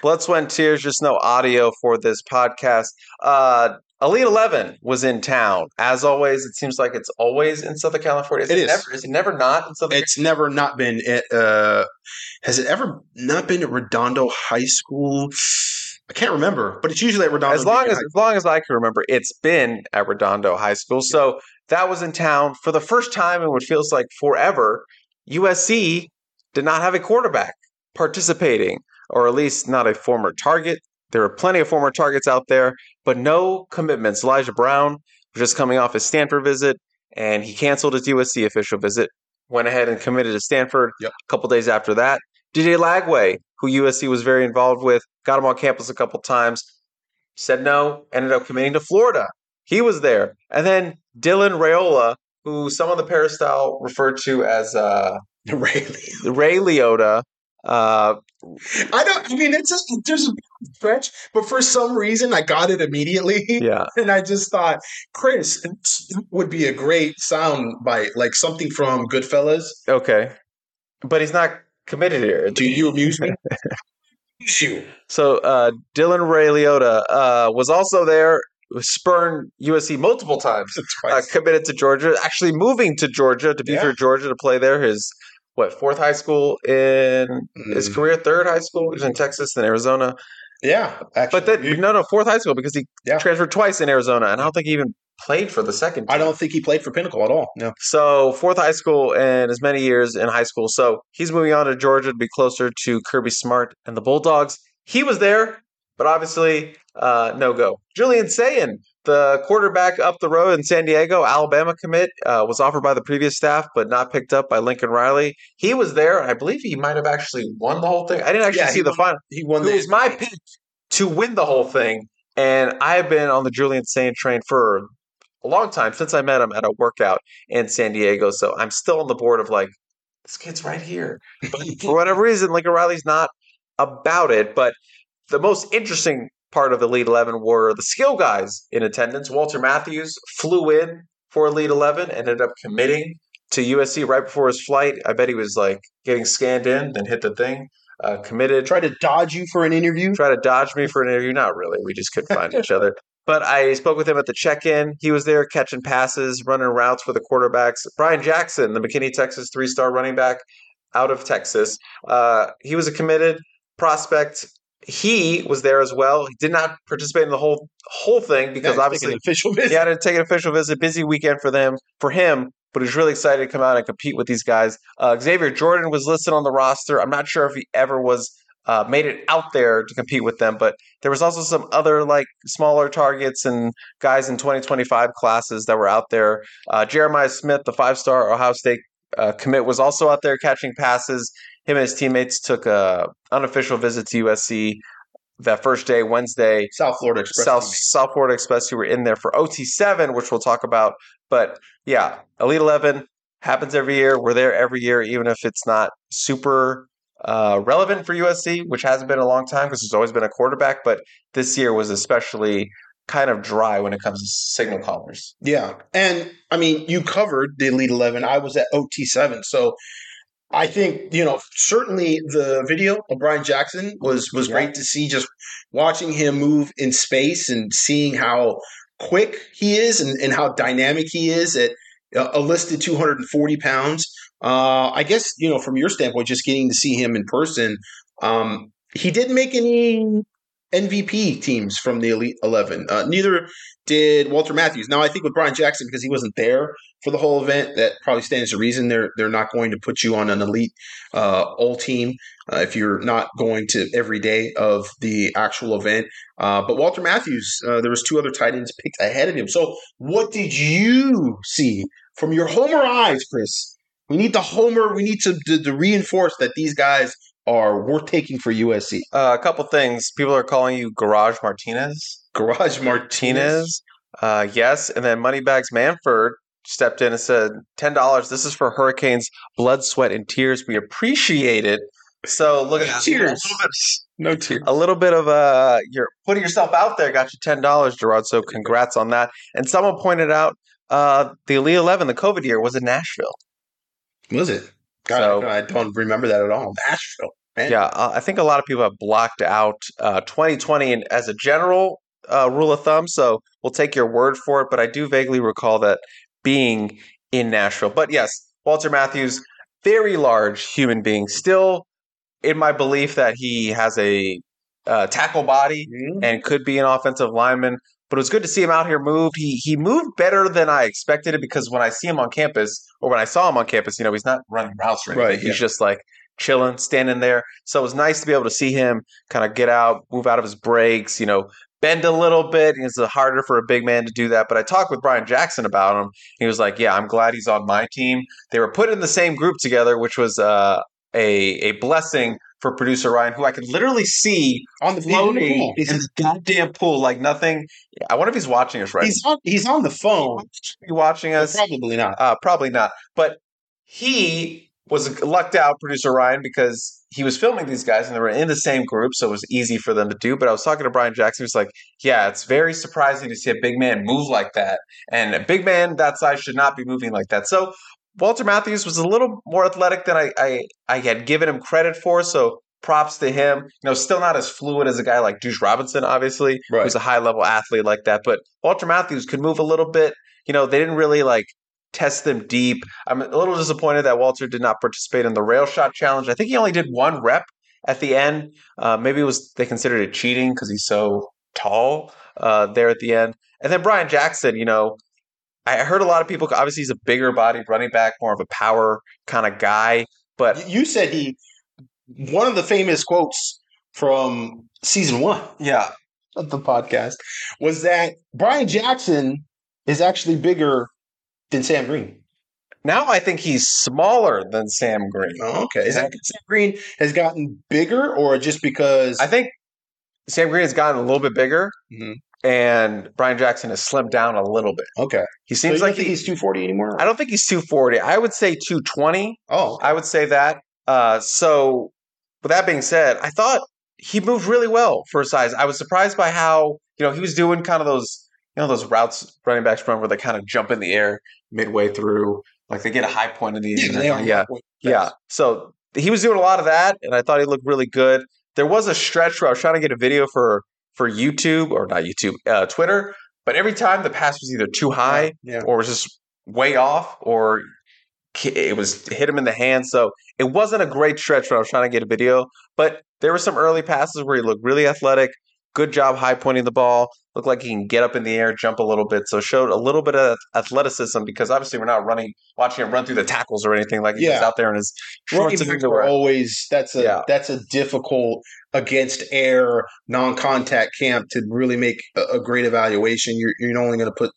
Blood, sweat, and tears. Just no audio for this podcast. Uh, Elite Eleven was in town as always. It seems like it's always in Southern California. Is It it, is. Never, is it never not in Southern? It's never not been at. Uh, has it ever not been at Redondo High School? I can't remember, but it's usually at Redondo. as long as as long as I can remember, it's been at Redondo High School. So that was in town for the first time in what feels like forever. USC did not have a quarterback participating, or at least not a former target. There were plenty of former targets out there, but no commitments. Elijah Brown was just coming off his Stanford visit, and he canceled his USC official visit. Went ahead and committed to Stanford. Yep. A couple days after that, DJ Lagway, who USC was very involved with, got him on campus a couple times. Said no, ended up committing to Florida. He was there, and then Dylan Raiola, who some of the peristyle referred to as uh? Ray Liotta. Uh, I don't. I mean, it's just there's a stretch, but for some reason, I got it immediately, yeah, and I just thought Chris would be a great sound bite, like something from Goodfellas. okay, but he's not committed here. Do you amuse me? you. So uh, Dylan Ray Liotta uh, was also there. Spurned USC multiple times. Uh, committed to Georgia. Actually, moving to Georgia to Yeah. Buford, Georgia, to play there. His what fourth high school in his Mm. career, third high school. He was in Texas and Arizona. yeah, actually, But then no, no, fourth high school because he Yeah. transferred twice in Arizona, and I don't think he even played for the second. I don't think he played for Pinnacle at all. No. So fourth high school and as many years in high school. So he's moving on to Georgia to be closer to Kirby Smart and the Bulldogs. He was there, but obviously uh, no go. Julian Sayin, the quarterback up the road in San Diego, Alabama commit, uh, was offered by the previous staff but not picked up by Lincoln Riley. He was there. I believe he might have actually won the whole thing. I didn't actually Yeah, see he the won- final. He won It was my pick to win the whole thing. And I've been on the Julian Sayin train for a long time since I met him at a workout in San Diego. So I'm still on the board of like, this kid's right here. But for whatever reason, Lincoln Riley's not about it. But the most interesting part of the Elite 11 were the skill guys in attendance. Walter Matthews flew in for Elite 11, ended up committing to USC right before his flight. I bet he was like getting scanned in, then hit the thing, uh, committed. Try to dodge you for an interview. try to dodge me for an interview. Not really. We just couldn't find each other. But I spoke with him at the check-in. He was there catching passes, running routes for the quarterbacks. Brian Jackson, the McKinney, Texas three-star running back out of Texas. Uh, he was a committed prospect. He was there as well. He did not participate in the whole whole thing because Yeah, obviously official visit. he had to take an official visit. Busy weekend for them, for him, but he's really excited to come out and compete with these guys. Uh, Xavier Jordan was listed on the roster. I'm not sure if he ever was uh, made it out there to compete with them. But there was also some other like smaller targets and guys in 2025 classes that were out there. Uh, Jeremiah Smith, the five-star Ohio State uh, commit, was also out there catching passes. Him and his teammates took a unofficial visit to USC that first day, Wednesday. South Florida Express. South. South Florida Express, who were in there for OT7, which we'll talk about. But yeah, Elite 11 happens every year. We're there every year, even if it's not super uh, relevant for USC, which hasn't been a long time because there's always been a quarterback. But this year was especially kind of dry when it comes to signal callers. Yeah. And I mean, you covered the Elite 11. I was at OT7. So I think, you know, certainly the video of Brian Jackson was was Yeah. great to see just watching him move in space and seeing how quick he is and, and how dynamic he is at a listed 240 pounds. Uh, I guess, you know, from your standpoint, just getting to see him in person, um, he didn't make any MVP teams from the Elite 11. Uh, neither did Walter Matthews. Now, I think with Brian Jackson, because he wasn't there for the whole event, that probably stands to reason. They're they're not going to put you on an elite uh, all team uh, if you're not going to every day of the actual event. Uh, but Walter Matthews, uh, there was two other tight ends picked ahead of him. So, what did you see from your homer eyes, Chris? We need the homer. We need to, to, to reinforce that these guys are worth taking for USC. Uh, a couple things. People are calling you Garage Martinez. Garage Martinez. Uh, yes. And then Moneybags Manford stepped in and said, $10. This is for Hurricanes blood, sweat, and tears. We appreciate it. So look at Tears. No tears. a little bit of uh, you're putting yourself out there. Got you ten dollars, Gerard. So congrats on that. And someone pointed out uh, the Elite Eleven, the COVID year, was in Nashville. Was it? God, So- I don't remember that at all. Nashville. Man. Yeah, uh, I think a lot of people have blocked out uh, 2020 and as a general uh, rule of thumb. So we'll take your word for it. But I do vaguely recall that being in Nashville. But yes, Walter Matthews, very large human being, still in my belief that he has a uh, tackle body Mhm. and could be an offensive lineman. But it was good to see him out here moved. He he moved better than I expected it because when I see him on campus or when I saw him on campus, you know, he's not running routes or anything. Right, He's yeah. just like chilling, standing there. So it was nice to be able to see him kind of get out, move out of his breaks, you know, bend a little bit. It's harder for a big man to do that. But I talked with Brian Jackson about him. He was like, "Yeah, I'm glad he's on my team." They were put in the same group together, which was uh, a a blessing for producer Ryan, who I could literally see on the floating pool. He's, in the goddamn pool like nothing. I wonder if he's watching us right. he's on. He's on the phone. He watching us? Probably not. Uh, probably not. But he was lucked out, producer Ryan, because he was filming these guys and they were in the same group, so it was easy for them to do. But I was talking to Brian Jackson, he was like, Yeah, it's very surprising to see a big man move like that. And a big man that size should not be moving like that. So Walter Matthews was a little more athletic than I, I, I had given him credit for. So props to him. You know, still not as fluid as a guy like Deuce Robinson, obviously, Right. who's a high level athlete like that. But Walter Matthews could move a little bit. You know, they didn't really like test them deep. I'm a little disappointed that Walter did not participate in the rail shot challenge. I think he only did one rep at the end. Uh, maybe it was they considered it cheating because he's so tall uh, there at the end. And then Brian Jackson, you know, I heard a lot of people. Obviously, he's a bigger body running back, more of a power kind of guy. But You said he. One of the famous quotes from season one yeah, of the podcast was that Brian Jackson is actually bigger than Sam Green. now I think he's smaller than Sam Green. Oh, okay. Is that Sam Green has gotten bigger, or just because? I think Sam Green has gotten a little bit bigger, Mhm. And Brian Jackson has slimmed down a little bit. okay. He So seems you like he, he's two forty anymore. I don't think he's 240. I would say 220. Oh, I would say that. Uh, so, with that being said, I thought he moved really well for his size. I was surprised by how you know he was doing kind of those you know those routes running backs run where they kind of jump in the air midway through, like they get a high point in the yeah, they are. yeah, yeah. So he was doing a lot of that, and I thought he looked really good. There was a stretch where I was trying to get a video for for YouTube or not YouTube, uh, Twitter, but every time the pass was either too high Yeah. or was just way off or it was hit him in the hand. So it wasn't a great stretch when I was trying to get a video, but there were some early passes where he looked really athletic, good job high pointing the ball. Looked like he can get up in the air, jump a little bit. So showed a little bit of athleticism because obviously we're not running, watching him run through the tackles or anything like he's out there in his Running shorts and backs are underwear. always that's a Yeah. that's a difficult against air non-contact camp to really make a, a great evaluation. You're you're only going to put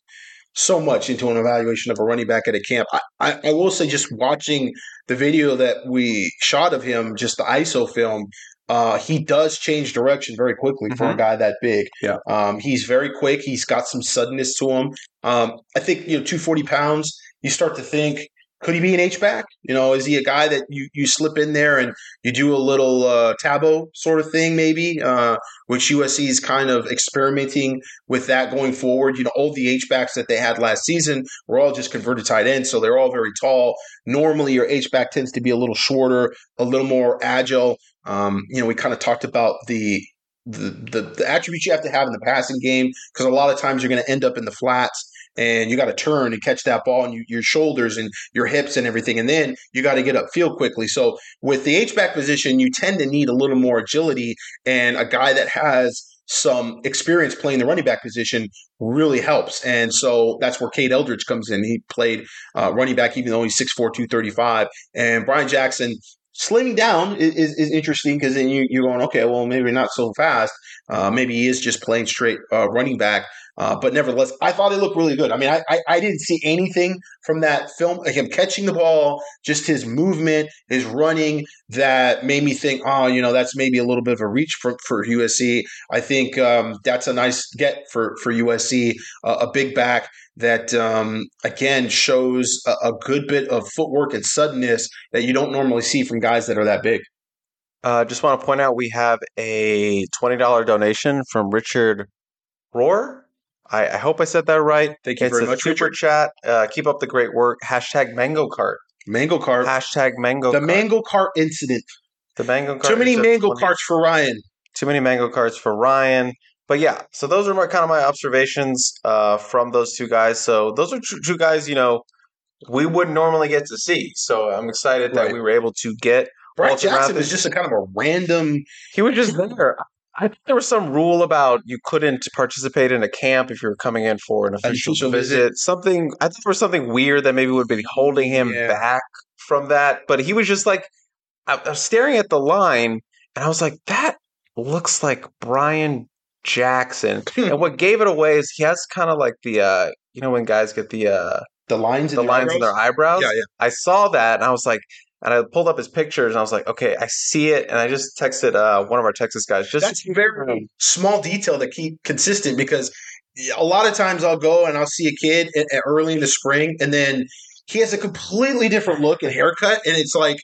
so much into an evaluation of a running back at a camp. I, I, I will say, just watching the video that we shot of him, just the ISO film, uh, he does change direction very quickly for a Mhm. guy that big. Yeah. um, he's very quick. He's got some suddenness to him. Um, I think you know, two forty pounds. You start to think. Could he be an H back? You know, is he a guy that you, you slip in there and you do a little uh, Tabo sort of thing, maybe, uh, which USC is kind of experimenting with that going forward. You know, all the H backs that they had last season were all just converted tight ends, so they're all very tall. Normally, your H back tends to be a little shorter, a little more agile. Um, you know, we kind of talked about the the, the the attributes you have to have in the passing game because a lot of times you're going to end up in the flats and you got to turn and catch that ball and you, your shoulders and your hips and everything and then you got to get upfield quickly. So with the h-back position you tend to need a little more agility and a guy that has some experience playing the running back position really helps. And so that's where Cade Eldridge comes in. He played uh, running back even though he's 6'4 235 and Brian Jackson slimming down is, is, interesting because then you, you're going okay well maybe not so fast uh, maybe he is just playing straight uh, running back uh, but nevertheless, I thought it looked really good. I mean, I, I, I didn't see anything from that film, like him catching the ball, just his movement, his running, that made me think, oh, you know, that's maybe a little bit of a reach for, for USC. I think um, that's a nice get for, for USC, uh, a big back that, um, again, shows a, a good bit of footwork and suddenness that you don't normally see from guys that are that big. Uh, just want to point out we have a $20 donation from Richard Rohr. I, I hope I said that right. Thank you it's very much, super Richard. chat. Uh, keep up the great work. Hashtag mango cart. Mango cart. Hashtag mango the cart. mango cart incident. the mango cart. Too many mango 20 carts for Ryan. Too many mango carts for Ryan. But yeah, so those are my kind of my observations uh, from those two guys. So those are two, guys, you know, we wouldn't normally get to see. So I'm excited that Right. we were able to get Brian Walter Jackson Mathis. is just a kind of a random. He was just there. I think there was some rule about you couldn't participate in a camp if you were coming in for an official, official visit. visit. Something I think there was something weird that maybe would be holding him Yeah. back from that. But he was just like, I, I was staring at the line, and I was like, that looks like Brian Jackson. and what gave it away is he has kind of like the, uh, you know, when guys get the uh, The lines, in the lines in their eyebrows. Yeah, yeah. I saw that and I was like, and I pulled up his pictures and I was like, okay, I see it. And I just texted uh, one of our Texas guys. Just That's very small detail to keep consistent because a lot of times I'll go and I'll see a kid early in the spring and then he has a completely different look and haircut and it's like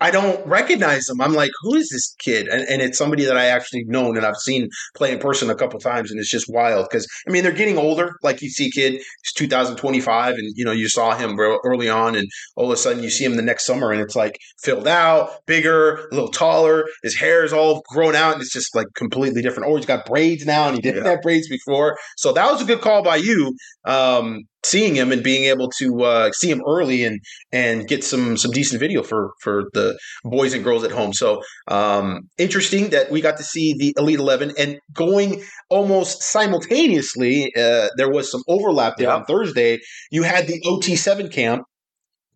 I don't recognize him. I'm like, who is this kid? And, and it's somebody that I actually known and I've seen play in person a couple times, and it's just wild because I mean they're getting older. Like you see, kid, he's 2025, and you know you saw him early on, and all of a sudden you see him the next summer, and it's like filled out, bigger, a little taller. His hair is all grown out, and it's just like completely different. Or he's got braids now, and he didn't Yeah. have braids before. So that was a good call by you. Um, seeing him and being able to uh, see him early and and get some some decent video for for the boys and girls at home. So um, interesting that we got to see the Elite Eleven and going almost simultaneously. Uh, there was some overlap there Yeah. on Thursday. You had the OT seven camp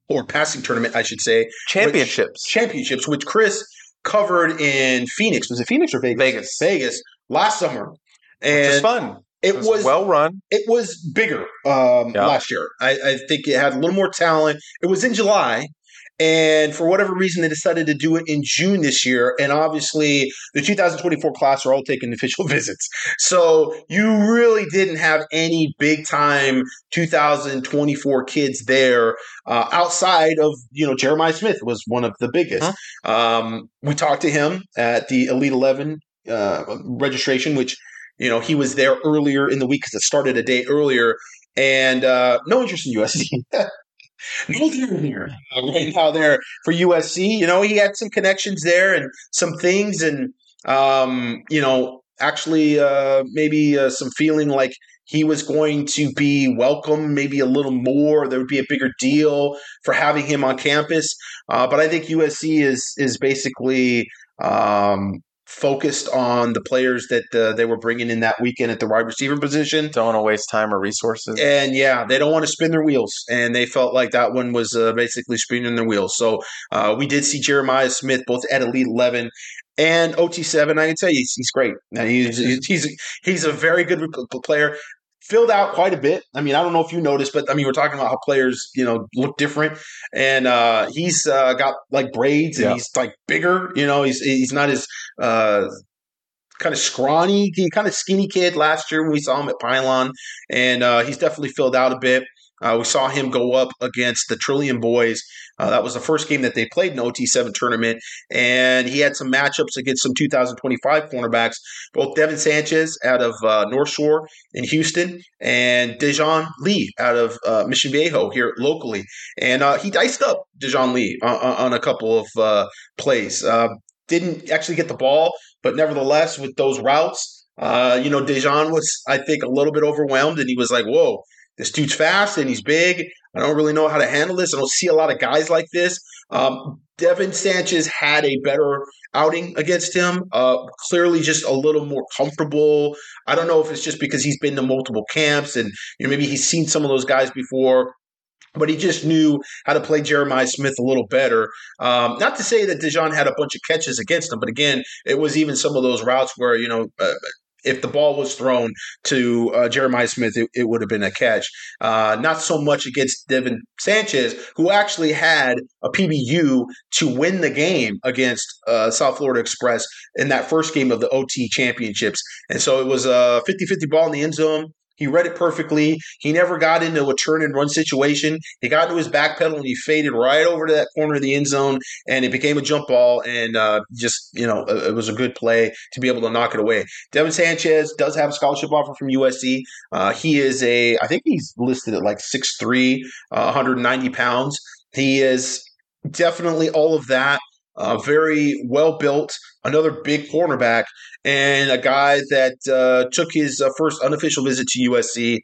or passing tournament, I should say, championships. championships, which Chris covered in Phoenix. Was it Phoenix or Vegas? Vegas. Vegas last summer. And which is fun. It It was, was well run. it was bigger um, Yeah. last year. I, I think it had a little more talent. It was in July, and for whatever reason, they decided to do it in June this year. And obviously, the 2024 class are all taking official visits, so you really didn't have any big time 2024 kids there uh, outside of you know Jeremiah Smith was one of the biggest. Um, we talked to him at the Elite 11 uh, registration, which you know, he was there earlier in the week because it started a day earlier, and uh, no interest in USC. no here uh, right now there for USC. You know, he had some connections there and some things, and um, you know, actually, uh, maybe uh, some feeling like he was going to be welcome, maybe a little more. There would be a bigger deal for having him on campus. Uh, but I think USC is is basically. Um, focused on the players that uh, they were bringing in that weekend at the wide receiver position. Don't want to waste time or resources. And yeah, they don't want to spin their wheels, and they felt like that one was uh, basically spinning their wheels. So uh, we did see Jeremiah Smith both at Elite Eleven and OT7. I can tell you, he's, he's great. He's, he's he's a very good player filled out quite a bit. I mean, I don't know if you noticed, but I mean, we're talking about how players, you know, look different, and uh, he's uh, got like braids and yeah. he's like bigger. You know, he's he's not as uh, kind of scrawny, he kind of skinny kid last year when we saw him at Pylon, and uh, he's definitely filled out a bit. Uh, we saw him go up against the Trillium Boys. Uh, that was the first game that they played in the OT7 tournament, and he had some matchups against some 2025 cornerbacks, both Devin Sanchez out of uh, North Shore in Houston and Dijon Lee out of uh, Mission Viejo here locally. And uh, he diced up Dijon Lee on, on, a couple of uh, plays. didn't actually get the ball, but nevertheless, with those routes, you know, Dijon was, I think, a little bit overwhelmed, and he was like, whoa this dude's fast and he's big. I don't really know how to handle this. I don't see a lot of guys like this. Um, Devin Sanchez had a better outing against him. Uh, clearly, just a little more comfortable. I don't know if it's just because he's been to multiple camps and you know maybe he's seen some of those guys before but he just knew how to play Jeremiah Smith a little better. Um, not to say that Dijon had a bunch of catches against him, but again, it was even some of those routes where you know uh, if the ball was thrown to uh, Jeremiah Smith, it, it, would have been a catch. Uh, not so much against Devin Sanchez, who actually had a PBU to win the game against uh, South Florida Express in that first game of the OT championships. And so it was a 50 50 ball in the end zone. He read it perfectly. He never got into a turn and run situation. He got into his back pedal and he faded right over to that corner of the end zone, and it became a jump ball. And uh, just you know, it was a good play to be able to knock it away. Devin Sanchez does have a scholarship offer from USC. Uh, he is a, I think he's listed at like 6'3", uh, 190 pounds. He is definitely all of that. Uh, very well built, another big cornerback, and a guy that uh, took his uh, first unofficial visit to USC.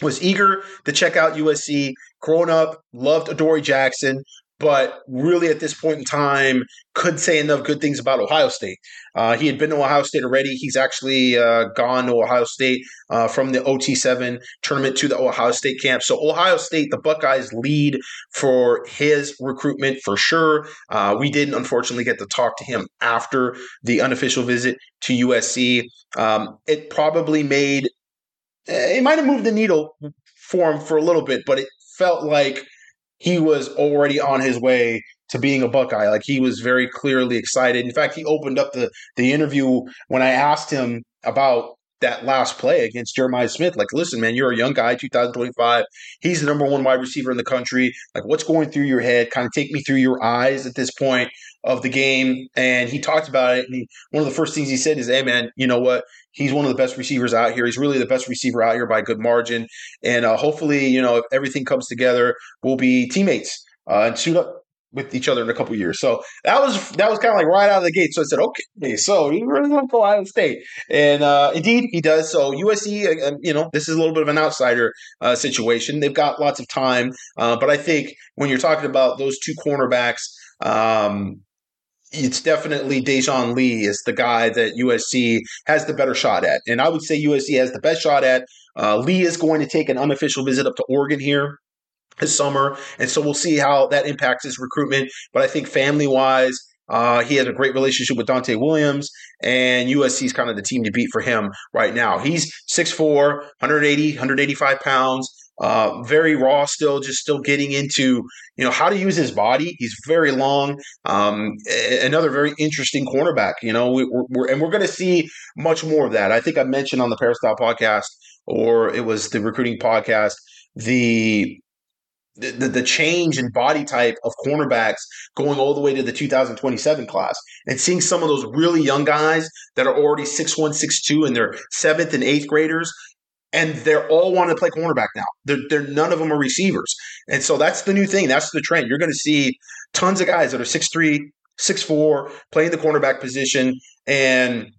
Was eager to check out USC. Growing up, loved Adoree Jackson but really at this point in time couldn't say enough good things about Ohio State. Uh, he had been to Ohio State already. He's actually uh, gone to Ohio State uh, from the OT7 tournament to the Ohio State camp. So Ohio State, the Buckeyes lead for his recruitment for sure. Uh, we didn't unfortunately get to talk to him after the unofficial visit to USC. Um, it probably made it might have moved the needle for him for a little bit, but it felt like – he was already on his way to being a Buckeye. Like he was very clearly excited. In fact, he opened up the the interview when I asked him about that last play against Jeremiah Smith. Like, listen, man, you're a young guy, 2025. He's the number one wide receiver in the country. Like, what's going through your head? Kind of take me through your eyes at this point of the game. And he talked about it. And he, one of the first things he said is, hey, man, you know what? He's one of the best receivers out here. He's really the best receiver out here by a good margin. And uh, hopefully, you know, if everything comes together, we'll be teammates uh, and suit up with each other in a couple years. So that was that was kind of like right out of the gate. So I said, okay, so you really want to go Ohio State, and uh, indeed he does. So USC, uh, you know, this is a little bit of an outsider uh, situation. They've got lots of time, uh, but I think when you're talking about those two cornerbacks. Um, it's definitely Dijon Lee is the guy that USC has the better shot at. And I would say USC has the best shot at. Uh, Lee is going to take an unofficial visit up to Oregon here this summer. And so we'll see how that impacts his recruitment. But I think family wise, uh, he has a great relationship with Donte Williams, and USC is kind of the team to beat for him right now. He's 6'4, 180, 185 pounds. Uh, very raw still, just still getting into you know how to use his body. He's very long. Um, another very interesting cornerback. You know, we, are and we're going to see much more of that. I think I mentioned on the Peristyle podcast, or it was the recruiting podcast, the the, the change in body type of cornerbacks going all the way to the 2027 class and seeing some of those really young guys that are already 6'1, 6'2 and they're seventh and eighth graders and they're all wanting to play cornerback now. They're, they're none of them are receivers, and so that's the new thing. That's the trend. You're going to see tons of guys that are six three, six four, playing the cornerback position, and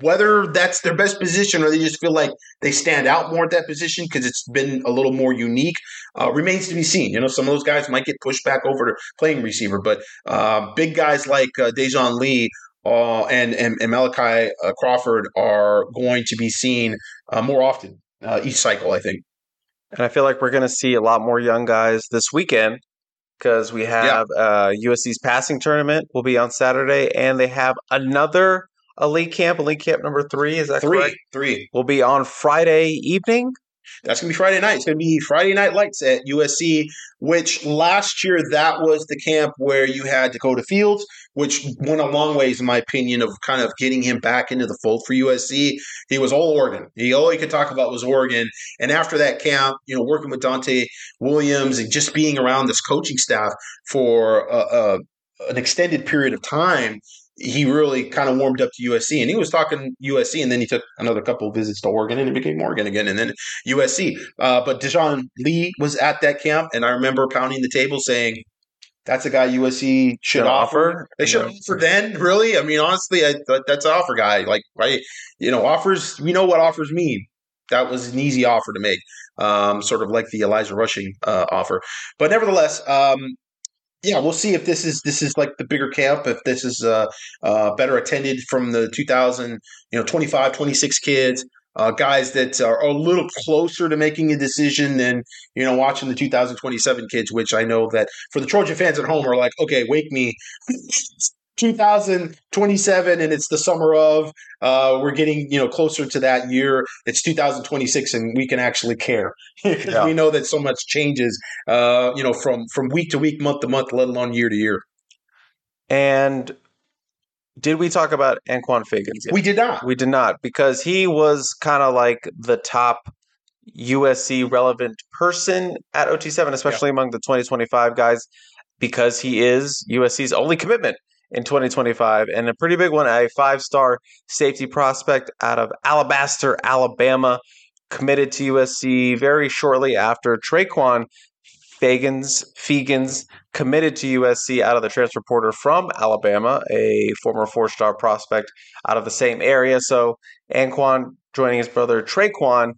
whether that's their best position or they just feel like they stand out more at that position because it's been a little more unique uh, remains to be seen. You know, some of those guys might get pushed back over to playing receiver, but uh, big guys like uh, Dijon Lee uh, and, and and Malachi uh, Crawford are going to be seen uh, more often uh, each cycle. I think. And I feel like we're going to see a lot more young guys this weekend because we have uh, USC's passing tournament will be on Saturday, and they have another elite camp, elite camp number three. Is that Three, correct? three. Will be on Friday evening. That's gonna be Friday night. It's gonna be Friday night lights at USC. Which last year that was the camp where you had Dakoda Fields, which went a long ways in my opinion of kind of getting him back into the fold for USC. He was all Oregon. He all he could talk about was Oregon. And after that camp, you know, working with Donte Williams and just being around this coaching staff for an extended period of time, he really kind of warmed up to USC. And he was talking USC, and then he took another couple of visits to Oregon, and it became Oregon again, and then USC. Uh, but Dijon Lee was at that camp, and I remember pounding the table saying, "That's a guy USC should offer." offer. They should Yeah. offer then, really. I mean, honestly, I, that's an offer guy. Like, right? You know, offers. We know what offers mean. That was an easy offer to make, um, sort of like the Elijah Rushing uh, offer. But nevertheless, um, yeah, we'll see if this is this is like the bigger camp. If this is uh, uh, better attended from the 2000, you know, 25, 26 kids. Uh, guys that are a little closer to making a decision than you know watching the 2027 kids, which I know that for the Trojan fans at home are like, okay, wake me, 2027, and it's the summer of. Uh, we're getting you know closer to that year. It's 2026, and we can actually care because Yeah. we know that so much changes. Uh, you know, from from week to week, month to month, let alone year to year. And did we talk about Anquan Fegans? yet? We did not. We did not because he was kind of like the top USC relevant person at OT7, especially among the 2025 guys, because he is USC's only commitment in 2025 and a pretty big one, a five star safety prospect out of Alabaster, Alabama, committed to USC very shortly after Traquan Fagans, Fegans committed to USC out of the transfer portal from Alabama, a former four star prospect out of the same area. So Anquan joining his brother Traquan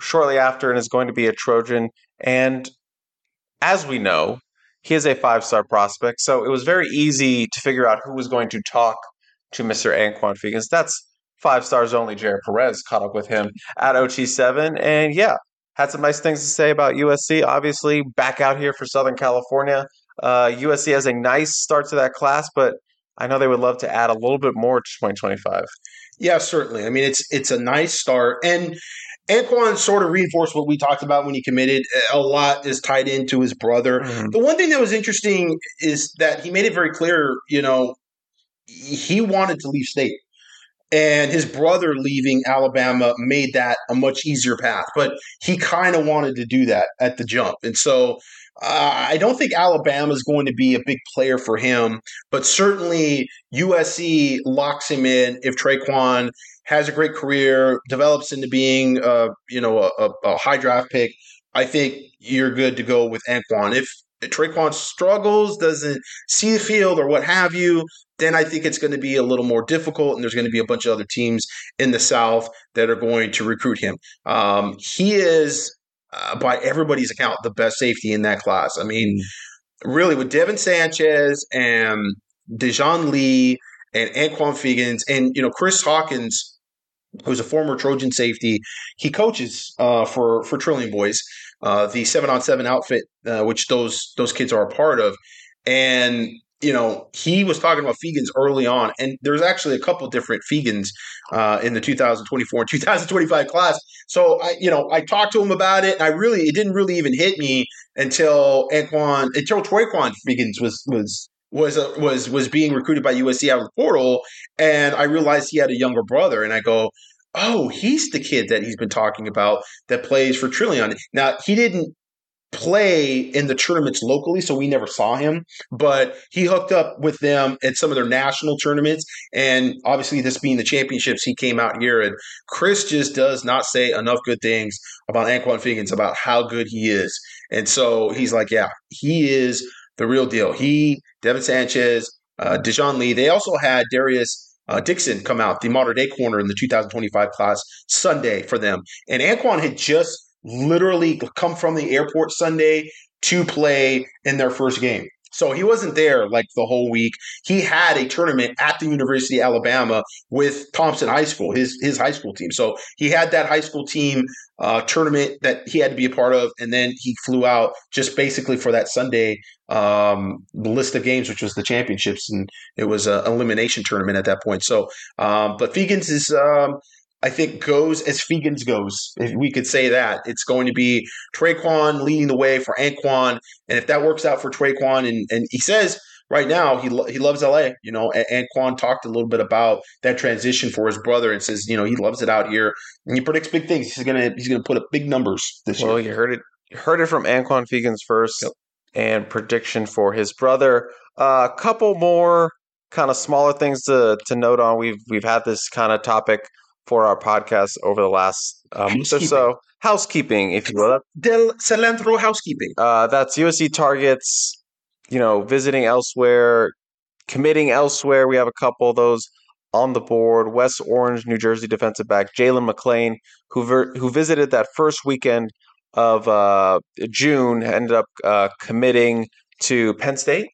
shortly after and is going to be a Trojan. And as we know, he is a five star prospect. So it was very easy to figure out who was going to talk to Mr. Anquan Fegans. That's five stars only. Jared Perez caught up with him at OT7. And yeah, had some nice things to say about USC. Obviously, back out here for Southern California. Uh, USC has a nice start to that class, but I know they would love to add a little bit more to 2025. Yeah, certainly. I mean, it's it's a nice start, and Anquan sort of reinforced what we talked about when he committed. A lot is tied into his brother. The one thing that was interesting is that he made it very clear, you know, he wanted to leave state. And his brother leaving Alabama made that a much easier path. But he kind of wanted to do that at the jump. And so uh, I don't think Alabama is going to be a big player for him, but certainly USC locks him in if Traquan has a great career, develops into being, uh, you know, a, a, a high draft pick. I think you're good to go with Anquan. If Traquan struggles, doesn't see the field or what have you, then I think it's going to be a little more difficult, and there's going to be a bunch of other teams in the South that are going to recruit him. Um, he is, uh, by everybody's account, the best safety in that class. I mean, really, with Devin Sanchez and Dijon Lee and Anquan Fegans and you know Chris Hawkins, who's a former Trojan safety, he coaches uh, for for Trillion Boys, uh, the seven on seven outfit, uh, which those those kids are a part of, and you know, he was talking about Fegans early on, and there's actually a couple different Fegans uh, in the 2024 and 2025 class. So I, you know, I talked to him about it, and I really, it didn't really even hit me until Anquan, until Troyquan Fegans was was was uh, was was being recruited by USC out of the portal, and I realized he had a younger brother, and I go. Oh, he's the kid that he's been talking about that plays for Trillion. Now, he didn't play in the tournaments locally, so we never saw him. But he hooked up with them at some of their national tournaments, and obviously, this being the championships, he came out here. And Chris just does not say enough good things about Anquan Fegans about how good he is, and so he's like, yeah, he is the real deal. He, Devin Sanchez, uh, Dijon Lee. They also had Darius. Uh, Dixon come out, the modern day corner in the 2025 class Sunday for them. And Anquan had just literally come from the airport Sunday to play in their first game. So he wasn't there like the whole week. He had a tournament at the University of Alabama with Thompson High School, his his high school team. So he had that high school team uh, tournament that he had to be a part of, and then he flew out just basically for that Sunday um, the list of games, which was the championships, and it was an elimination tournament at that point. So, um, but Fegans is. Um, I think goes as Fegans goes, if we could say that. It's going to be Traquan leading the way for Anquan. And if that works out for Traquan, and, and he says right now he, lo- he loves LA, you know, and Anquan talked a little bit about that transition for his brother and says, you know, he loves it out here. And he predicts big things. He's to he's gonna put up big numbers this Well, year. you heard it. You heard it from Anquan Fegans first, Yep. And prediction for his brother. A couple more kind of smaller things to to note on. We've we've had this kind of topic for our podcast over the last uh, month or so. Housekeeping, if you will. Del Cilantro Housekeeping. Uh, that's USC targets. You know, visiting elsewhere, committing elsewhere. We have a couple of those on the board. West Orange, New Jersey defensive back Jalen McLean, who ver- who visited that first weekend of uh, June, ended up uh, committing to Penn State,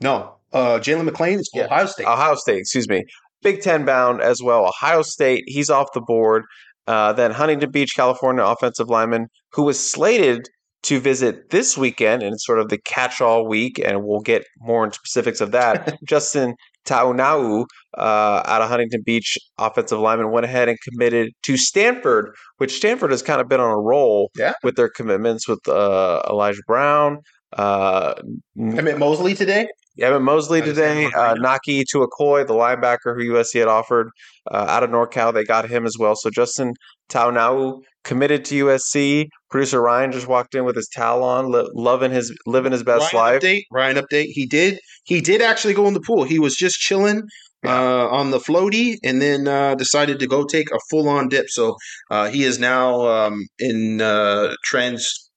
No, uh, Jalen McLean is Yeah. Ohio State. Ohio State, excuse me, Big Ten bound as well. Ohio State, he's off the board. Uh, then Huntington Beach, California offensive lineman who was slated to visit this weekend, and it's sort of the catch-all week, and we'll get more into specifics of that. Justin Taunau uh, out of Huntington Beach, offensive lineman, went ahead and committed to Stanford, which Stanford has kind of been on a roll Yeah. with their commitments with uh, Elijah Brown. Uh, Emmett Mosley today. Evan Mosley today, uh. Naki Tuakoi, the linebacker who USC had offered uh, out of NorCal, they got him as well. So Justin Taunau committed to USC. Producer Ryan just walked in with his towel on, li- loving his living his best Ryan life. update. Ryan update. He did. He did actually go in the pool. He was just chilling uh, on the floaty, and then uh, decided to go take a full on dip. So uh, he is now um, in uh,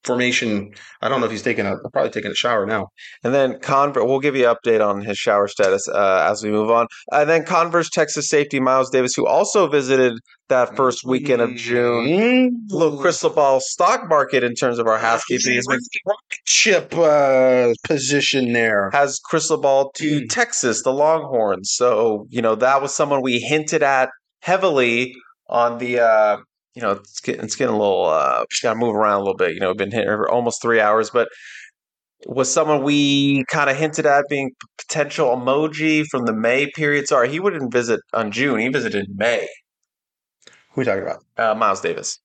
transformation. I don't know if he's taking a probably taking a shower now. And then Converse, we'll give you an update on his shower status uh, as we move on. And then Converse Texas safety Miles Davis, who also visited that first weekend of June. Mm, Little crystal ball stock market in terms of our housekeeping rocket ship uh, position there. has crystal ball to Mm. Texas, the Longhorns. So, you know, that was someone we hinted at heavily on the uh you know, it's getting, it's getting a little uh just gotta move around a little bit. You know, we've been here for almost three hours, but was someone we kind of hinted at being potential emoji from the May period. Sorry, he wouldn't visit on June. He visited in May. Who are you talking about? Uh, Miles Davis.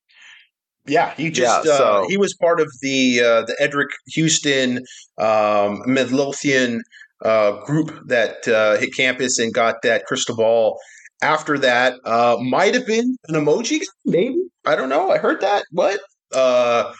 Yeah, he just Yeah, uh, he was part of the uh, the Edric Houston um, Midlothian uh, group that uh, hit campus and got that crystal ball. After that, uh, might have been an emoji, maybe I don't know. I heard that. What uh,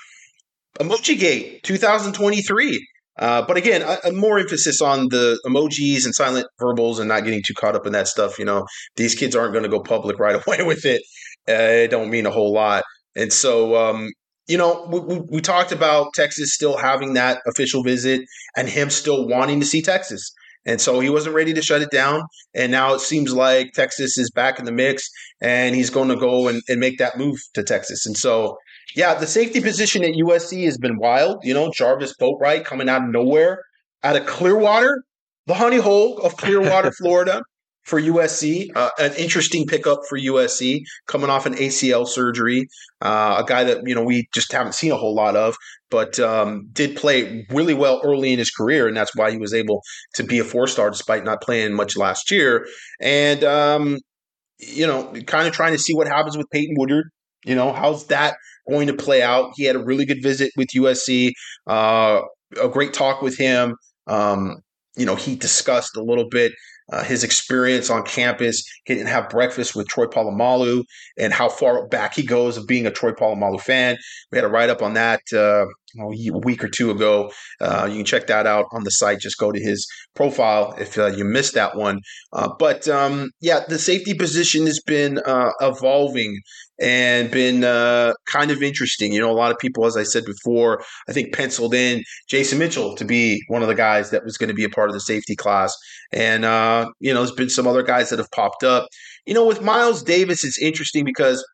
Emoji Gate 2023. Uh, but again, a, a more emphasis on the emojis and silent verbals and not getting too caught up in that stuff. You know, these kids aren't going to go public right away with it. Uh, it don't mean a whole lot. And so, um, you know, we, we, we talked about Texas still having that official visit and him still wanting to see Texas. And so he wasn't ready to shut it down. And now it seems like Texas is back in the mix and he's going to go and, and make that move to Texas. And so, yeah, the safety position at USC has been wild. You know, Jarvis Boatwright coming out of nowhere, out of Clearwater, the honey hole of Clearwater, Florida for USC. Uh, an interesting pickup for USC coming off an ACL surgery. Uh, a guy that, you know, we just haven't seen a whole lot of, but um, did play really well early in his career. And that's why he was able to be a four star despite not playing much last year. And, um, you know, kind of trying to see what happens with Peyton Woodyard. You know, how's that going to play out? He had a really good visit with USC, uh, a great talk with him. Um, you know, he discussed a little bit uh, his experience on campus. Didn't have breakfast with Troy Polamalu and how far back he goes of being a Troy Polamalu fan. We had a write up on that uh, a week or two ago. Uh, you can check that out on the site. Just go to his profile if uh, you missed that one. Uh, but um, yeah, the safety position has been uh, evolving and been uh, kind of interesting. You know, a lot of people, as I said before, I think penciled in Jason Mitchell to be one of the guys that was going to be a part of the safety class. And, uh, you know, there's been some other guys that have popped up. You know, with Miles Davis, it's interesting because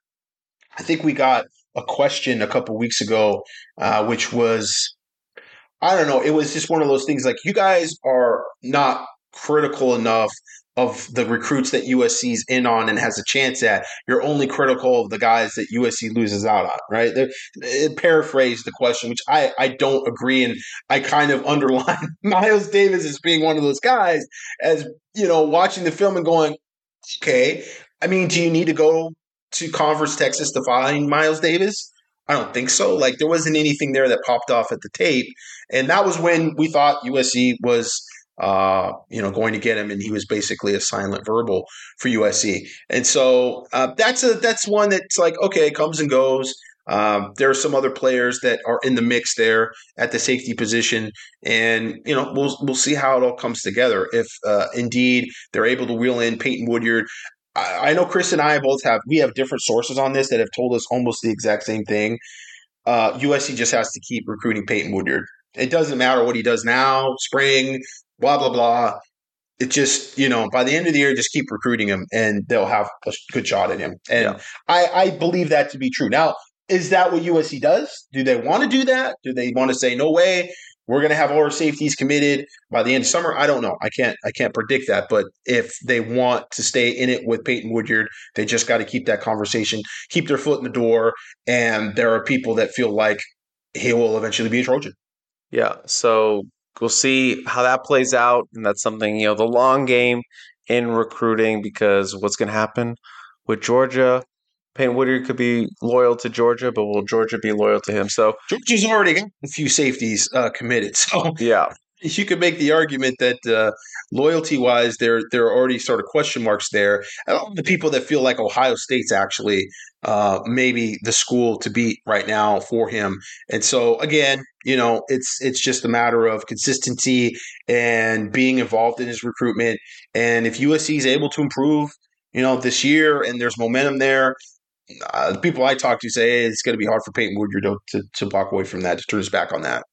I think we got a question a couple weeks ago, uh, which was I don't know. It was just one of those things like you guys are not critical enough of the recruits that USC's in on and has a chance at. You're only critical of the guys that USC loses out on, right? It paraphrased the question, which I, I don't agree. And I kind of underline Miles Davis as being one of those guys as, you know, watching the film and going, okay, I mean, do you need to go to Converse, Texas to find Miles Davis? I don't think so. Like there wasn't anything there that popped off at the tape. And that was when we thought USC was uh, you know, going to get him, and he was basically a silent verbal for USC. And so uh, that's a that's one that's like okay, comes and goes. Um, there are some other players that are in the mix there at the safety position, and you know we'll we'll see how it all comes together. If uh, indeed they're able to wheel in Peyton Woodyard, I, I, know Chris and I both have we have different sources on this that have told us almost the exact same thing. USC uh, just has to keep recruiting Peyton Woodyard. It doesn't matter what he does now, spring, blah blah blah. It just you know by the end of the year, just keep recruiting him, and they'll have a good shot at him. And yeah. I, I believe that to be true. Now, is that what USC does? Do they want to do that? Do they want to say no way? We're going to have all our safeties committed by the end of summer. I don't know. I can't. I can't predict that. But if they want to stay in it with Peyton Woodyard, they just got to keep that conversation, keep their foot in the door. And there are people that feel like he will eventually be a Trojan. Yeah. So we'll see how that plays out. And that's something, you know, the long game in recruiting because what's going to happen with Georgia? Peyton Woodyard could be loyal to Georgia, but will Georgia be loyal to him? So Georgia's already got a few safeties uh, committed. So yeah, you could make the argument that uh, loyalty wise, there there are already sort of question marks there. the people that feel like Ohio State's actually uh, maybe the school to beat right now for him. And so again, you know, it's it's just a matter of consistency and being involved in his recruitment. And if USC is able to improve, you know, this year and there's momentum there. Uh, the people I talk to say hey, it's going to be hard for Peyton Woodyard to, to, to walk away from that, to turn his back on that.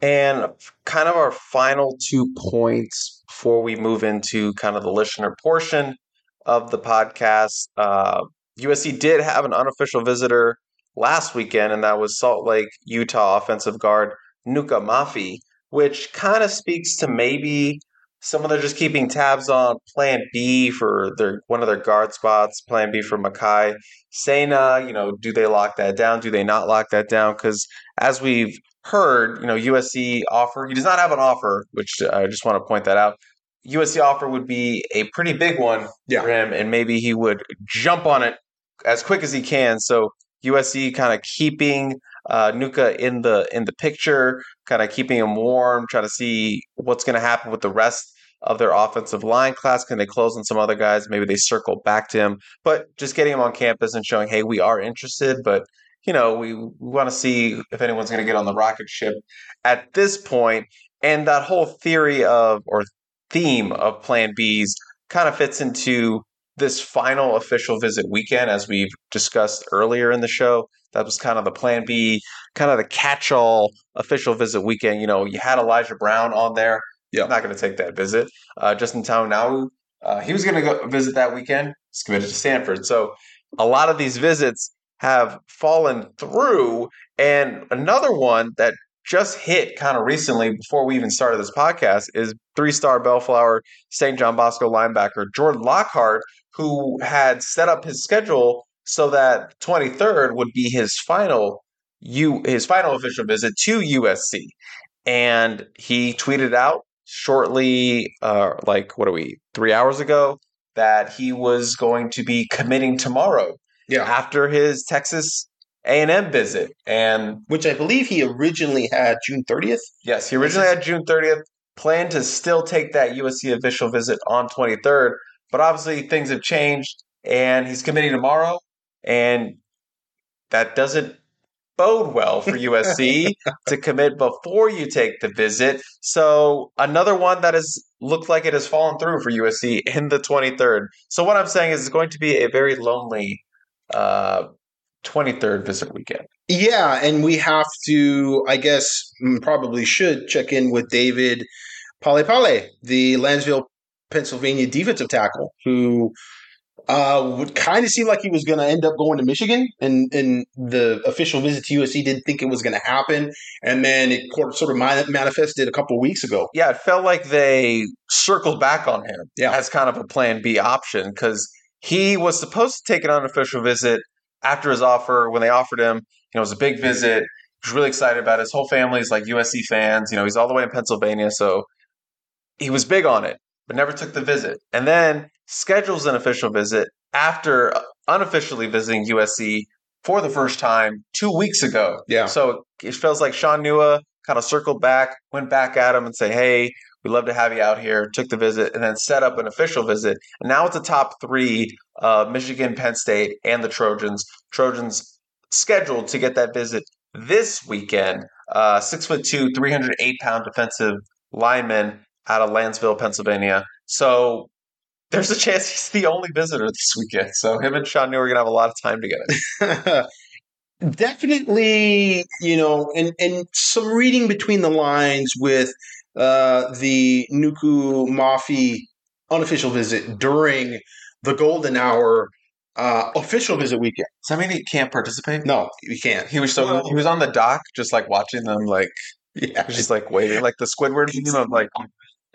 And kind of our final two points before we move into kind of the listener portion of the podcast. Uh, USC did have an unofficial visitor last weekend, and that was Salt Lake, Utah offensive guard Nuka Mafi, which kind of speaks to maybe someone they're just keeping tabs on plan B for their one of their guard spots, plan B for Makai. Saina, uh, you know, do they lock that down? Do they not lock that down? Because as we've heard, you know, USC offer. He does not have an offer, which uh, I just want to point that out. USC offer would be a pretty big one yeah. for him, and maybe he would jump on it as quick as he can. So USC kind of keeping uh, Nuka in the in the picture, kind of keeping him warm, trying to see what's going to happen with the rest of their offensive line class. Can they close on some other guys? Maybe they circle back to him, but just getting him on campus and showing, hey, we are interested, but you know, we, we want to see if anyone's going to get on the rocket ship at this point. And that whole theory of or theme of Plan Bs kind of fits into this final official visit weekend, as we've discussed earlier in the show. That was kind of the Plan B, kind of the catch-all official visit weekend. You know, you had Elijah Brown on there. Yeah, not going to take that visit. Uh, Justin Tuimoloau, uh, he was going to go visit that weekend. He's committed to Stanford. So a lot of these visits have fallen through. And another one that just hit kind of recently before we even started this podcast is three star Bellflower St. John Bosco linebacker Jordan Lockhart, who had set up his schedule so that 23rd would be his final you his final official visit to USC. And he tweeted out shortly, uh, like what are we, three hours ago, that he was going to be committing tomorrow yeah. after his Texas A&M visit. And which I believe he originally had June 30th. Yes, he originally had June 30th. Planned to still take that USC official visit on 23rd, but obviously things have changed and he's committing tomorrow and that doesn't bode well for USC to commit before you take the visit. So another one that has looked like it has fallen through for USC in the 23rd. So what I'm saying is it's going to be a very lonely uh, 23rd visit weekend. Yeah, and we have to, I guess, probably should check in with David Palepale, the Lansdale, Pennsylvania defensive tackle, who Uh, would kind of seem like he was going to end up going to Michigan, and and the official visit to USC didn't think it was going to happen, and then it sort of manifested a couple weeks ago. Yeah, it felt like they circled back on him Yeah. as kind of a Plan B option because he was supposed to take an unofficial visit after his offer. When they offered him, you know, it was a big visit. He was really excited about it. His whole family is like USC fans. You know, he's all the way in Pennsylvania, so he was big on it, but never took the visit. And then schedules an official visit after unofficially visiting USC for the first time two weeks ago. Yeah. So it feels like Sean Nua kind of circled back, went back at him and say, "Hey, we'd love to have you out here." Took the visit and then set up an official visit. And now it's a top three: uh, Michigan, Penn State, and the Trojans. Trojans scheduled to get that visit this weekend. Uh, six foot two, three hundred eight pound defensive lineman out of Lansdale, Pennsylvania. So there's a chance he's the only visitor this weekend. So him and Sean Nua are gonna have a lot of time together. Definitely, you know, and and some reading between the lines with uh, the Nuku Mafi unofficial visit during the Golden Hour uh, official visit weekend. Does that mean he can't participate? No, we can't. He was so Well- he was on the dock, just like watching them, like Yeah, he was just like waiting, like the Squidward meme of like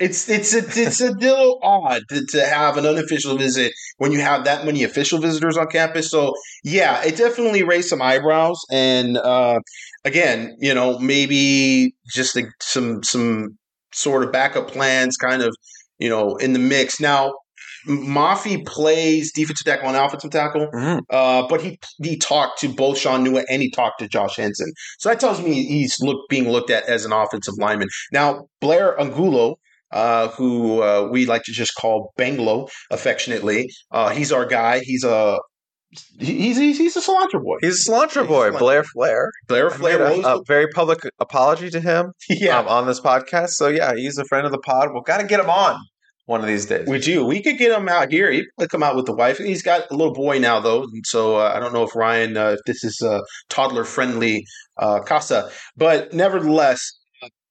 It's it's a, it's a little odd to, to have an unofficial visit when you have that many official visitors on campus. So yeah, it definitely raised some eyebrows. And uh, again, you know, maybe just a, some some sort of backup plans, kind of you know, in the mix. Now, Mafi plays defensive tackle and offensive tackle, Mhm. uh, but he he talked to both Sean Nua and he talked to Josh Henson. So that tells me he's look, being looked at as an offensive lineman. Now, Blair Angulo, uh, who uh, we like to just call Banglo affectionately, uh, he's our guy. He's a he's he's, he's a cilantro boy. he's a cilantro boy, cilantro. Blair Flair. Blair Flair a, a very public apology to him yeah. um, on this podcast. So yeah, he's a friend of the pod. We'll got to get him on one of these days. We do. We could get him out here. He could come out with the wife. He's got a little boy now, though, and so uh, I don't know if Ryan, uh, if this is a toddler friendly uh, casa, but nevertheless,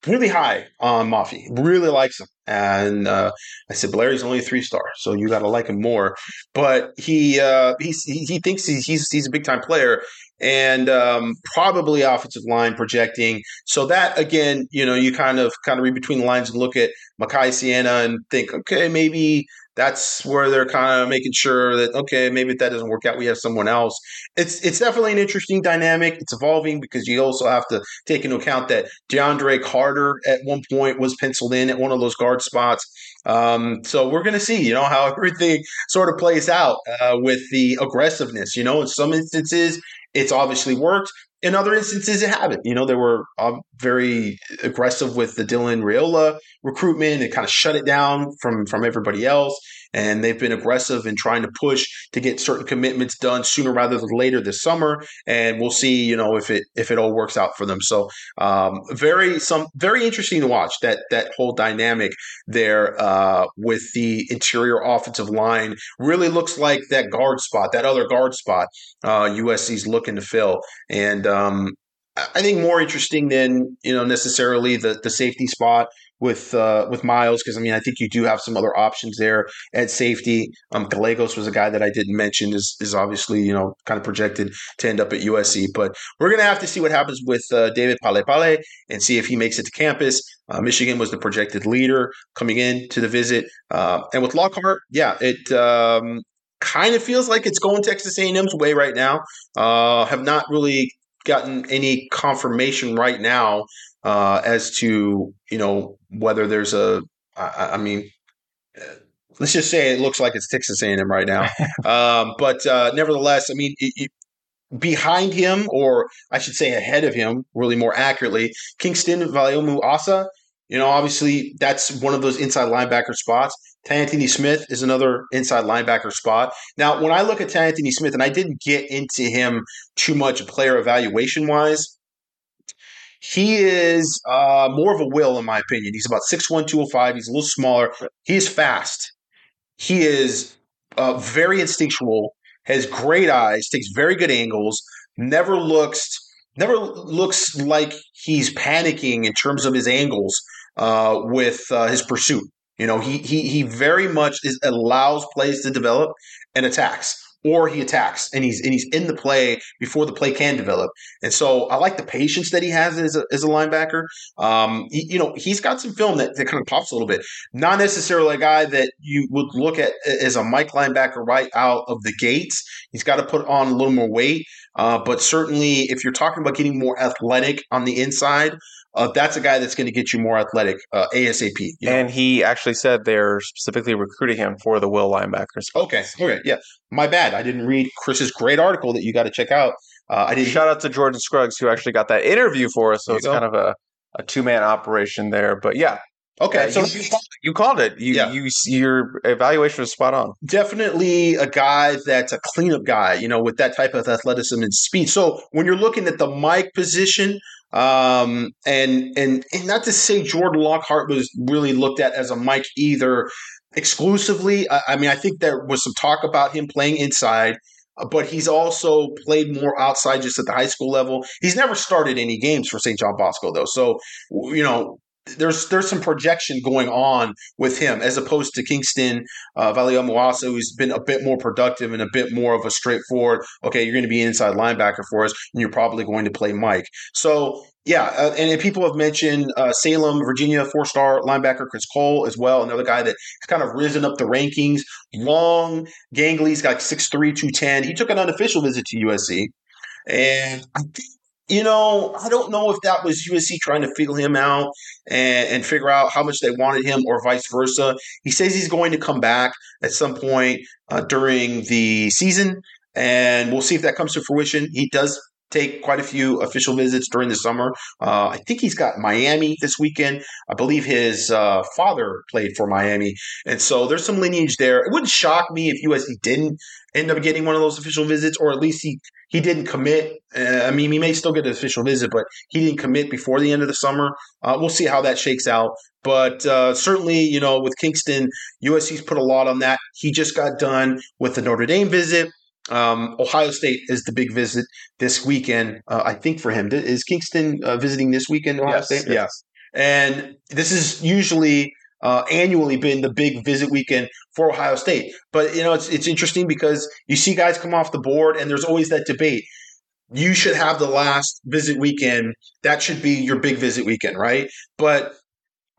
really high on Mafi. Really likes him, and uh, I said Blair's only a three star, so you got to like him more. But he uh, he he thinks he's he's, he's a big time player. And um, probably offensive line projecting. So that again, you know, you kind of kind of read between the lines and look at Makai Saina and think, okay, maybe that's where they're kind of making sure that okay, maybe if that doesn't work out, we have someone else. It's it's definitely an interesting dynamic. It's evolving because you also have to take into account that DeAndre Carter at one point was penciled in at one of those guard spots. Um, so we're going to see, you know, how everything sort of plays out uh, with the aggressiveness. You know, in some instances, it's obviously worked. In other instances, it haven't. You know, they were uh, very aggressive with the Dylan Raiola recruitment and kind of shut it down from from everybody else. And they've been aggressive in trying to push to get certain commitments done sooner rather than later this summer. And we'll see, you know, if it if it all works out for them. So um, very some very interesting to watch that that whole dynamic there uh, with the interior offensive line. Really looks like that guard spot, that other guard spot uh, USC's looking to fill. And um, I think more interesting than you know necessarily the the safety spot with uh, with Miles because I mean I think you do have some other options there at safety. Um, Gallegos was a guy that I didn't mention is is obviously you know kind of projected to end up at USC, but we're gonna have to see what happens with uh, David Palepale and see if he makes it to campus. Uh, Michigan was the projected leader coming in to the visit, uh, and with Lockhart, yeah, it. Um, Kind of feels like it's going Texas A&M's way right now. Uh, have not really gotten any confirmation right now uh, as to you know whether there's a. I, I mean, let's just say it looks like it's Texas A&M right now. um, but uh, nevertheless, I mean, it, it, behind him, or I should say ahead of him, really more accurately, Kingston Valiomu Asa. You know, obviously that's one of those inside linebacker spots. Anthony Smith is another inside linebacker spot. Now, when I look at Anthony Smith, and I didn't get into him too much player evaluation wise, he is uh, more of a will, in my opinion. He's about 6'1, 205. He's a little smaller. He is fast. He is uh, very instinctual, has great eyes, takes very good angles, never looks never looks like he's panicking in terms of his angles uh, with uh, his pursuit. You know, he he he very much is allows plays to develop and attacks or he attacks and he's and he's in the play before the play can develop. And so I like the patience that he has as a, as a linebacker. Um, he, you know, he's got some film that, that kind of pops a little bit. Not necessarily a guy that you would look at as a Mike linebacker right out of the gates. He's got to put on a little more weight. Uh, but certainly, if you're talking about getting more athletic on the inside, uh, that's a guy that's going to get you more athletic uh, ASAP. you know? And he actually said they're specifically recruiting him for the will linebackers. okay, okay, yeah. My bad. I didn't read Chris's great article that you got to check out. Uh, I didn't. Shout out to Jordan Scruggs who actually got that interview for us. So it's go. kind of a, a two man operation there. But yeah, okay, yeah, so you, you called it. You, Yeah. you your evaluation was spot on. definitely a guy that's a cleanup guy, you know, with that type of athleticism and speed. So when you're looking at the Mike position, um, and and and not to say Jordan Lockhart was really looked at as a Mike either exclusively. I, I mean, I think there was some talk about him playing inside. uh, But he's also played more outside just at the high school level. He's never started any games for St. John Bosco, though. So, you know, there's there's some projection going on with him as opposed to Kingston uh, Valia Moasa, who's been a bit more productive and a bit more of a straightforward. Okay, you're going to be an inside linebacker for us, and you're probably going to play Mike. So yeah, uh, and, and people have mentioned uh, Salem, Virginia, four-star linebacker Chris Cole as well, another guy that has kind of risen up the rankings. Long, gangly, he's got 6'3", 210. He took an unofficial visit to USC, and I think. You know, I don't know if that was USC trying to feel him out and, and figure out how much they wanted him or vice versa. He says he's going to come back at some point uh, during the season, and we'll see if that comes to fruition. He does take quite a few official visits during the summer. Uh, I think he's got Miami this weekend. I believe his uh, father played for Miami, and so there's some lineage there. It wouldn't shock me if USC didn't end up getting one of those official visits, or at least he he didn't commit. Uh, I mean, he may still get an official visit, but he didn't commit before the end of the summer. Uh, we'll see how that shakes out. But uh, certainly, you know, with Kingston, USC's put a lot on that. He just got done with the Notre Dame visit. Um, Ohio State is the big visit this weekend, uh, I think, for him. Is Kingston uh, visiting this weekend, Ohio State? yes. And this is usually uh, annually been the big visit weekend for Ohio State. But you know, it's it's interesting because you see guys come off the board, and there's always that debate. You should have the last visit weekend. That should be your big visit weekend, right? But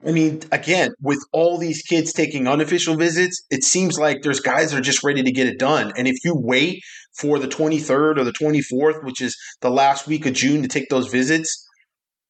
I mean, again, with all these kids taking unofficial visits, it seems like there's guys that are just ready to get it done. And if you wait for the 23rd or the 24th, which is the last week of June, to take those visits,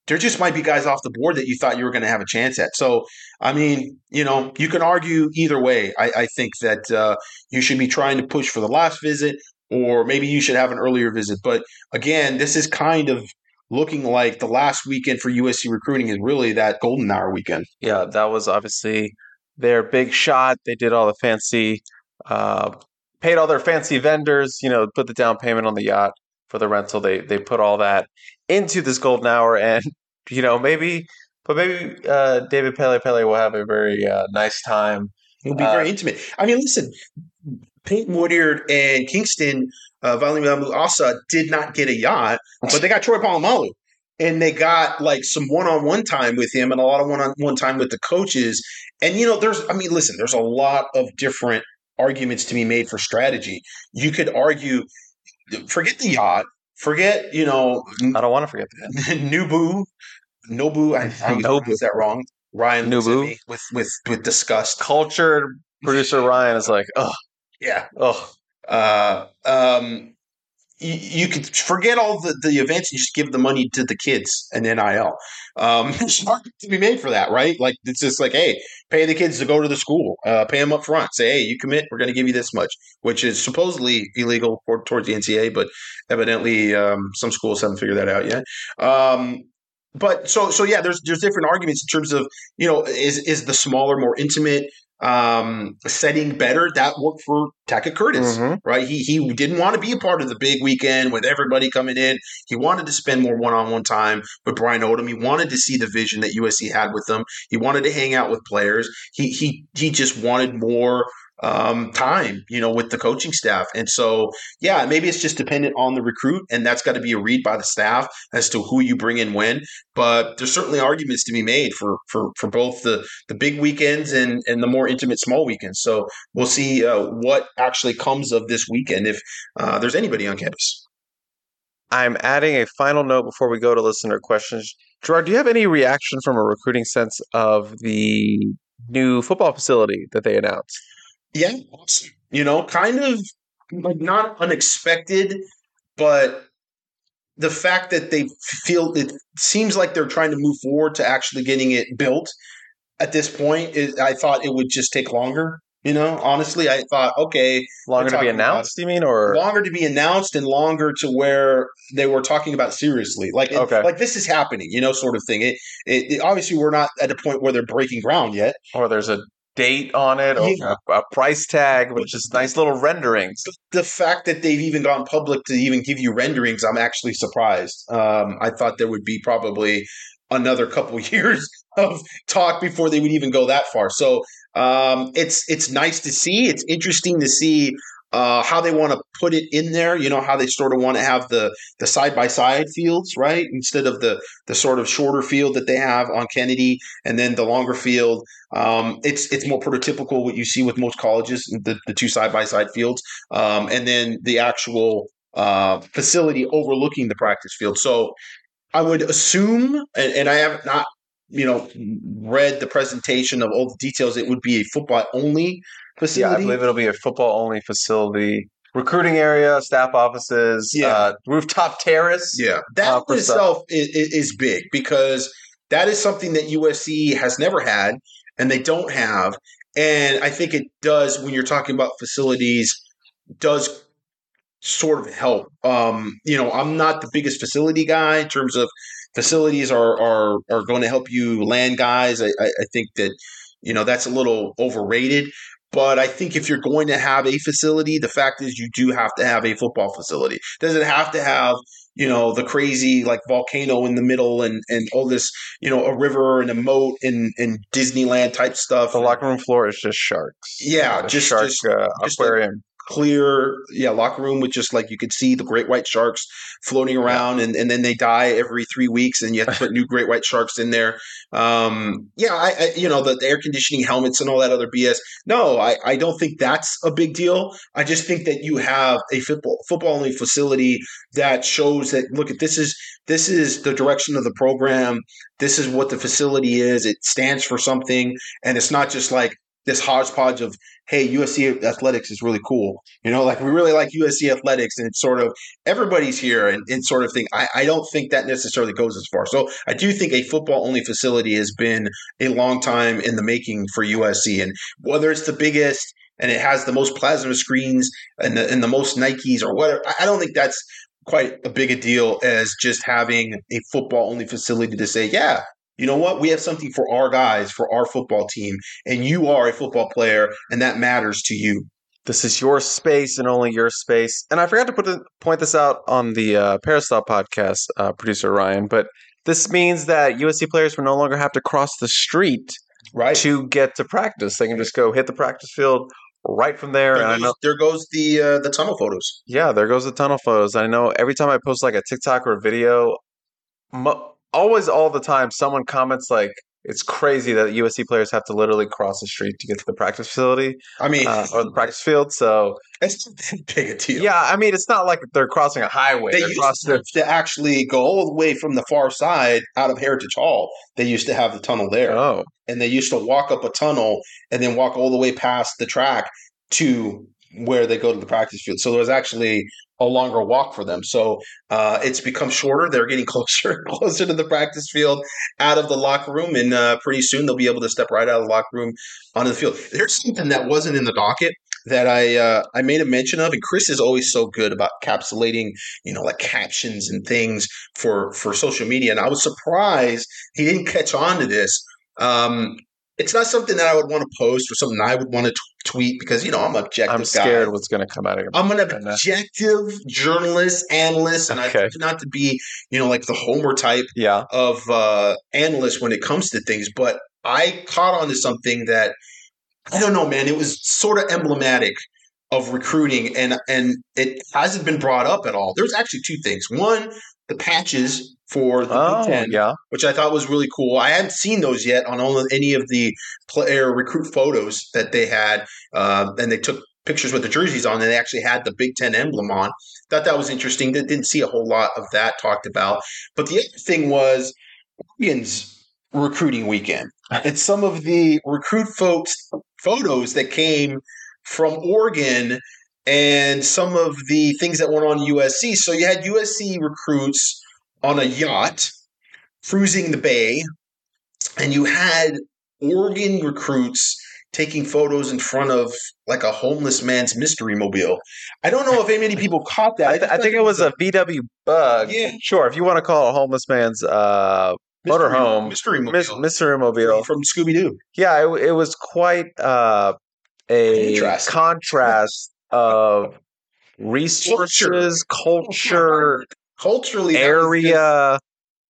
there just might be guys off the board that you thought you were going to have a chance at. So, I mean, you know, you can argue either way. I, I think that uh, you should be trying to push for the last visit, or maybe you should have an earlier visit. But again, this is kind of looking like the last weekend for USC recruiting is really that golden hour weekend. Yeah, that was obviously their big shot. They did all the fancy, uh, paid all their fancy vendors. You know, put the down payment on the yacht for the rental. They they put all that into this golden hour, and you know maybe, but maybe uh, David Palepale will have a very uh, nice time. It'll be Uh, very intimate. I mean, listen, Peyton Woodyard and Kingston uh, Valimamu Asa did not get a yacht, but they got Troy Polamalu. And they got like some one-on-one time with him and a lot of one-on-one time with the coaches. And you know, there's I mean, listen, there's a lot of different arguments to be made for strategy. You could argue forget the yacht, forget, you know, I don't want to forget that. Nubu, Nobu, I, I Nobu. is that wrong? Ryan Nubu. with with with disgust. Cultured producer Ryan is like, oh, Yeah. oh, Uh, um, you, you could forget all the, the events and just give the money to the kids and NIL. Um, there's argument to be made for that, right? Like it's just like, hey, pay the kids to go to the school, uh, pay them up front. Say, hey, you commit, we're going to give you this much, which is supposedly illegal for, towards the NCAA, but evidently um, some schools haven't figured that out yet. Um, but so so yeah, there's there's different arguments in terms of you know is is the smaller, more intimate um, setting better? That worked for Tackett Curtis Mhm. right? He he didn't want to be a part of the big weekend with everybody coming in. He wanted to spend more one on one time with Brian Odom. He wanted to see the vision that USC had with them. He wanted to hang out with players. He he he just wanted more um, time, you know, with the coaching staff. And so, yeah, maybe it's just dependent on the recruit, and that's got to be a read by the staff as to who you bring in when. But there's certainly arguments to be made for for for both the the big weekends and and the more intimate small weekends. So we'll see uh, what actually comes of this weekend if uh, there's anybody on campus. I'm adding a final note before we go to listener questions. Gerard, do you have any reaction from a recruiting sense of the new football facility that they announced? Yeah, awesome. You know, kind of like not unexpected, but the fact that they feel it seems like they're trying to move forward to actually getting it built at this point is I thought it would just take longer. You know, honestly, I thought, okay, Longer to be announced, you mean, or? Longer to be announced and longer to where they were talking about seriously. Like it- like this is happening you know sort of thing. It, it, it- obviously we're not at a point where they're breaking ground yet. Or there's a date on it, or Yeah. a, a price tag, which is nice little renderings. the fact that they've even gone public to even give you renderings i'm actually surprised um, i thought there would be probably another couple years of talk before they would even go that far so um, it's it's nice to see it's interesting to see uh, how they want to put it in there you know how they sort of want to have the the side by side fields right instead of the the sort of shorter field that they have on kennedy and then the longer field um, it's it's more prototypical what you see with most colleges the, the two side by side fields um, and then the actual uh, facility overlooking the practice field. So I would assume, and, and I have not, you know, read the presentation of all the details. It would be a football only Yeah, I believe it'll be a football only facility, recruiting area, staff offices, Yeah. uh, rooftop terrace. Yeah, that Uh, itself is, is big because that is something that USC has never had and they don't have. And I think it does when you're talking about facilities, does sort of help. Um, you know, I'm not the biggest facility guy in terms of facilities are are are going to help you land guys. I, I, I think that you know that's a little overrated. But I think if you're going to have a facility, the fact is you do have to have a football facility. Does it have to have you know the crazy like volcano in the middle and and all this you know a river and a moat and and Disneyland type stuff? The locker room floor is just sharks. Yeah, The just- shark just- uh, aquarium. Clear yeah locker room with just like you could see the great white sharks floating around and, and then they die every three weeks and you have to put new great white sharks in there. Um yeah I, I you know the, the air conditioning helmets and all that other bs no I, I don't think that's a big deal. I just think that you have a football football only facility that shows that look at this is this is the direction of the program this is what the facility is it stands for something and it's not just like this hodgepodge of hey, USC athletics is really cool. You know, like we really like USC athletics and it's sort of everybody's here and, and sort of thing. I, I don't think that necessarily goes as far. So I do think a football only facility has been a long time in the making for USC. And whether it's the biggest and it has the most plasma screens and the, and the most Nikes or whatever, I- I don't think that's quite a big a deal as just having a football only facility to say, yeah, you know what? We have something for our guys, for our football team, and you are a football player, and that matters to you. This is your space and only your space. And I forgot to put the, point this out on the uh, Peristyle podcast, uh, producer Ryan, but this means that USC players will no longer have to cross the street Right. to get to practice. They can just go hit the practice field right from there. There goes, know, there goes the uh, the tunnel photos. yeah, there goes the tunnel photos. I know every time I post like a TikTok or a video, mo- always all the time, someone comments like, it's crazy that USC players have to literally cross the street to get to the practice facility I mean, uh, or the practice field. So it's big a deal. Yeah, I mean, it's not like they're crossing a highway. They They're used to, to actually go all the way from the far side out of Heritage Hall. They used to have the tunnel there. Oh, and they used to walk up a tunnel and then walk all the way past the track to where they go to the practice field. So it was actually a longer walk for them. So uh, it's become shorter. They're getting closer and closer to the practice field, out of the locker room, and uh, pretty soon they'll be able to step right out of the locker room onto the field. There's something that wasn't in the docket that I uh, I made a mention of, and Chris is always so good about capsulating, you know, like captions and things for for social media. And I was surprised he didn't catch on to this. Um, it's not something that I would want to post or something I would want to t- tweet because you know I'm objective. I'm scared Guy. what's going to come out of your I'm an objective journalist, analyst, and I Okay. try not to be, you know, like the Homer type Yeah. of uh, analyst when it comes to things. But I caught on to something that I don't know, man. It was sort of emblematic of recruiting, and and it hasn't been brought up at all. There's actually two things. One, the patches for the Oh, Big Ten, yeah. which I thought was really cool. I hadn't seen those yet on all of, any of the player recruit photos that they had, uh, and they took pictures with the jerseys on, and they actually had the Big Ten emblem on. Thought that was interesting. They didn't see a whole lot of that talked about. But the other thing was Oregon's recruiting weekend, and some of the recruit folks photos that came from Oregon. And some of the things that went on USC. So you had USC recruits on a yacht cruising the bay, and you had Oregon recruits taking photos in front of like a homeless man's mystery mobile. I don't know if any many people caught that. I, th- I think it was a VW Bug. Yeah. Sure, if you want to call it a homeless man's uh, mystery, motorhome, mystery mobile Mis- Mr. Mobile. from Scooby Doo. Yeah, it, it was quite uh, a Contrast. contrast of resources, culture, Culturally, that was just area.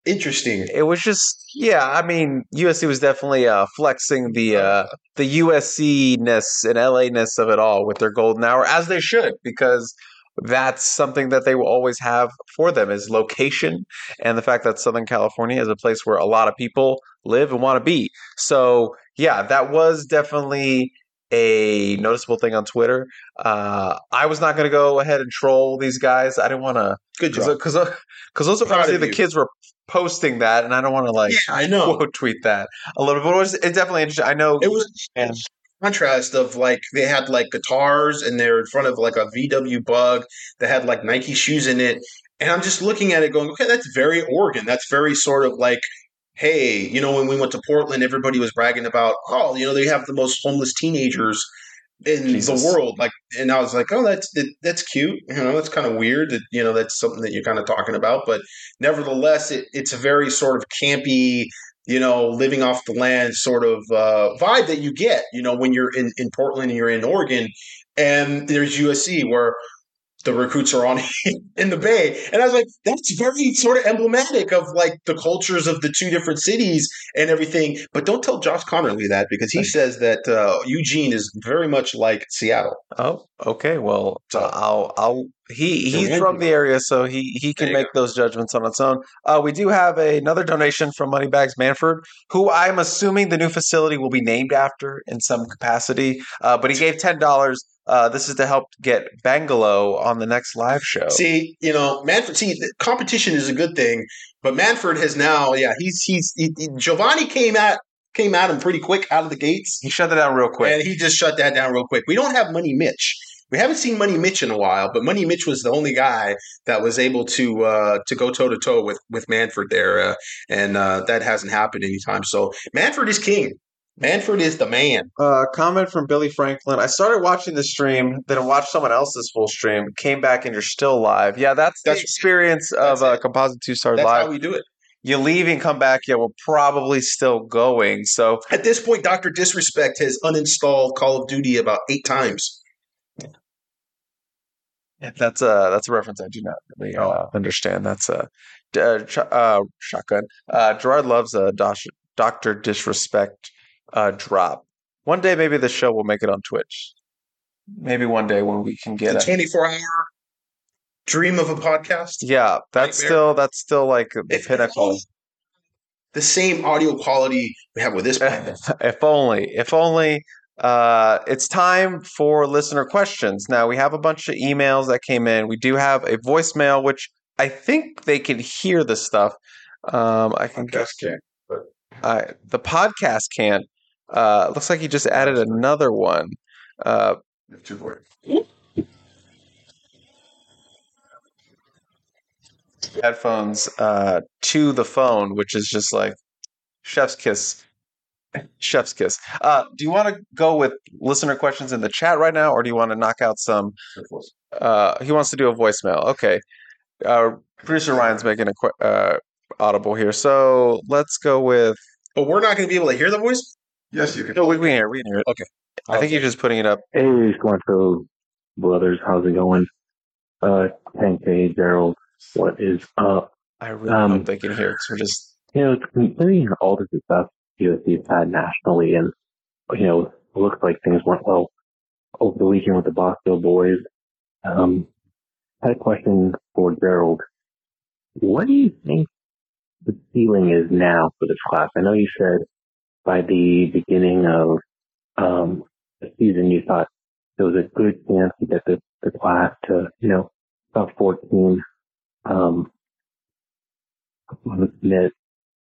interesting. It was just, yeah. I mean, USC was definitely uh, flexing the uh, the USC ness and LA ness of it all with their golden hour, as they should, because that's something that they will always have for them is location and the fact that Southern California is a place where a lot of people live and want to be. So yeah, that was definitely a noticeable thing on Twitter. Uh, I was not going to go ahead and troll these guys. I didn't want to Good job. because because those are obviously the you. kids were posting that, and I don't want to like Yeah, I know. quote tweet that a little bit. It was it's definitely interesting. I know It was and contrast of like they had like guitars and they're in front of like a VW Bug that had like Nike shoes in it, and I'm just looking at it going, okay, that's very Oregon. That's very sort of like. Hey, you know, when we went to Portland, everybody was bragging about, oh, you know, they have the most homeless teenagers in Jesus. the world. Like, and I was like, oh, that's that, that's cute. You know, that's kind of weird that you know that's something that you're kind of talking about. But nevertheless, it, it's a very sort of campy, you know, living off the land sort of uh, vibe that you get, you know, when you're in in Portland and you're in Oregon, and there's USC where the recruits are on in the Bay, and I was like, that's very sort of emblematic of like the cultures of the two different cities and everything. But don't tell Josh Conerly that because he says that uh, Eugene is very much like Seattle. oh okay, well So- I'll I'll he he's from the area, so he he can make those judgments on its own. Uh, we do have another donation from Moneybags Manford, who I'm assuming the new facility will be named after in some capacity. Uh, but he gave ten dollars. Uh, this is to help get Bangalow on the next live show. See, you know, Manford. See, competition is a good thing, but Manford has now, yeah, he's he's he, he- Giovanni came at came at him pretty quick out of the gates, he shut it down real quick. and he just shut that down real quick. We don't have Money Mitch. We haven't seen Money Mitch in a while, but Money Mitch was the only guy that was able to uh, to go toe to toe with with Manford there, uh, and uh, that hasn't happened anytime. So Manford is king. Manford is the man. Uh, comment from Billy Franklin. I started watching the stream, then I watched someone else's full stream, came back, and you're still live. Yeah, that's, That's- the experience that's of uh. Composite Two Star That's Live. how we do it. you leave and come back, yeah, we're probably still going. So At this point, Doctor Disrespect has uninstalled Call of Duty about eight times. Yeah. that's a that's a reference I do not really uh, understand. That's a uh, ch- uh, shotgun. Uh, Gerard loves a Doctor Disrespect uh, drop. One day, maybe the show will make it on Twitch. Maybe one day when we can get the it. 24 hour dream of a podcast. Yeah, that's Nightmare. still that's still like the If pinnacle. The same audio quality we have with this if only, if only. Uh, it's time for listener questions. Now we have a bunch of emails that came in. We do have a voicemail, which I think they can hear the stuff. Um, I can guess. I, the podcast can't. Uh, looks like he just added another one. Uh, Two for headphones uh, to the phone, which is just like chef's kiss. Chef's kiss. Uh, do you want to go with listener questions in the chat right now, or do you want to knock out some? Uh, he wants to do a voicemail. Okay. Uh, producer Ryan's making a qu- uh, audible here, so let's go with. But we're not going to be able to hear the voice. Yes, you can. No, we we can hear. it, We can hear it. Okay. I think you're just putting it up. Hey, Cilantro brothers, how's it going? Uh, 10K, Gerald, what is up? I really Um, hope they can hear because we're just. You know, considering all the success USC's had nationally and, you know, it looks like things went well over the weekend with the Boston boys. Um, I had a question for Gerald. What do you think the ceiling is now for this class? I know you said by the beginning of um, the season you thought there was a good chance to get the, the class to, you know, about 14. Um, Smith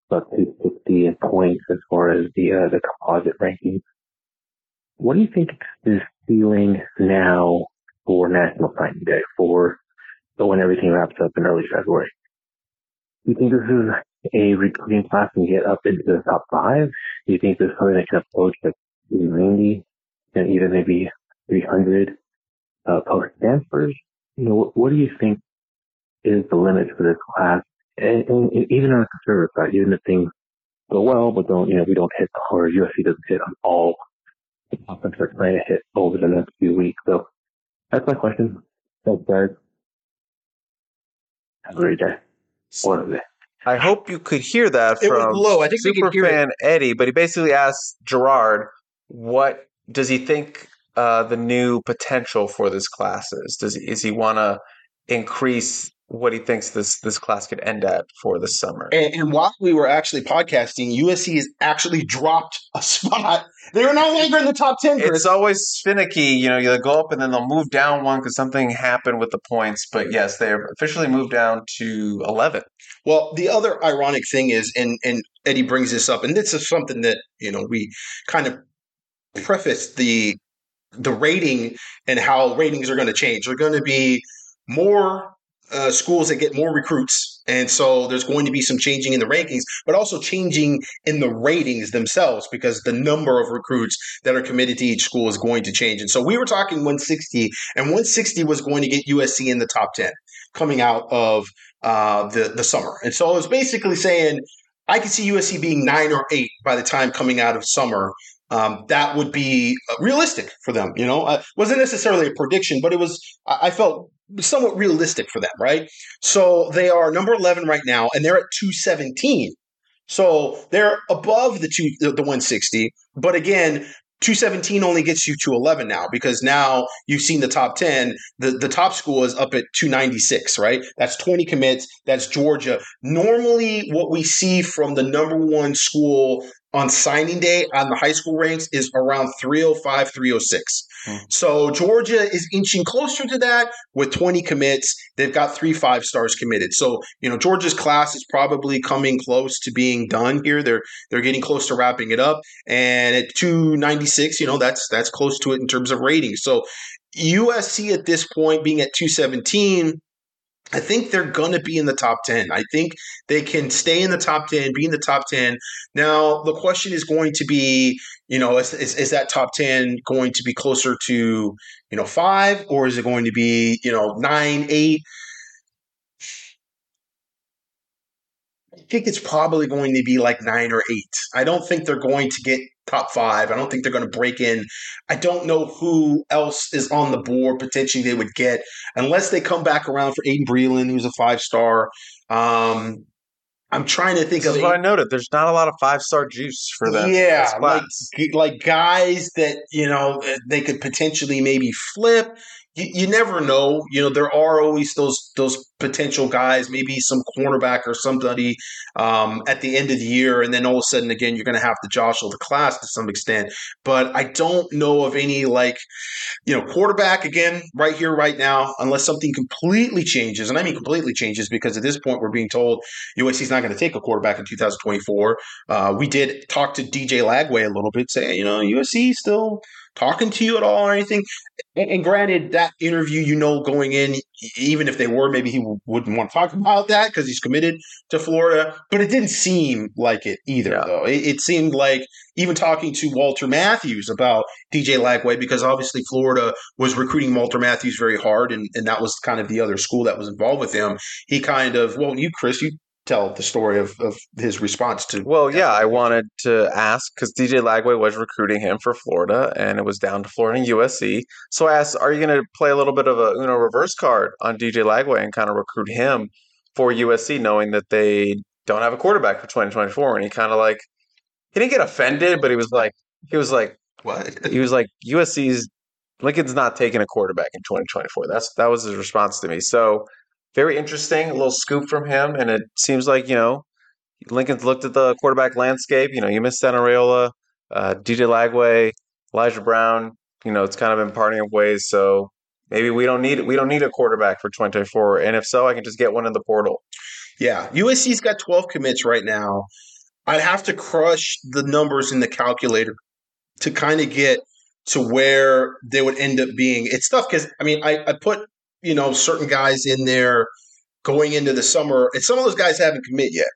about 260 in points as far as the uh, the composite rankings. What do you think is ceiling now for National Signing Day for when everything wraps up in early February? Do you think this is a recruiting class can get up into the top five? Do you think there's something that can approach like 90 and even maybe 300 uh, post transfers? You know, what, what do you think is the limit for this class? And, and, and even on the conservative side, even if things go well, but don't, you know, we don't hit, or USC doesn't hit on all the topics they're trying to hit over the next few weeks. So that's my question. Thanks, guys. Have a great day. What is it? I hope you could hear that It was from low. I think we could hear it. Superfan Eddie, but he basically asked Gerard, what does he think uh, the new potential for this class is? Does he, is he want to increase what he thinks this this class could end at for the summer? And, and while we were actually podcasting, USC has actually dropped a spot. They are no longer in the top 10. Chris. It's always finicky, you know. You go up and then they'll move down one because something happened with the points. But yes, they have officially moved down to eleven. Well, the other ironic thing is, and and Eddie brings this up, and this is something that you know we kind of preface the the rating and how ratings are going to change. There are going to be more uh, schools that get more recruits, and so there's going to be some changing in the rankings, but also changing in the ratings themselves because the number of recruits that are committed to each school is going to change. And so we were talking 160, and 160 was going to get USC in the top 10 coming out of uh, the the summer. And so I was basically saying I could see USC being nine or eight by the time coming out of summer. Um, that would be uh, realistic for them. You know, uh, wasn't necessarily a prediction, but it was. I felt somewhat realistic for them, right? So they are number eleven right now, and they're at two seventeen. So they're above the two the 160, but again, 217 only gets you to 11 now because now you've seen the top 10. The the top school is up at 296, right? That's 20 commits. That's Georgia. Normally, what we see from the number one school on signing day on the high school ranks is around 305, 306. Hmm. So Georgia is inching closer to that with 20 commits. They've got three five stars committed. So, you know, Georgia's class is probably coming close to being done here. They're they're getting close to wrapping it up. And at 296, you know, that's that's close to it in terms of ratings. So USC at this point being at 217 I think they're going to be in the top 10. I think they can stay in the top 10, be in the top 10. Now, the question is going to be, you know, is, is, is that top 10 going to be closer to, you know, five or is it going to be, you know, nine, eight? Think it's probably going to be like nine or eight. I don't think they're going to get top five. I don't think they're going to break in. I don't know who else is on the board potentially they would get unless they come back around for Aydin Breland, who's a five star. Um, I'm trying to think This of what I noted. There's not a lot of five star juice for them. yeah, like like guys that you know they could potentially maybe flip. You, you never know. You know there are always those those potential guys, maybe some cornerback or somebody um, at the end of the year, and then all of a sudden again you're going to have to jostle the class to some extent. But I don't know of any like you know quarterback again right here right now unless something completely changes, and I mean completely changes because at this point we're being told USC's not going to take a quarterback in 2024. Uh, we did talk to DJ Lagway a little bit, say, you know, USC still talking to you at all or anything. And, and granted, that interview, you know, going in, even if they were, maybe he wouldn't want to talk about that because he's committed to Florida. But it didn't seem like it either, Yeah. though. It, it seemed like even talking to Walter Matthews about DJ Lagway, because obviously Florida was recruiting Walter Matthews very hard, and, and that was kind of the other school that was involved with him. He kind of, well, you, Chris, you tell the story of, of his response to. Well, yeah, I wanted to ask because DJ Lagway was recruiting him for Florida, and it was down to Florida and USC. So I asked, "Are you going to play a little bit of a Uno reverse card on DJ Lagway and kind of recruit him for USC, knowing that they don't have a quarterback for 2024?" And he kind of like he didn't get offended, but he was like he was like What? He was like, USC's Lincoln's not taking a quarterback in 2024. That's that was his response to me. So very interesting, a little scoop from him, and it seems like you know Lincoln's looked at the quarterback landscape. You know, you missed Raiola, uh, DJ Lagway, Elijah Brown. You know, it's kind of been parting of ways. So maybe we don't need we don't need a quarterback for 2024. And if so, I can just get one in the portal. Yeah, USC's got 12 commits right now. I'd have to crush the numbers in the calculator to kind of get to where they would end up being. It's tough because I mean, I, I put you know certain guys in there going into the summer, and some of those guys haven't commit yet.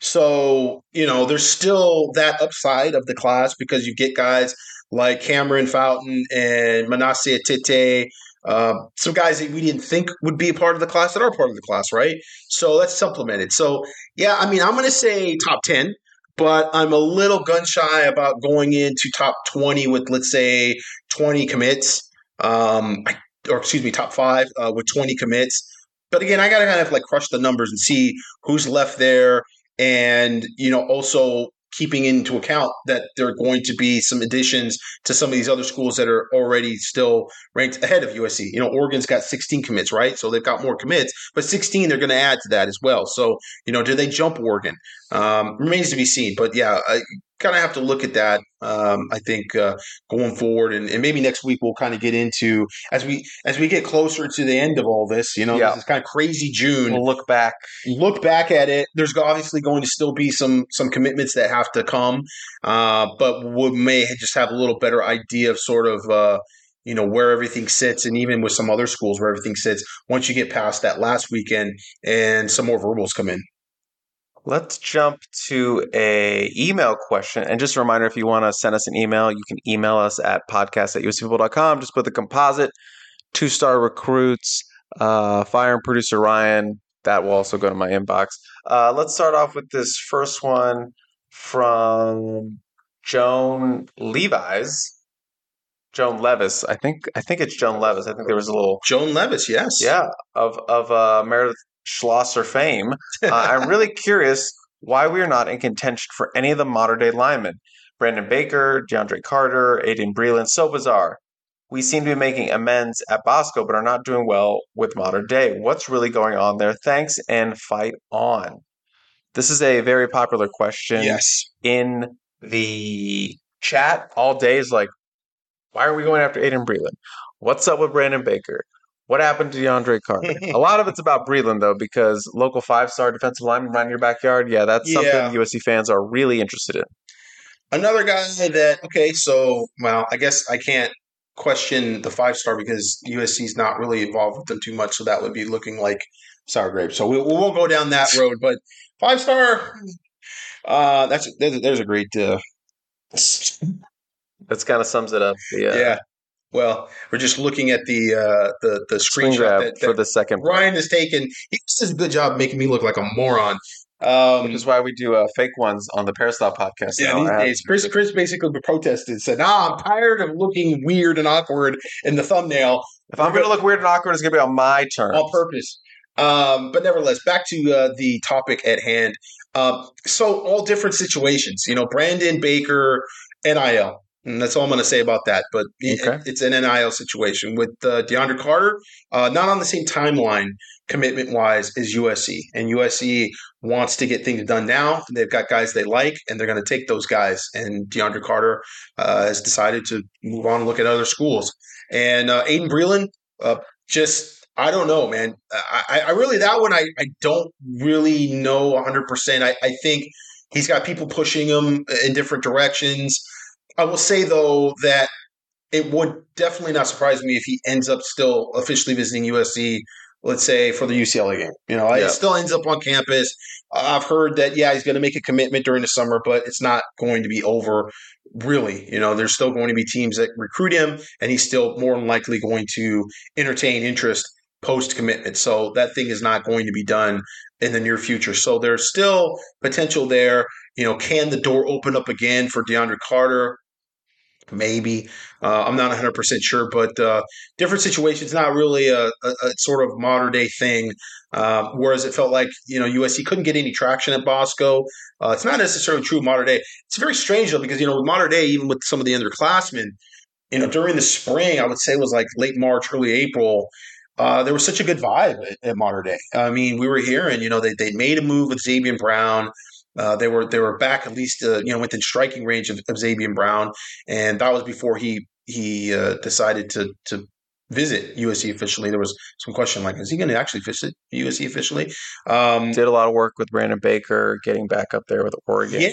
So you know, there's still that upside of the class because you get guys like Cameron Fountain and Manasseh Etite, uh, some guys that we didn't think would be a part of the class that are part of the class, right? So that's supplemented. So yeah, I mean, I'm going to say top ten but I'm a little gun shy about going into top 20 with, let's say, 20 commits, um, or excuse me, top five uh, with 20 commits. But again, I got to kind of like crush the numbers and see who's left there. And, you know, also keeping into account that there are going to be some additions to some of these other schools that are already still ranked ahead of USC. You know, Oregon's got 16 commits, right? So they've got more commits, but 16 they're going to add to that as well. So, you know, do they jump Oregon? Um, remains to be seen. But yeah, I kind of have to look at that. Um, I think uh, going forward, and, and, maybe next week we'll kind of get into as we as we get closer to the end of all this. You know, yeah. this is kind of crazy June. We'll look back, look back at it. There's obviously going to still be some some commitments that have to come, uh, but we may just have a little better idea of sort of. Uh, you know where everything sits and even with some other schools where everything sits once you get past that last weekend and some more verbals come in Let's jump to a email question. And just a reminder, if you want to send us an email, you can email us at podcast at uscfootball.com. Just put the composite, two star recruits, uh, fire and producer Ryan. That will also go to my inbox. Uh, let's start off with this first one from Joan Levi's. Joan Levis. I think I think it's Joan Levis. I think there was a little Joan Levis, yes. Yeah, of of uh, Meredith Schlosser fame, uh, I'm really curious why we are not in contention for any of the Mater Dei linemen. Brandon Baker, DeAndre Carter, Aydin Breland, so bizarre. We seem to be making amends at Bosco, but are not doing well with Mater Dei. What's really going on there? Thanks and fight on. This is a very popular question. Yes. In the chat all day is like, why are we going after Aydin Breland? What's up with Brandon Baker? What happened to DeAndre Carter? a lot of it's about Breland, though, because local five star defensive lineman right in your backyard. Yeah, that's something yeah. USC fans are really interested in. Another guy that, okay, so, well, I guess I can't question the five star because USC's not really involved with them too much. So that would be looking like sour grapes. So we, we won't go down that road. But five star, uh, that's there's, there's a great. Uh, that's kind of sums it up. Yeah. yeah. Well, we're just looking at the uh, the the screenshot grab that, that, for the second. Ryan has taken. He does a good job making me look like a moron. Um, Which is why we do uh, fake ones on the Peristyle podcast. Yeah, these days, Chris Chris basically protested, said, "Ah, I'm tired of looking weird and awkward in the thumbnail. If I'm going to look weird and awkward, it's going to be on my turn on purpose." Um, but nevertheless, back to uh, the topic at hand. Um, so all different situations. You know, Brandon Baker, NIL. And that's all I'm going to say about that. But okay. it, it's an NIL situation with uh, DeAndre Carter, uh, not on the same timeline commitment wise as USC. And USC wants to get things done now. They've got guys they like, and they're going to take those guys. And DeAndre Carter uh, has decided to move on and look at other schools. And uh, Aydin Breland, uh, just I don't know, man. I, I really that one I, I don't really know 100. percent I, I think he's got people pushing him in different directions. I will say though that it would definitely not surprise me if he ends up still officially visiting USC. Let's say for the UCLA game, you know, yeah. it still ends up on campus. I've heard that yeah, he's going to make a commitment during the summer, but it's not going to be over. Really, you know, there's still going to be teams that recruit him, and he's still more than likely going to entertain interest post commitment. So that thing is not going to be done in the near future. So there's still potential there. You know, can the door open up again for DeAndre Carter? Maybe uh, I'm not 100 percent sure, but uh, different situations. Not really a, a, a sort of Mater Dei thing. Uh, whereas it felt like you know USC couldn't get any traction at Bosco. Uh, it's not necessarily true Mater Dei. It's very strange though because you know with Mater Dei, even with some of the underclassmen, you know during the spring, I would say it was like late March, early April. Uh, there was such a good vibe at, at Mater Dei. I mean, we were hearing, you know, they they made a move with Zabien Brown. Uh, they were they were back at least uh, you know within striking range of, of Zabien Brown, and that was before he he uh, decided to to visit USC officially. There was some question like, is he going to actually visit USC officially? Um, Did a lot of work with Brandon Baker, getting back up there with Oregon. yeah.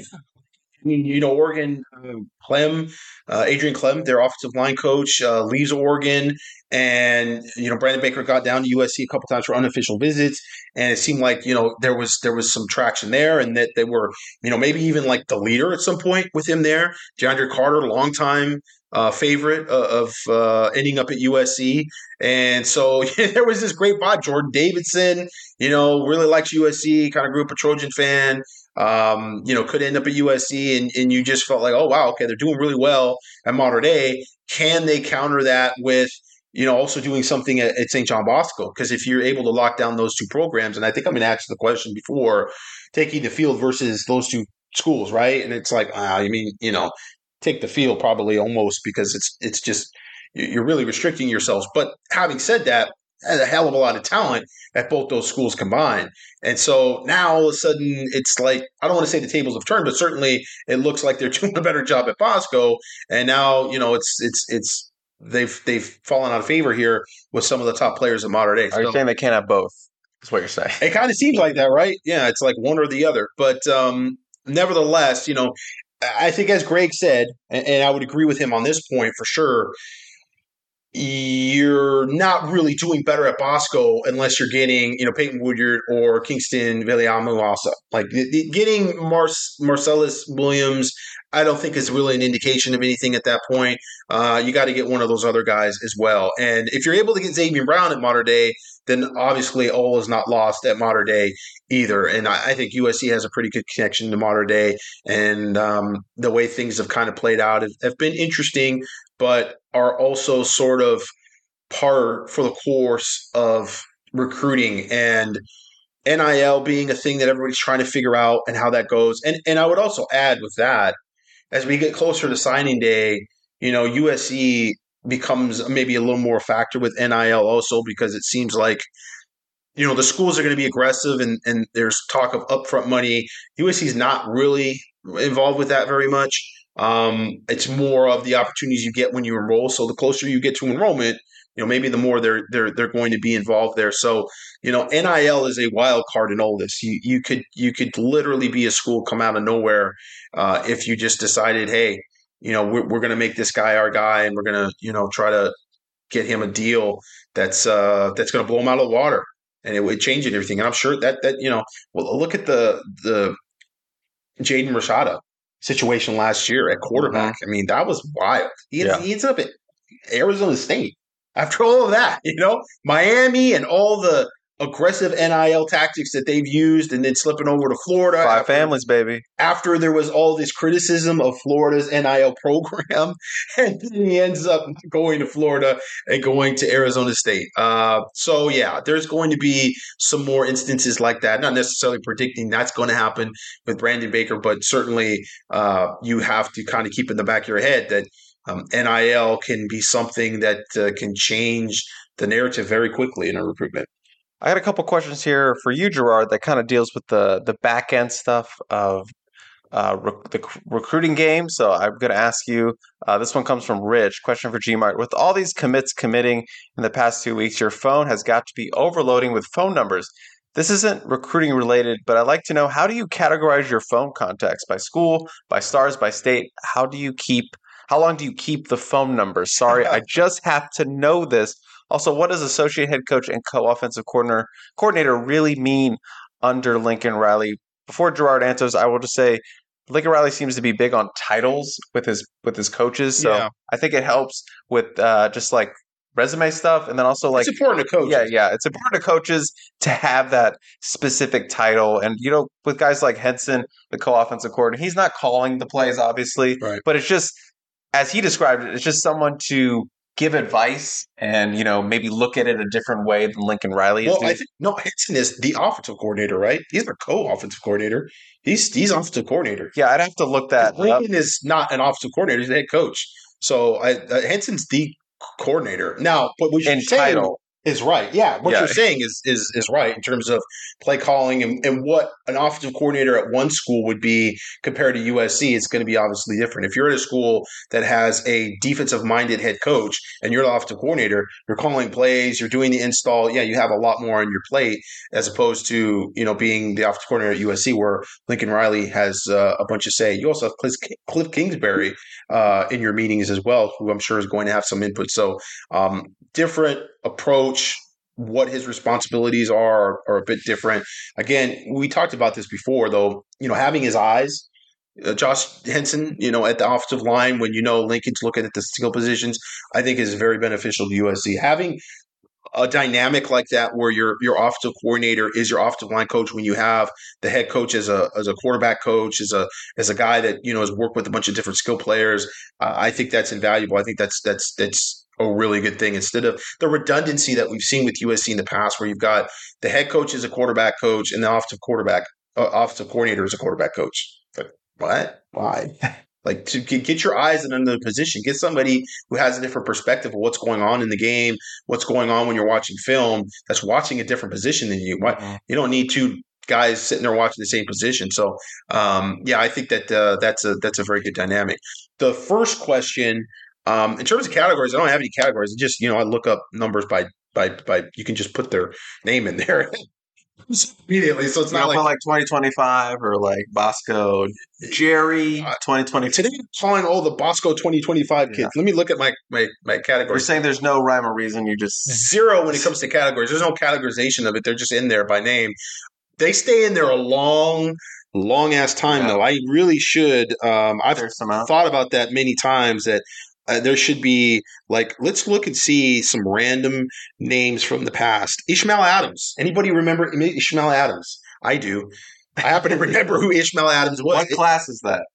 I mean, you know, Oregon, uh, Klemm, uh, Adrian Klemm, their offensive line coach, uh, leaves Oregon. And, you know, Brandon Baker got down to USC a couple times for unofficial visits. And it seemed like, you know, there was there was some traction there and that they were, you know, maybe even like the leader at some point with him there. DeAndre Carter, longtime uh, favorite of uh, ending up at USC. And so there was this great vibe. Jordan Davison, you know, really likes USC, kind of grew up a Trojan fan um, you know, could end up at USC, and, and you just felt like, oh wow, okay, they're doing really well at Mater Dei. Can they counter that with you know also doing something at, at St. John Bosco? Because if you're able to lock down those two programs, and I think I'm going to ask the question before taking the field versus those two schools, right? And it's like, ah, I mean, you know, take the field probably almost because it's it's just you're really restricting yourselves. But having said that, a hell of a lot of talent at both those schools combined. And so now all of a sudden it's like I don't want to say the tables have turned, but certainly it looks like they're doing a better job at Bosco. And now, you know, it's it's it's they've they've fallen out of favor here with some of the top players in Mater Dei. Are you saying they can't have both? That's what you're saying. it kind of seems like that, right? Yeah, it's like one or the other. But um, nevertheless, you know, I think as Greg said, and, and I would agree with him on this point for sure. You're not really doing better at Bosco unless you're getting, you know, Peyton Woodyard or Kingston Viliamuasa. Like the- the- getting Mar- Marcelles Williams, I don't think is really an indication of anything at that point. Uh, you got to get one of those other guys as well. And if you're able to get Zabien Brown at Mater Dei, then obviously all is not lost at Mater Dei either. And I, I think USC has a pretty good connection to Mater Dei, and um, the way things have kind of played out have, have been interesting, but are also sort of par for the course of recruiting and NIL being a thing that everybody's trying to figure out and how that goes. And and I would also add with that, as we get closer to signing day, you know, USC becomes maybe a little more factor with NIL also because it seems like you know the schools are going to be aggressive and and there's talk of upfront money. USC is not really involved with that very much. Um, it's more of the opportunities you get when you enroll. So the closer you get to enrollment, you know maybe the more they're they're they're going to be involved there. So you know NIL is a wild card in all this. You you could you could literally be a school come out of nowhere uh, if you just decided, hey, you know we're, we're going to make this guy our guy and we're going to you know try to get him a deal that's uh, that's going to blow him out of the water and it would change everything. And I'm sure that that you know, well, look at the the Jaden Rashada situation last year at quarterback. I mean, that was wild. He, Yeah. he ends up at Arizona State after all of that. You know, Miami and all the aggressive NIL tactics that they've used, and then slipping over to Florida. Five after- families, baby. after there was all this criticism of Florida's NIL program, and then he ends up going to Florida and going to Arizona State. Uh, so yeah, there's going to be some more instances like that. Not necessarily predicting that's going to happen with Brandon Baker, but certainly uh, you have to kind of keep in the back of your head that um, NIL can be something that uh, can change the narrative very quickly in a recruitment. I got a couple questions here for you, Gerard, that kind of deals with the the back end stuff of uh, rec- the recruiting game. So I'm going to ask you. Uh, this one comes from Rich. Question for Gmart. With all these commits committing in the past two weeks, your phone has got to be overloading with phone numbers. This isn't recruiting related, but I'd like to know how do you categorize your phone contacts by school, by stars, by state? How do you keep? How long do you keep the phone numbers? Sorry, I just have to know this. Also, what does associate head coach and co-offensive coordinator coordinator really mean under Lincoln Riley? Before Gerard answers, I will just say Lincoln Riley seems to be big on titles with his with his coaches, so Yeah. I think it helps with uh, just like resume stuff, and then also like it's important to coach. yeah, yeah, it's important to coaches to have that specific title, and you know, with guys like Henson, the co-offensive coordinator, he's not calling the plays, obviously, Right. but it's just as he described it, it's just someone to give advice and you know maybe look at it a different way than Lincoln Riley is. Well. I think no, Henson is the offensive coordinator, right? He's the co-offensive coordinator. He's he's offensive coordinator. yeah, I'd have to look that up. Lincoln is not an offensive coordinator; he's the head coach. So I, uh, Henson's the coordinator. Now, what you're in saying title. Is right. Yeah, what Yeah. you're saying is is is right in terms of play calling and, and what an offensive coordinator at one school would be compared to USC. It's going to be obviously different. If you're at a school that has a defensive minded head coach and you're the offensive coordinator, you're calling plays, you're doing the install. Yeah, you have a lot more on your plate as opposed to you know being the offensive coordinator at USC where Lincoln Riley has uh, a bunch of say. You also have Cliff, Cliff Kingsbury uh, in your meetings as well, who I'm sure is going to have some input. So um, different approach. What his responsibilities are are a bit different. Again, we talked about this before, though. You know, having his eyes, uh, Josh Henson, you know, at the offensive line when you know Lincoln's looking at the skill positions, I think is very beneficial to USC. Having a dynamic like that where your your offensive coordinator is your offensive line coach when you have the head coach as a as a quarterback coach as a as a guy that you know has worked with a bunch of different skill players uh, I think that's invaluable I think that's that's that's a really good thing instead of the redundancy that we've seen with USC in the past where you've got the head coach is a quarterback coach and the offensive quarterback uh, offensive coordinator is a quarterback coach but what why like to get, your eyes in another position get somebody who has a different perspective of what's going on in the game what's going on when you're watching film that's watching a different position than you. Why Mhm. you don't need two guys sitting there watching the same position. So um, yeah, I think that uh, that's a that's a very good dynamic. The first question, um, in terms of categories, I don't have any categories. It's just you know I look up numbers by by by you can just put their name in there immediately. So it's You not like like 2025 or like Bosco, Jerry, Uh, 2020. today I'm calling all the Bosco 2025 kids. Yeah. Let me look at my my my categories. You're saying there's no rhyme or reason. You just zero when it comes to categories. There's no categorization of it. They're just in there by name. They stay in there a long, long ass time Yeah. though. I really should. Um, I've there's some out. thought about that many times. That uh, there should be like let's look and see some random names from the past. Ishmael Adams. Anybody remember Ishmael Adams? I do. I happen to remember who Ishmael Adams was. What class is that?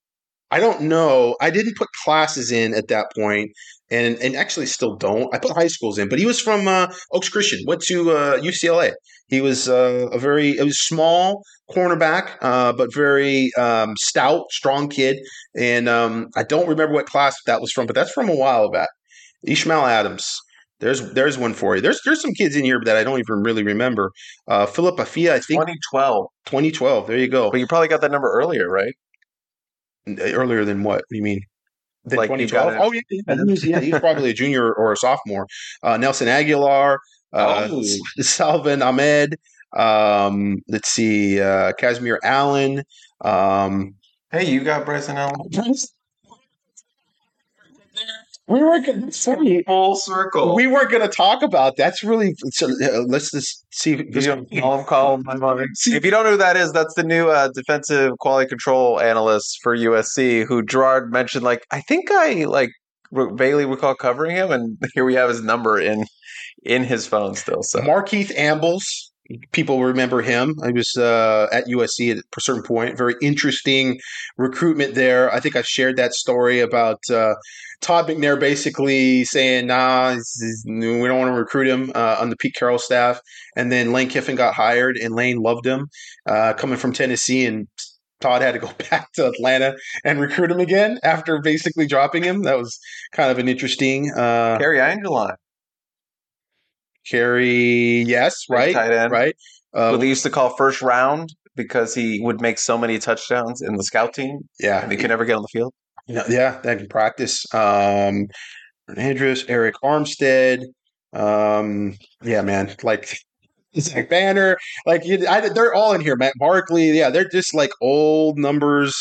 I don't know. I didn't put classes in at that point, and and actually still don't. I put high schools in, but he was from uh, Oaks Christian. Went to uh, UCLA. He was uh, a very it was small cornerback, uh, but very um, stout, strong kid. And um, I don't remember what class that was from, but that's from a while back. Ishmael Adams. There's there's one for you. There's there's some kids in here that I don't even really remember. Uh, Philip Afia, I think 2012. 2012. There you go. But you probably got that number earlier, right? Earlier than what? What do you mean? Than Like you got 2012? it- Oh, yeah, yeah, he was, yeah, he probably a junior or a sophomore. Uh, Nelson Aguilar, uh, Oh. Salvon Ahmed. Um, let's see, uh, Casimir Allen. Um, Hey, you got Bryson Allen. We weren't going to Full circle. we weren't going to talk about that's really so. Uh, let's just see. if- You don't call call my mother. If you don't know who that is, that's the new uh, defensive quality control analyst for USC, who Gerard mentioned. Like, I think I like re- vaguely recall covering him, and here we have his number in in his phone still. So Markeith Ambles. People remember him. I was uh, at USC at a certain point. Very interesting recruitment there. I think I shared that story about uh, Todd McNair basically saying, "Nah, we don't want to recruit him uh, on the Pete Carroll staff." And then Lane Kiffin got hired, and Lane loved him, uh, coming from Tennessee, and Todd had to go back to Atlanta and recruit him again after basically dropping him. That was kind of an interesting. Uh, Cary Angeline, Cary, yes, right, tight end. right. Uh, who they used to call first round because he would make so many touchdowns in the scout team, yeah, and he could never get on the field. No, yeah, that can practice. Um, Andrews, Eric Armstead. Um, yeah, man, like Zach Banner, like you, I, they're all in here. Matt Barkley, yeah, they're just like old numbers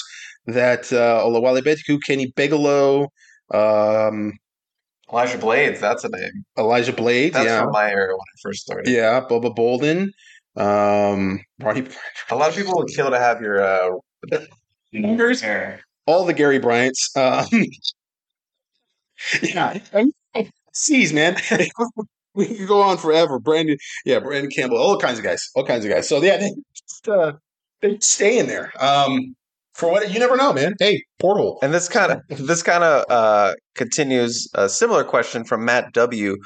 that uh, Oluwole Betiku, Kenny Bigelow, um, Elijah Blades, that's a name. Elijah Blades, That's yeah, from my era when I first started. yeah, Bubba Bolden, um, Ronnie, A lot of people would kill to have your uh, Numbers? all the Gary Bryants. Um, yeah, I- C's man. we could go on forever. Brandon, yeah, Brandon Campbell, all kinds of guys, all kinds of guys. So yeah, they just, uh, they stay in there. Um, for what you never know, man. Hey, portal. And this kind of this kind of uh, continues a similar question from Matt W.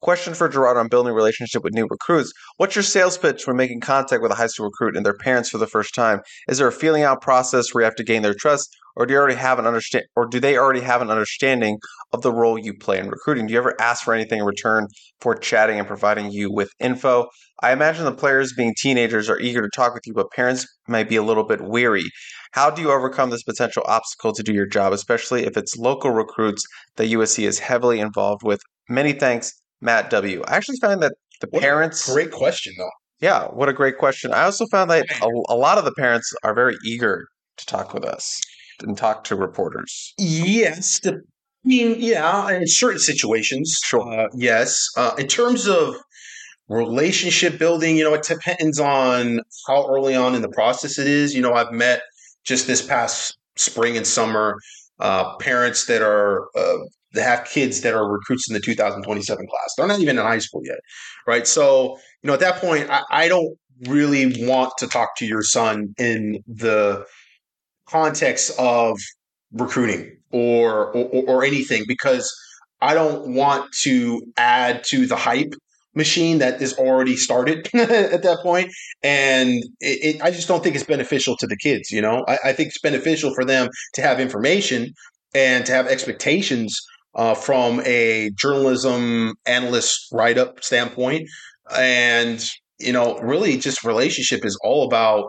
Question for Gerard on building relationship with new recruits. What's your sales pitch when making contact with a high school recruit and their parents for the first time? Is there a feeling out process where you have to gain their trust, or do you already have an understand, or do they already have an understanding of the role you play in recruiting? Do you ever ask for anything in return for chatting and providing you with info? I imagine the players, being teenagers, are eager to talk with you, but parents might be a little bit weary. How do you overcome this potential obstacle to do your job, especially if it's local recruits that USC is heavily involved with? Many thanks, Matt W. I actually found that the What parents. Great question, though. Yeah, what a great question. I also found that a, a lot of the parents are very eager to talk with us and talk to reporters. Yes, the, I mean, yeah, in certain situations, Sure. uh, yes. Uh, in terms of relationship building, you know, it depends on how early on in the process it is. You know, I've met just this past spring and summer uh, parents that are uh, that have kids that are recruits in the 2027 class. They're not even in high school yet, right? So, you know, at that point, I, I don't really want to talk to your son in the context of recruiting or, or or anything because I don't want to add to the hype machine that is already started at that point and it, it, i just don't think it's beneficial to the kids you know I, I think it's beneficial for them to have information and to have expectations uh, from a journalism analyst write-up standpoint and you know really just relationship is all about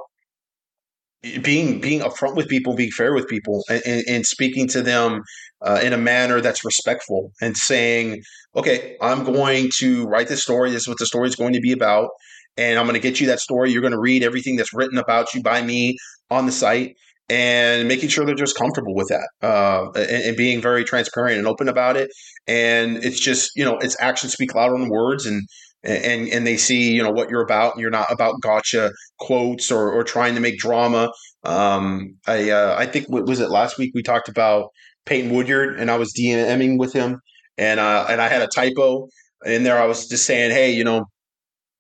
being being upfront with people, being fair with people, and, and, and speaking to them uh, in a manner that's respectful, and saying, "Okay, I'm going to write this story. This is what the story is going to be about, and I'm going to get you that story. You're going to read everything that's written about you by me on the site." And making sure they're just comfortable with that, uh, and, and being very transparent and open about it. And it's just, you know, it's actions speak louder than words, and and and they see you know what you're about and you're not about gotcha quotes or or trying to make drama. Um i uh, i think what was it last week we talked about peyton woodyard and i was dming with him and uh and i had a typo in there. I was just saying hey you know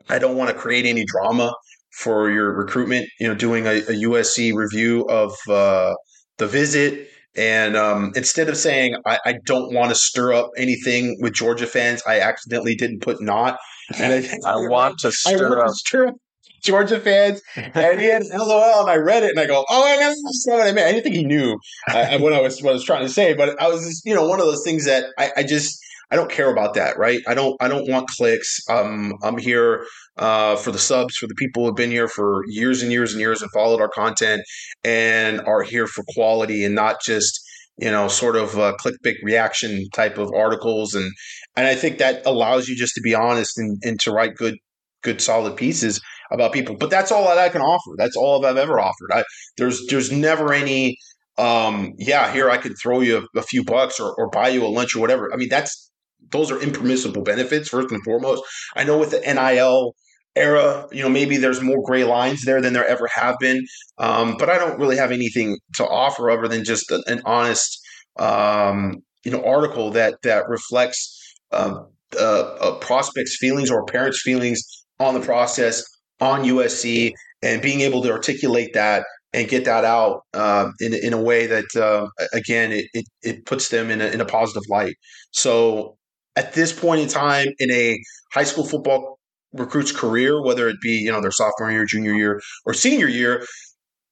i don't want to create any drama for your recruitment you know doing a, a usc review of uh the visit and um, instead of saying I, I don't want to stir up anything with Georgia fans, I accidentally didn't put not. And I, I want to stir up. stir up Georgia fans. And he had LOL, and I read it, and I go, "Oh, I know that's not what I meant." I didn't think he knew uh, what I was what I was trying to say, but I was just, you know, one of those things that I, I just I don't care about that, right? I don't I don't want clicks. Um, I'm here uh, for the subs, for the people who have been here for years and years and years and followed our content and are here for quality and not just you know sort of uh, clickbait reaction type of articles and and I think that allows you just to be honest and, and to write good good solid pieces about people. But that's all that I can offer. That's all I've ever offered. I there's there's never any um yeah here I could throw you a, a few bucks or, or buy you a lunch or whatever. I mean that's those are impermissible benefits first and foremost. I know with the NIL era, you know, maybe there's more gray lines there than there ever have been. Um, but I don't really have anything to offer other than just an, an honest, um, you know, article that that reflects um, uh, prospects' feelings or parents' feelings on the process on USC, and being able to articulate that and get that out uh, in in a way that uh, again it, it it puts them in a, in a positive light. So at this point in time in a high school football recruit's career, whether it be you know their sophomore year, junior year, or senior year.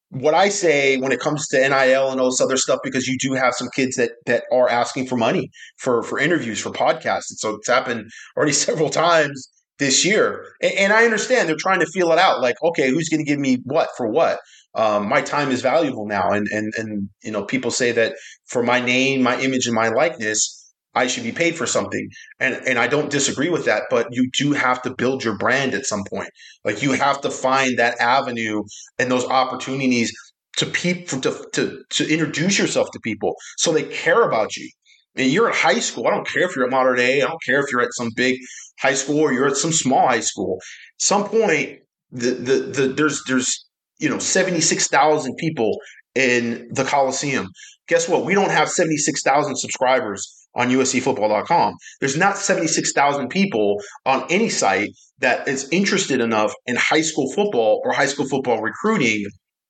What I say when it comes to NIL and all this other stuff, because you do have some kids that that are asking for money for for interviews for podcasts, and so it's happened already several times this year. And, and I understand they're trying to feel it out, like okay, who's going to give me what for what? Um, my time is valuable now, and and and you know people say that for my name, my image, and my likeness, I should be paid for something. And and I don't disagree with that, but you do have to build your brand at some point. Like you have to find that avenue and those opportunities to people to, to to introduce yourself to people so they care about you. And you're at high school. I don't care if you're at Mater Dei. I don't care if you're at some big high school or you're at some small high school. some point, the the, the there's there's you know seventy six thousand people in the Coliseum. Guess what? We don't have seventy six thousand subscribers on USCFootball.com. There's not 76,000 people on any site that is interested enough in high school football or high school football recruiting.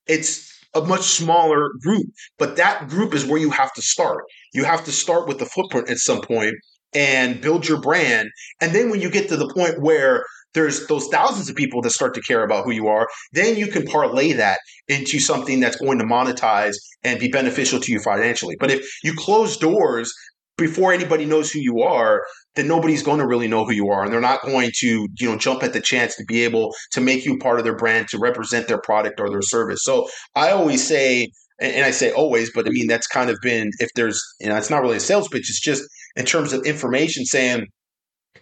It's a much smaller group. But that group is where you have to start. You have to start with the footprint at some point and build your brand. And then when you get to the point where there's those thousands of people that start to care about who you are, then you can parlay that into something that's going to monetize and be beneficial to you financially. But if you close doors before anybody knows who you are, then nobody's going to really know who you are, and they're not going to, you know, jump at the chance to be able to make you part of their brand, to represent their product or their service. So I always say, and I say always, but I mean that's kind of been if there's, you know, it's not really a sales pitch. It's just in terms of information saying,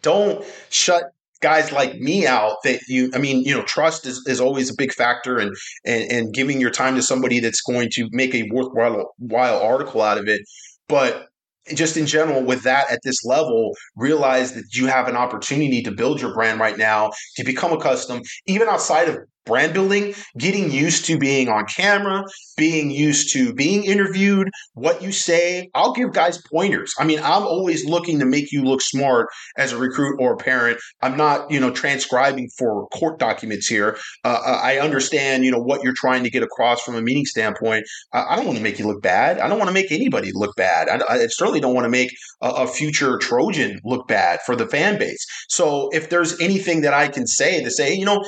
don't shut guys like me out that you i mean you know trust is, is always a big factor and, and and giving your time to somebody that's going to make a worthwhile while article out of it but just in general with that at this level realize that you have an opportunity to build your brand right now to become accustomed even outside of brand building, getting used to being on camera, being used to being interviewed, what you say. I'll give guys pointers. I mean, I'm always looking to make you look smart as a recruit or a parent. I'm not, you know, transcribing for court documents here. Uh, uh I understand, you know, what you're trying to get across from a meeting standpoint. I don't want to make you look bad. I don't want to make anybody look bad. I, I certainly don't want to make a, a future Trojan look bad for the fan base. So if there's anything that I can say to say, you know,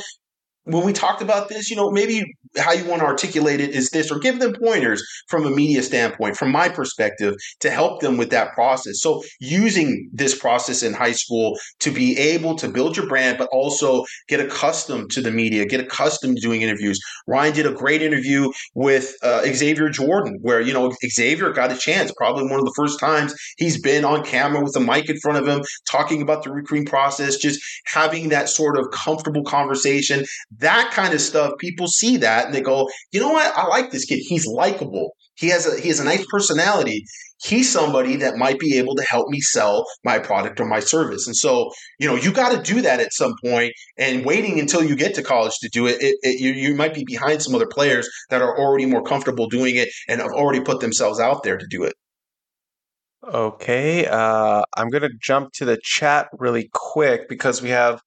when we talked about this, you know, maybe how you want to articulate it is this, or give them pointers from a media standpoint, from my perspective, to help them with that process. So, using this process in high school to be able to build your brand, but also get accustomed to the media, get accustomed to doing interviews. Ryan did a great interview with uh, Xavier Jordan, where, you know, Xavier got a chance, probably one of the first times he's been on camera with a mic in front of him, talking about the recruiting process, just having that sort of comfortable conversation. That kind of stuff, people see that and they go, you know what? I like this kid. He's likable. He has a he has a nice personality. He's somebody that might be able to help me sell my product or my service. And so, you know, you got to do that at some point. And waiting until you get to college to do it, it, it you, you might be behind some other players that are already more comfortable doing it and have already put themselves out there to do it. Okay, uh, I'm to jump to the chat really quick because we have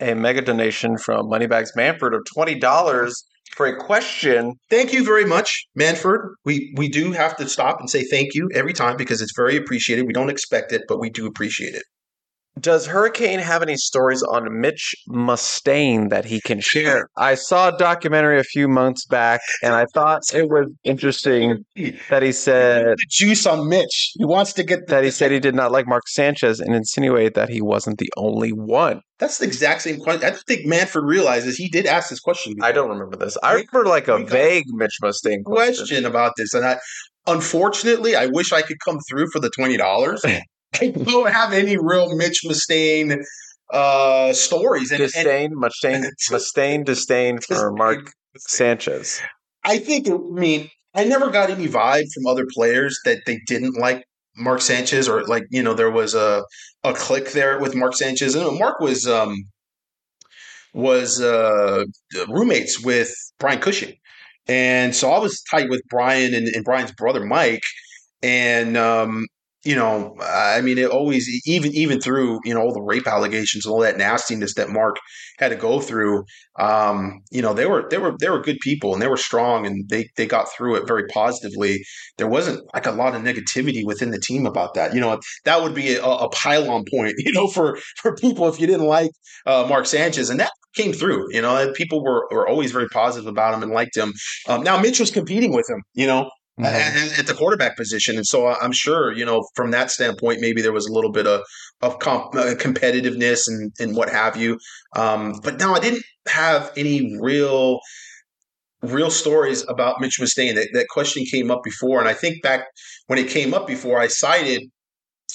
a mega donation from Moneybags Manford of twenty dollars for a question. Thank you very much, Manford. We we do have to stop and say thank you every time because it's very appreciated. We don't expect it, but we do appreciate it. Does Hurricane have any stories on Mitch Mustain that he can share? I saw a documentary a few months back, and I thought it was interesting that he said the juice on Mitch. He wants to get the, that he said he did not like Mark Sanchez and insinuate that he wasn't the only one. That's the exact same question. I don't think Manford realizes he did ask this question. Before. I don't remember this. I remember like a vague Mitch Mustain question. question about this, and I, unfortunately, I wish I could come through for the twenty dollars. I don't have any real Mitch Mustain uh, stories. And, disdain, and, Mustain, Mustain, disdain for Mark Sanchez. I think. I mean, I never got any vibe from other players that they didn't like Mark Sanchez, or like you know there was a a click there with Mark Sanchez. And Mark was um was uh roommates with Brian Cushing. And so I was tight with Brian and, and Brian's brother Mike. And um, you know, I mean, it always even even through you know all the rape allegations and all that nastiness that Mark had to go through. Um, you know, they were they were they were good people and they were strong and they they got through it very positively. There wasn't like a lot of negativity within the team about that. You know, that would be a, a pylon point. You know, for for people if you didn't like uh, Mark Sanchez and that came through. You know, people were were always very positive about him and liked him. Um, now Mitch was competing with him. You know, mm-hmm. at the quarterback position. And so I'm sure, you know, from that standpoint, maybe there was a little bit of, of comp- uh, competitiveness and, and what have you. Um, but no, I didn't have any real real stories about Mitch Mustain. That, that question came up before. And I think back when it came up before, I cited,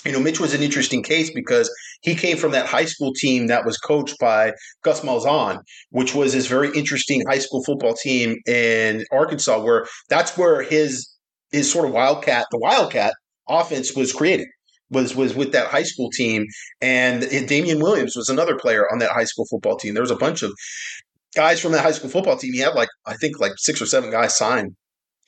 you know, Mitch was an interesting case because he came from that high school team that was coached by Gus Malzahn, which was this very interesting high school football team in Arkansas, where that's where his his sort of wildcat, the wildcat offense was created. Was was with that high school team, and Damian Williams was another player on that high school football team. There was a bunch of guys from that high school football team. He had like I think like six or seven guys signed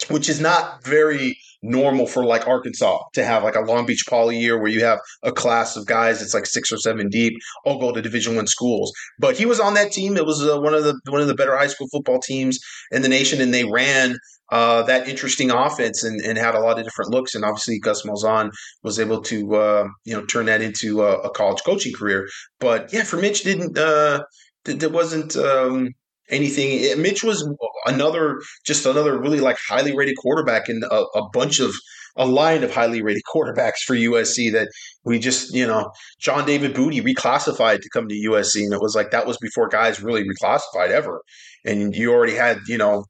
which is not very normal for like Arkansas to have like a Long Beach Poly year where you have a class of guys that's like six or seven deep, all go to Division One schools. But he was on that team. It was uh, one of the one of the better high school football teams in the nation, and they ran uh, that interesting offense and, and had a lot of different looks. And obviously, Gus Malzahn was able to uh, you know turn that into a, a, college coaching career. But yeah, for Mitch, didn't uh, there wasn't. Um, anything. Mitch was another, just another really like highly rated quarterback in a, a bunch of a line of highly rated quarterbacks for USC that we just, you know, John David Booty reclassified to come to USC. And it was like that was before guys really reclassified ever. And you already had, you know,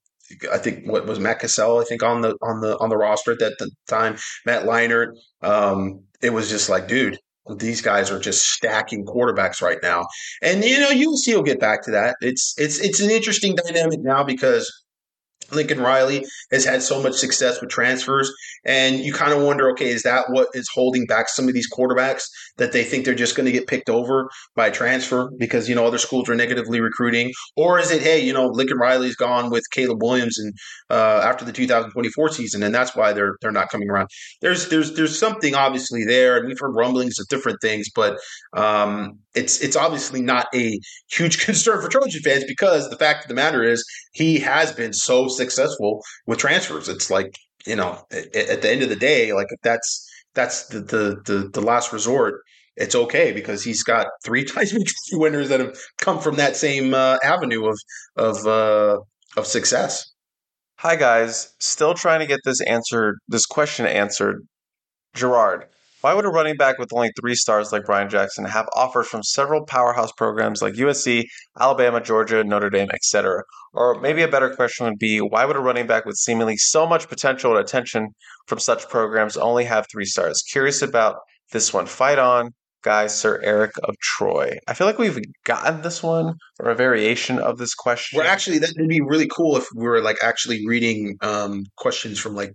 I think what was Matt Cassel, I think on the on the on the roster at that time, Matt Leinart. Um, it was just like, dude, these guys are just stacking quarterbacks right now. And you know, USC will get back to that. It's it's it's an interesting dynamic now because Lincoln Riley has had so much success with transfers, and you kind of wonder, okay, is that what is holding back some of these quarterbacks that they think they're just going to get picked over by a transfer because you know other schools are negatively recruiting, or is it, hey, you know, Lincoln Riley's gone with Caleb Williams and uh, after the 2024 season, and that's why they're they're not coming around. There's there's there's something obviously there, and we've heard rumblings of different things, but um, it's it's obviously not a huge concern for Trojan fans because the fact of the matter is he has been so successful with transfers. It's like you know, at, at the end of the day, like if that's that's the, the the the last resort, it's okay because he's got three Heisman Trophy winners that have come from that same uh, avenue of of uh, of success. Hi guys, still trying to get this answered, this question answered. Gerard, why would a running back with only three stars like Brian Jackson have offers from several powerhouse programs like USC, Alabama, Georgia, Notre Dame, etc.? Or maybe a better question would be why would a running back with seemingly so much potential and attention from such programs only have three stars? Curious about this one. Fight on, guys, Sir Eric of Troy. I feel like we've gotten this one or a variation of this question. Well, actually, that would be really cool if we were like actually reading um, questions from like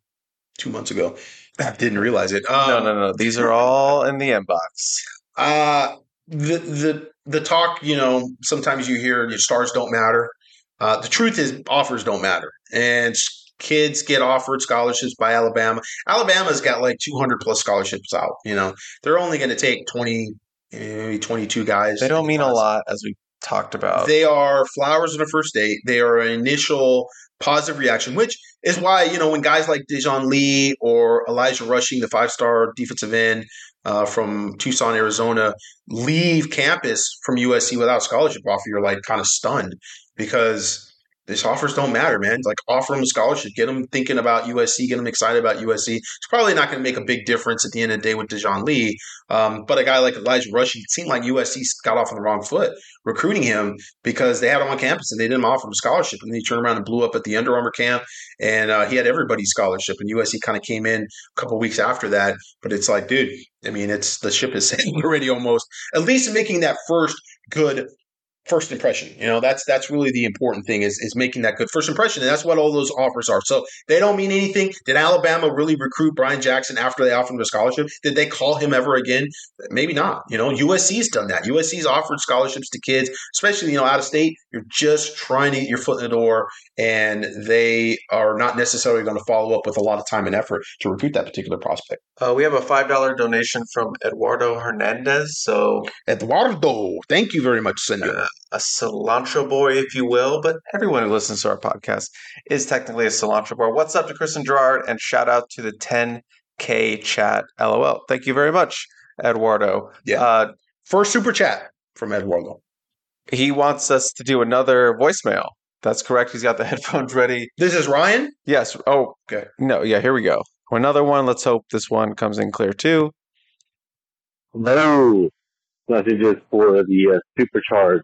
two months ago. I didn't realize it. Um, no, no, no. These are all in the inbox. Uh the the the talk. You know, sometimes you hear your stars don't matter. Uh, the truth is, offers don't matter, and kids get offered scholarships by Alabama. Alabama's got like 200 plus scholarships out. You know, they're only going to take 20, maybe 22 guys. They don't mean a lot, as we talked about. They are flowers on a first date. They are an initial positive reaction, which is why, you know, when guys like Dijon Lee or Elijah Rushing, the five star defensive end uh, from Tucson, Arizona, leave campus from USC without scholarship offer, you're like kind of stunned because these offers don't matter, man. Like offer them a scholarship, get them thinking about USC, get them excited about USC. It's probably not going to make a big difference at the end of the day with Dijon Lee. Um, but a guy like Elijah Rush, it seemed like USC got off on the wrong foot recruiting him because they had him on campus and they didn't offer him a scholarship. And then he turned around and blew up at the Under Armour camp, and uh, he had everybody's scholarship. And USC kind of came in a couple weeks after that. But it's like, dude, I mean, it's the ship is sailing already almost. At least making that first good first impression. You know, that's that's really the important thing is is making that good first impression, and that's what all those offers are. So they don't mean anything. Did Alabama really recruit Brian Jackson after they offered him a scholarship? Did they call him ever again? Maybe not. You know, USC's done that. USC's offered scholarships to kids, especially you know out of state. You're just trying to get your foot in the door, and they are not necessarily going to follow up with a lot of time and effort to recruit that particular prospect. Uh, we have a five dollar donation from Eduardo Hernandez. So Eduardo, thank you very much, Senor. Uh, a cilantro boy, if you will, but everyone who listens to our podcast is technically a cilantro boy. What's up to Chris and Gerard? And shout out to the 10K chat. LOL. Thank you very much, Eduardo. Yeah. Uh, First super chat from Eduardo. He wants us to do another voicemail. That's correct. He's got the headphones ready. This is Ryan? Yes. Oh, okay. No, yeah, here we go. Another one. Let's hope this one comes in clear too. Hello. Messages for the uh,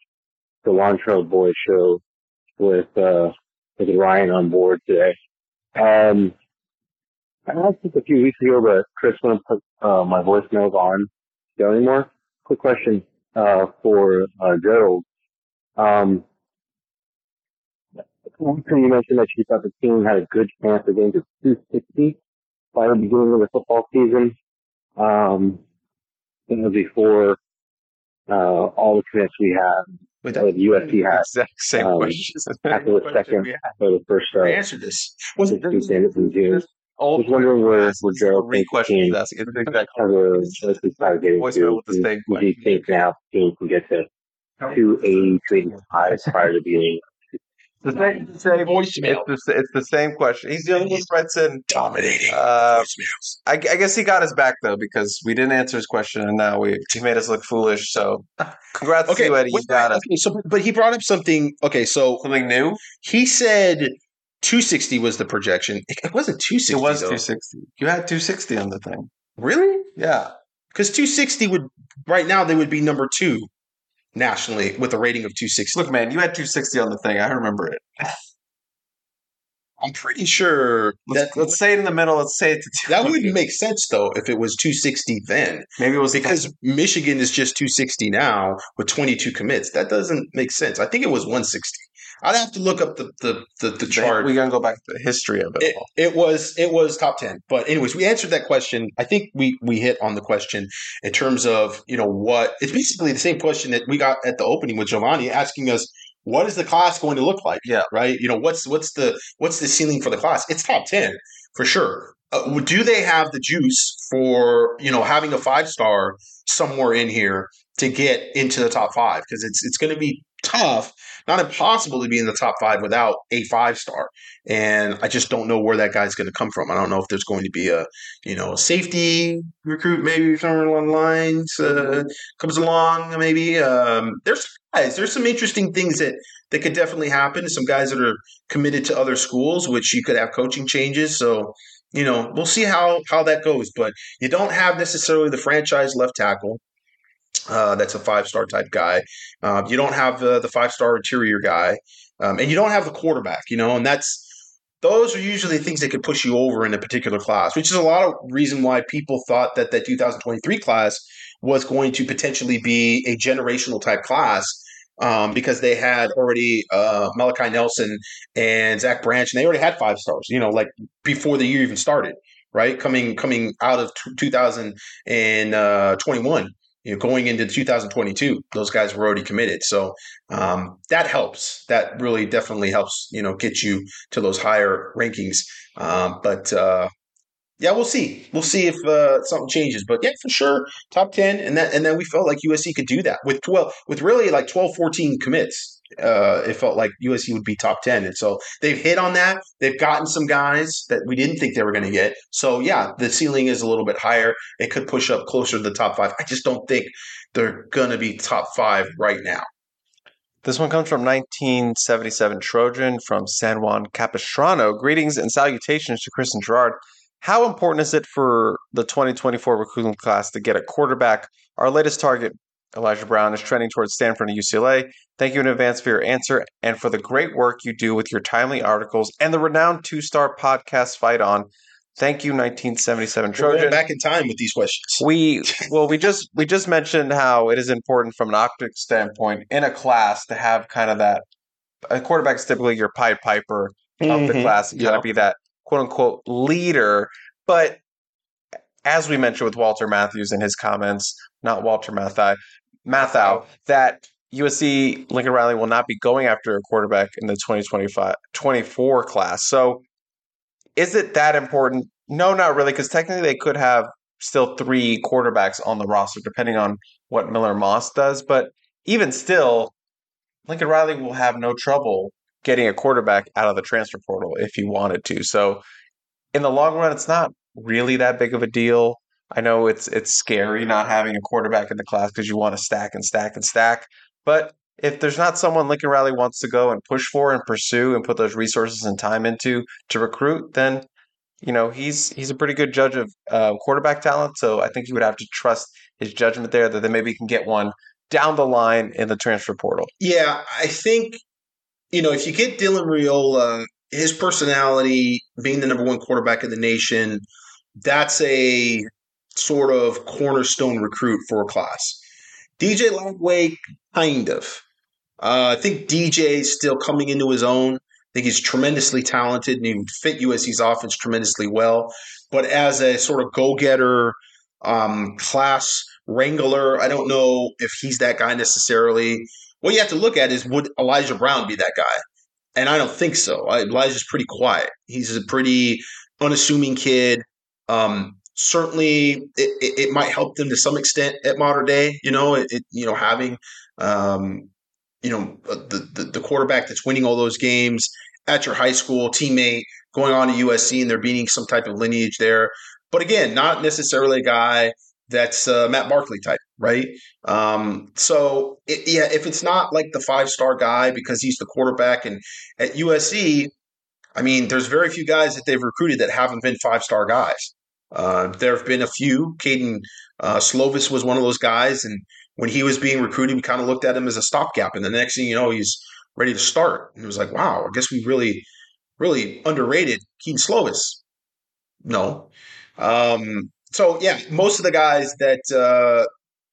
supercharged cilantro boy show with uh with Ryan on board today. Um I asked this a few weeks ago, but Chris wouldn't put uh, my voicemails on go anymore. Quick question uh, for uh, Gerald. Um, you mentioned that you thought the team had a good chance of getting to 260 by the beginning of the football season. Um, you know, before uh, all the commits we have Wait, that, USC had Exact same Um, question. after the second, after the first uh, I answered this. Was it? games in June. I was wondering where, where Gerald the question team he's asking. It's the exact has let's just start getting Voicemail to. with the same Who do you think now the team can get to two eighty, two eighty five prior to being the same. The same Voicemail. It's the, it's the same question. He's with threats and Dominating Uh, voicemails. I, I guess he got us back though because we didn't answer his question and now we he made us look foolish. So congrats to Okay, you, Eddie. You got us okay, so but he brought up something. Okay, so something new. he said 260 was the projection. It, it wasn't 260. It was though. 260. You had 260 on the thing. Really? Yeah. Because 260 would right now they would be number two nationally with a rating of 260. Look, man, you had 260 on the thing. I remember it. I'm pretty sure Let's, that let's say it in the middle. Let's say it to that wouldn't make sense though if it was 260 then. Maybe it was Because Michigan is just 260 now with 22 commits. That doesn't make sense. I think it was 160. I'd have to look up the the the, the chart. We're gonna go back to the history of it. It, it was it was top 10 but anyways we answered that question i think we we hit on the question in terms of you know what it's basically the same question that we got at the opening with giovanni asking us what is the class going to look like Yeah. right you know what's what's the what's the ceiling for the class it's top 10 for sure uh, do they have the juice for you know having a five star somewhere in here to get into the top five because it's it's going to be tough not impossible to be in the top five without a five star and I just don't know where that guy's going to come from. I don't know if there's going to be a, you know, a safety recruit maybe somewhere along the lines uh, comes along. Maybe um, there's guys. There's some interesting things that that could definitely happen. Some guys that are committed to other schools, which you could have coaching changes. So you know, we'll see how how that goes. But you don't have necessarily the franchise left tackle. Uh, that's a five star type guy. Uh, you don't have the the five star interior guy, um, and you don't have the quarterback. You know, and that's those are usually things that could push you over in a particular class, which is a lot of reason why people thought that that 2023 class was going to potentially be a generational type class um, because they had already uh, Malachi Nelson and Zach Branch, and they already had five stars. You know, like before the year even started, right? Coming coming out of t- 2021. You know, going into 2022, those guys were already committed. So um, that helps. That really definitely helps. You know, get you to those higher rankings. Um, but uh, yeah, we'll see. We'll see if uh, something changes. But yeah, for sure, top ten, and that and then we felt like USC could do that with twelve, with really like 12, 14 commits. Uh, it felt like USC would be top ten, and so they've hit on that. They've gotten some guys that we didn't think they were going to get. So yeah, the ceiling is a little bit higher. It could push up closer to the top five. I just don't think they're going to be top five right now. This one comes from 1977 Trojan from San Juan Capistrano. Greetings and salutations to Chris and Gerard. How important is it for the 2024 recruiting class to get a quarterback? Our latest target, Elijah Brown, is trending towards Stanford and UCLA. Thank you in advance for your answer and for the great work you do with your timely articles and the renowned two star podcast Fight On. Thank you, 1977 We're Trojan. back in time with these questions. We well, we just we just mentioned how it is important from an optics standpoint in a class to have kind of that. A quarterback's typically your Pied Piper of the Mhm. class kind Yeah. of be that quote unquote leader. But as we mentioned with Walter Matthews in his comments, not Walter Mathau, Mathau, that USC Lincoln Riley will not be going after a quarterback in the 2025 24 class. So is it that important? No, not really, because technically they could have still three quarterbacks on the roster, depending on what Miller Moss does. But even still, Lincoln Riley will have no trouble getting a quarterback out of the transfer portal if you wanted to. So in the long run, it's not really that big of a deal. I know it's it's scary not having a quarterback in the class because you want to stack and stack and stack. But if there's not someone Lincoln Riley wants to go and push for and pursue and put those resources and time into to recruit, then you know he's he's a pretty good judge of uh, quarterback talent. So I think you would have to trust his judgment there that then maybe he can get one down the line in the transfer portal. Yeah, I think you know if you get Dylan Raiola, his personality, being the number one quarterback in the nation, that's a sort of cornerstone recruit for a class. DJ Lagway, kind of. Uh, I think DJ is still coming into his own. I think he's tremendously talented and he would fit USC's offense tremendously well. But as a sort of go-getter, um, class wrangler, I don't know if he's that guy necessarily. What you have to look at is would Elijah Brown be that guy? And I don't think so. Elijah's pretty quiet. He's a pretty unassuming kid. Um, certainly, it, it, it, might help them to some extent at Mater Dei. You know, it, it you know having um, you know the, the the quarterback that's winning all those games at your high school teammate going on to USC and there being some type of lineage there. But again, not necessarily a guy that's uh, Matt Barkley type, right? Um, so it, yeah, if it's not like the five star guy because he's the quarterback, and at USC, I mean, there's very few guys that they've recruited that haven't been five star guys. Uh, there have been a few. Kedon uh, Slovis was one of those guys, and when he was being recruited, we kind of looked at him as a stopgap. And the next thing you know, he's ready to start. And it was like, wow, I guess we really, really underrated Kedon Slovis. No. Um, so yeah, most of the guys that uh,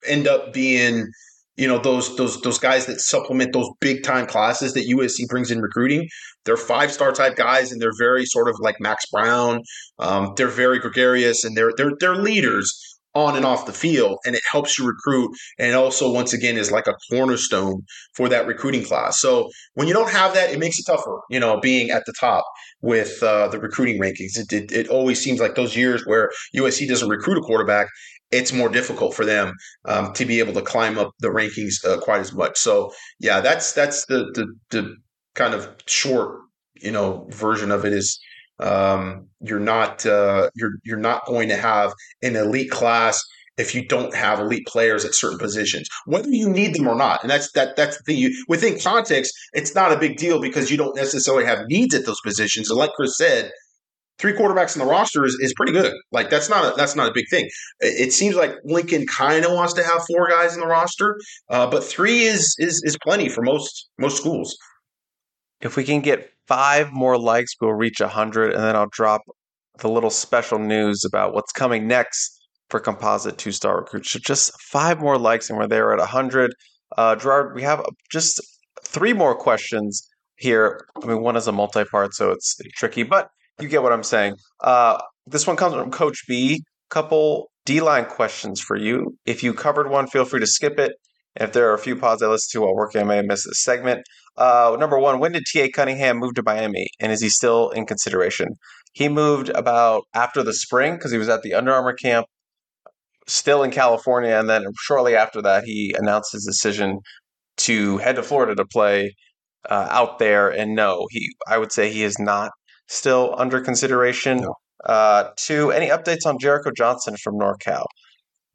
end up being, you know, those those those guys that supplement those big time classes that USC brings in recruiting, they're five star type guys, and they're very sort of like Max Brown. Um, they're very gregarious, and they're they're they're leaders on and off the field and it helps you recruit and also once again is like a cornerstone for that recruiting class. So when you don't have that it makes it tougher you know being at the top with uh, the recruiting rankings. It, it, it, always seems like those years where usc doesn't recruit a quarterback it's more difficult for them um, to be able to climb up the rankings uh, quite as much. So yeah that's that's the, the the kind of short you know version of it is um, you're not uh, you're you're not going to have an elite class if you don't have elite players at certain positions, whether you need them or not. And that's that that's the thing. You, within context, it's not a big deal because you don't necessarily have needs at those positions. And like Chris said, three quarterbacks in the roster is, is pretty good. Like that's not a, that's not a big thing. It, seems like Lincoln kind of wants to have four guys in the roster, uh, but three is is is plenty for most most schools. If we can get five more likes, we'll reach 100, and then I'll drop the little special news about what's coming next for Composite Two Star Recruits. So just five more likes, and we're there at 100. Uh, Gerard, we have just three more questions here. I mean, one is a multi part, so it's tricky, but you get what I'm saying. Uh, this one comes from Coach B. Couple D line questions for you. If you covered one, feel free to skip it. If there are a few pods I listen to while working, I may have missed this segment. Uh, number one, when did T.A. Cunningham move to Miami, and is he still in consideration? He moved about after the spring because he was at the Under Armour camp, still in California, and then shortly after that, he announced his decision to head to Florida to play uh, out there. And no, he, I would say he is not still under consideration. No. Uh, two, any updates on Jericho Johnson from NorCal?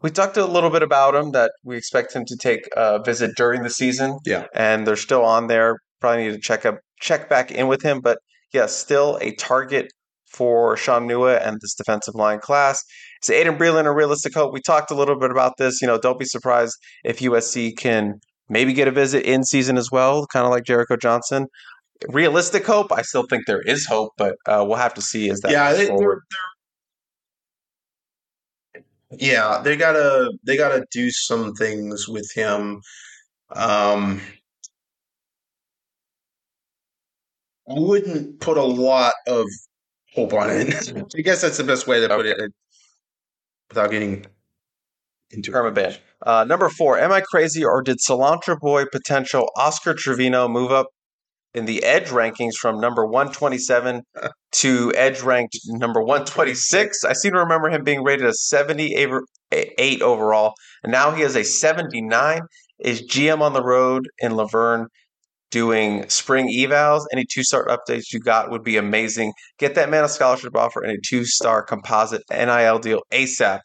We talked a little bit about him that we expect him to take a visit during the season. Yeah, and they're still on there. Probably need to check up, check back in with him. But yeah, still a target for Sean Nua and this defensive line class. Is Aydin Breland a realistic hope? We talked a little bit about this. You know, don't be surprised if USC can maybe get a visit in season as well, kind of like Jericho Johnson. Realistic hope? I still think there is hope, but uh, we'll have to see Is that yeah, they. They're, they're yeah, they gotta they gotta do some things with him. Um, I wouldn't put a lot of hope on it. I guess that's the best way to put it without getting into permaban. Uh, number four, am I crazy or did Cilantro Boy potential Oscar Trevino move up in the edge rankings from number 127 to edge ranked number 126. I seem to remember him being rated a 78 overall, and now he is a 79. Is GM on the road in La Verne doing spring evals? Any two star updates you got would be amazing. Get that man a scholarship offer and a two star composite NIL deal ASAP.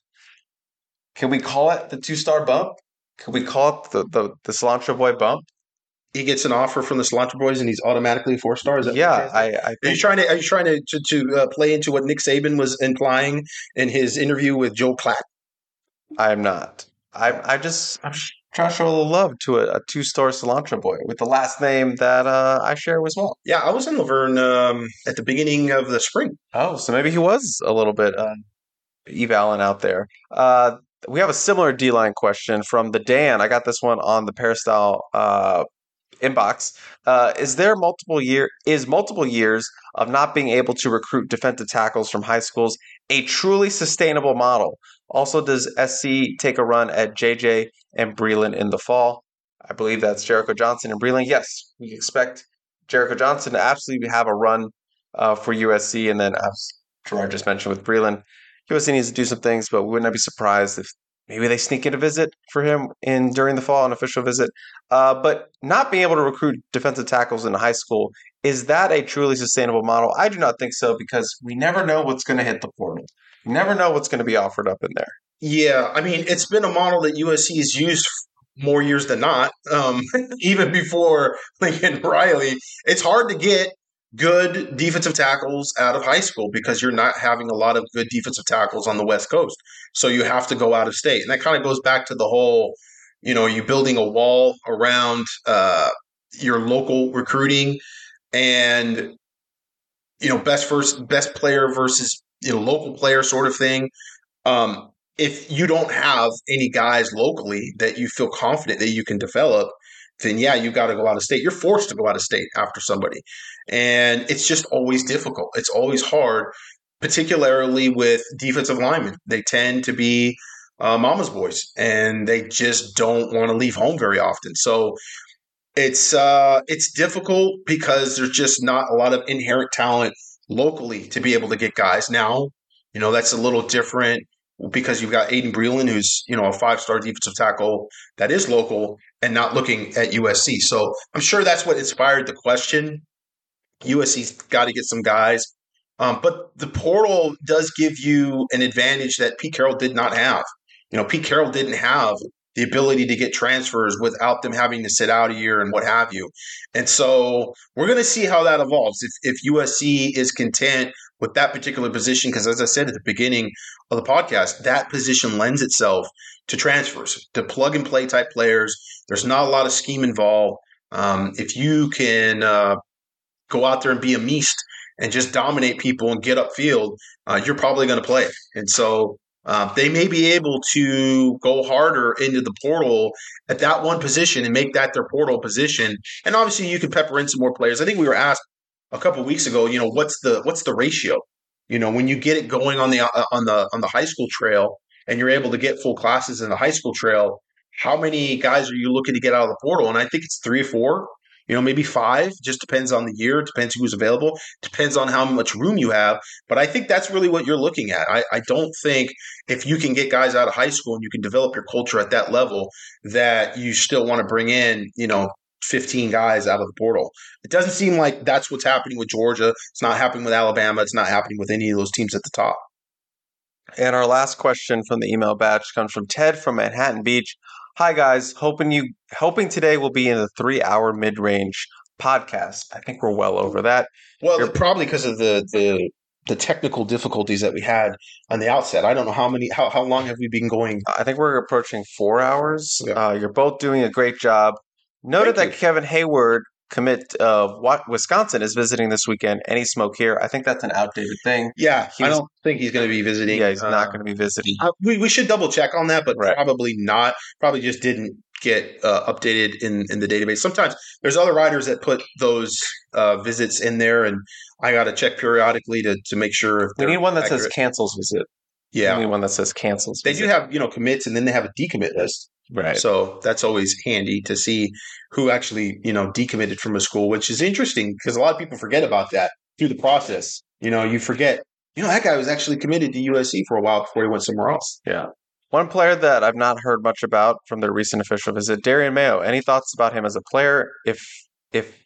Can we call it the two star bump? Can we call it the, the, the cilantro boy bump? He gets an offer from the Cilantro Boys and he's automatically four stars. yeah, I, I are you trying to are you trying to to, to uh, play into what Nick Saban was implying in his interview with Joel Klatt? I am not. I I just I'm trying to show a little love to a, a two star Cilantro Boy with the last name that uh, I share as well. Yeah, I was in La Verne um, at the beginning of the spring. Oh, so maybe he was a little bit uh, evaling out there. Uh, we have a similar D line question from the Dan. I got this one on the Peristyle uh, inbox. Uh, is there multiple year is multiple years of not being able to recruit defensive tackles from high schools a truly sustainable model? Also, does SC take a run at JJ and Breland in the fall? I believe that's Jericho Johnson and Breland. Yes, we expect Jericho Johnson to absolutely have a run uh, for USC, and then as Gerard just mentioned with Breland, USC needs to do some things, but we would not be surprised if maybe they sneak in a visit for him in during the fall, an official visit. Uh, but not being able to recruit defensive tackles in high school is that a truly sustainable model? I do not think so because we never know what's going to hit the portal. You never know what's going to be offered up in there. Yeah, I mean, it's been a model that USC has used more years than not. Um, even before Lincoln Riley, it's hard to get good defensive tackles out of high school because you're not having a lot of good defensive tackles on the West Coast. So you have to go out of state. And that kind of goes back to the whole, you know, you building a wall around uh, your local recruiting and you know, best first best player versus you know local player sort of thing. Um, if you don't have any guys locally that you feel confident that you can develop, then yeah, you got to go out of state. You're forced to go out of state after somebody. And it's just always difficult. It's always hard, particularly with defensive linemen. They tend to be uh, mama's boys and they just don't want to leave home very often. So it's uh, it's difficult because there's just not a lot of inherent talent locally to be able to get guys. Now, you know, that's a little different because you've got Aydin Breland, who's you know a five star defensive tackle that is local and not looking at USC. So I'm sure that's what inspired the question. USC's got to get some guys, um, but the portal does give you an advantage that Pete Carroll did not have. You know, Pete Carroll didn't have the ability to get transfers without them having to sit out a year and what have you. And so we're going to see how that evolves. If, if USC is content with that particular position, because as I said at the beginning of the podcast, that position lends itself to transfers, to plug and play type players. There's not a lot of scheme involved. Um, if you can uh, go out there and be a meast and just dominate people and get upfield, uh, you're probably going to play. And so uh, they may be able to go harder into the portal at that one position and make that their portal position. And obviously, you can pepper in some more players. I think we were asked a couple weeks ago. You know, what's the what's the ratio? You know, when you get it going on the on the on the high school trail, and you're able to get full classes in the high school trail, how many guys are you looking to get out of the portal? And I think it's three or four you know, maybe five, just depends on the year, depends who's available, depends on how much room you have. But I think that's really what you're looking at. I, I don't think if you can get guys out of high school and you can develop your culture at that level, that you still want to bring in, you know, 15 guys out of the portal. It doesn't seem like that's what's happening with Georgia. It's not happening with Alabama. It's not happening with any of those teams at the top. And our last question from the email batch comes from Ted from Manhattan Beach. Hi guys, hoping you hoping today will be in the three hour mid range podcast. I think we're well over that. Well, You're, probably because of the the the technical difficulties that we had on the outset. I don't know how many how how long have we been going? I think we're approaching four hours. Yeah. Uh, you're both doing a great job. Noted Thank that you. Kevin Hayward, commit of what Wisconsin is visiting this weekend. Any smoke here? I think that's an outdated thing. Yeah, I don't think he's going to be visiting. Yeah, he's uh, not going to be visiting. Uh, we we should double check on that, but right. probably not. Probably just didn't get uh, updated in in the database. Sometimes there's other riders that put those uh, visits in there, and I got to check periodically to to make sure. we need one that accurate. says cancels visit. Yeah, we need one that says cancels. They do have you know commits, and then they have a decommit list. Right. So that's always handy to see who actually, you know, decommitted from a school, which is interesting because a lot of people forget about that through the process. You know, you forget, you know, that guy was actually committed to USC for a while before he went somewhere else. Yeah. One player that I've not heard much about from their recent official visit, Darian Mayo. Any thoughts about him as a player? If if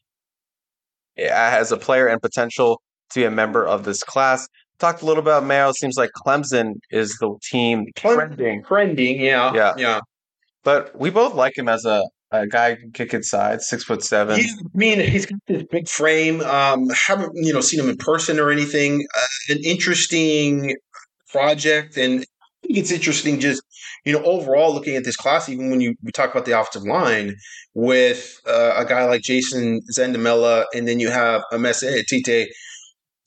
as a player and potential to be a member of this class. Talked a little about Mayo. Seems like Clemson is the team trending. Trending, yeah, yeah, yeah. But we both like him as a, a guy who can kick inside, six foot seven. I mean, he's got this big frame. Um, haven't you know seen him in person or anything? Uh, an interesting project, and I think it's interesting just you know overall looking at this class. Even when you we talk about the offensive line with uh, a guy like Jason Zandamela, and then you have a Manasseh Etite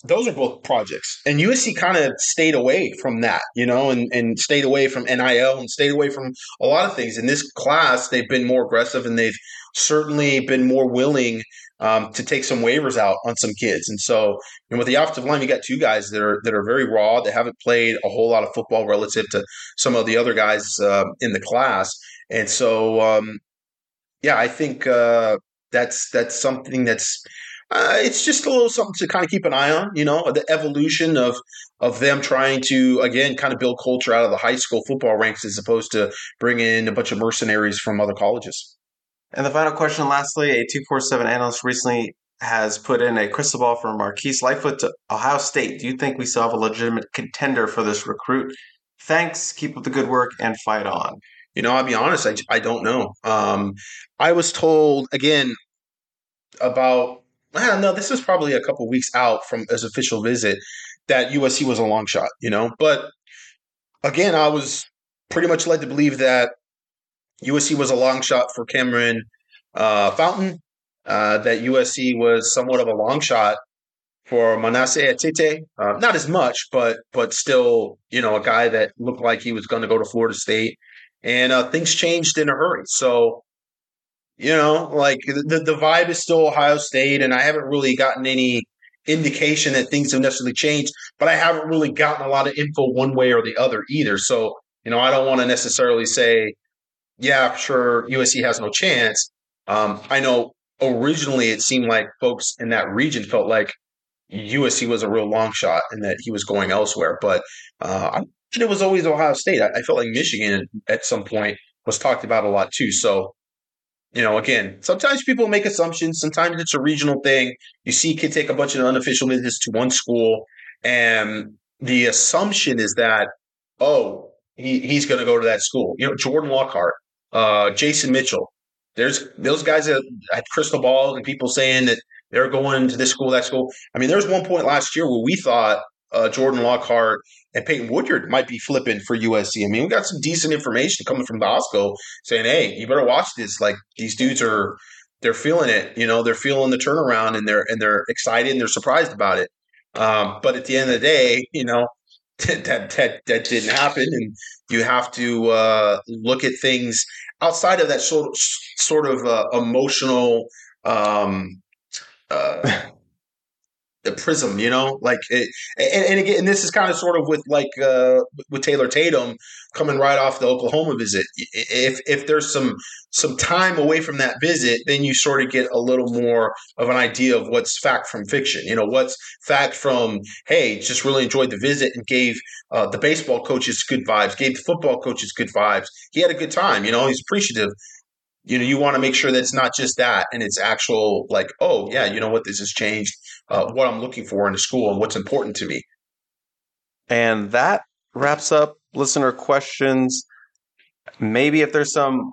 those are both projects. And USC kind of stayed away from that, you know, and, and stayed away from NIL and stayed away from a lot of things. In this class, they've been more aggressive and they've certainly been more willing um, to take some waivers out on some kids. And so, and with the offensive line, you got two guys that are that are very raw. They haven't played a whole lot of football relative to some of the other guys uh, in the class. And so, um, yeah, I think uh, that's that's something that's uh, it's just a little something to kind of keep an eye on. You know, the evolution of of them trying to again kind of build culture out of the high school football ranks as opposed to bring in a bunch of mercenaries from other colleges. And the final question, lastly, a two four seven analyst recently has put in a crystal ball for Marquise Lightfoot to Ohio State. Do you think we still have a legitimate contender for this recruit? Thanks. Keep up the good work and fight on. You know, I'll be honest, I, I don't know. Um, I was told again about well, no, this was probably a couple weeks out from his official visit that USC was a long shot, you know. But again, I was pretty much led to believe that USC was a long shot for Cameron uh, Fountain, uh, that USC was somewhat of a long shot for Manasseh Etite. Uh, not as much, but but still, you know, a guy that looked like he was going to go to Florida State. And uh, things changed in a hurry. So you know, like the the vibe is still Ohio State, and I haven't really gotten any indication that things have necessarily changed, but I haven't really gotten a lot of info one way or the other either. So, you know, I don't want to necessarily say, yeah, sure, USC has no chance. Um, I know originally it seemed like folks in that region felt like USC was a real long shot and that he was going elsewhere, but uh, I it was always Ohio State. I, I felt like Michigan at some point was talked about a lot too. So you know, again, sometimes people make assumptions. Sometimes it's a regional thing. You see kids take a bunch of unofficial visits to one school, and the assumption is that, oh, he, he's going to go to that school. You know, Jordan Lockhart, uh, Jason Mitchell. There's those guys that had crystal balls and people saying that they're going to this school, that school. I mean, there was one point last year where we thought uh, Jordan Lockhart and Peyton Woodyard might be flipping for USC. I mean, we got some decent information coming from Bosco saying, "Hey, you better watch this. Like these dudes are, they're feeling it. You know, they're feeling the turnaround, and they're and they're excited and they're surprised about it. Um, but at the end of the day, you know, that that that didn't happen, and you have to uh, look at things outside of that sort of, sort of uh, emotional." Um, uh, the prism, you know, like, it, and, and, again, and this is kind of sort of with like uh, with Taylor Tatum coming right off the Oklahoma visit. If if there's some some time away from that visit, then you sort of get a little more of an idea of what's fact from fiction. You know, what's fact from hey, just really enjoyed the visit and gave uh, the baseball coaches good vibes, gave the football coaches good vibes. He had a good time. You know, he's appreciative you know you want to make sure that it's not just that and it's actual like oh yeah you know what this has changed uh, what i'm looking for in a school and what's important to me. And that wraps up listener questions. Maybe if there's some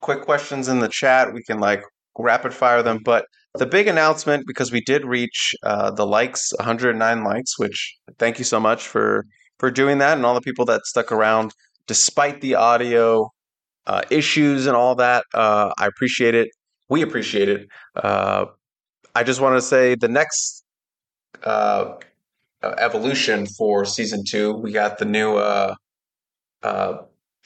quick questions in the chat we can like rapid fire them. But the big announcement because we did reach uh, the likes 109 likes which thank you so much for for doing that and all the people that stuck around despite the audio uh, issues and all that. Uh, I appreciate it. We appreciate it. Uh, I just want to say the next uh, uh, evolution for season two, we got the new uh,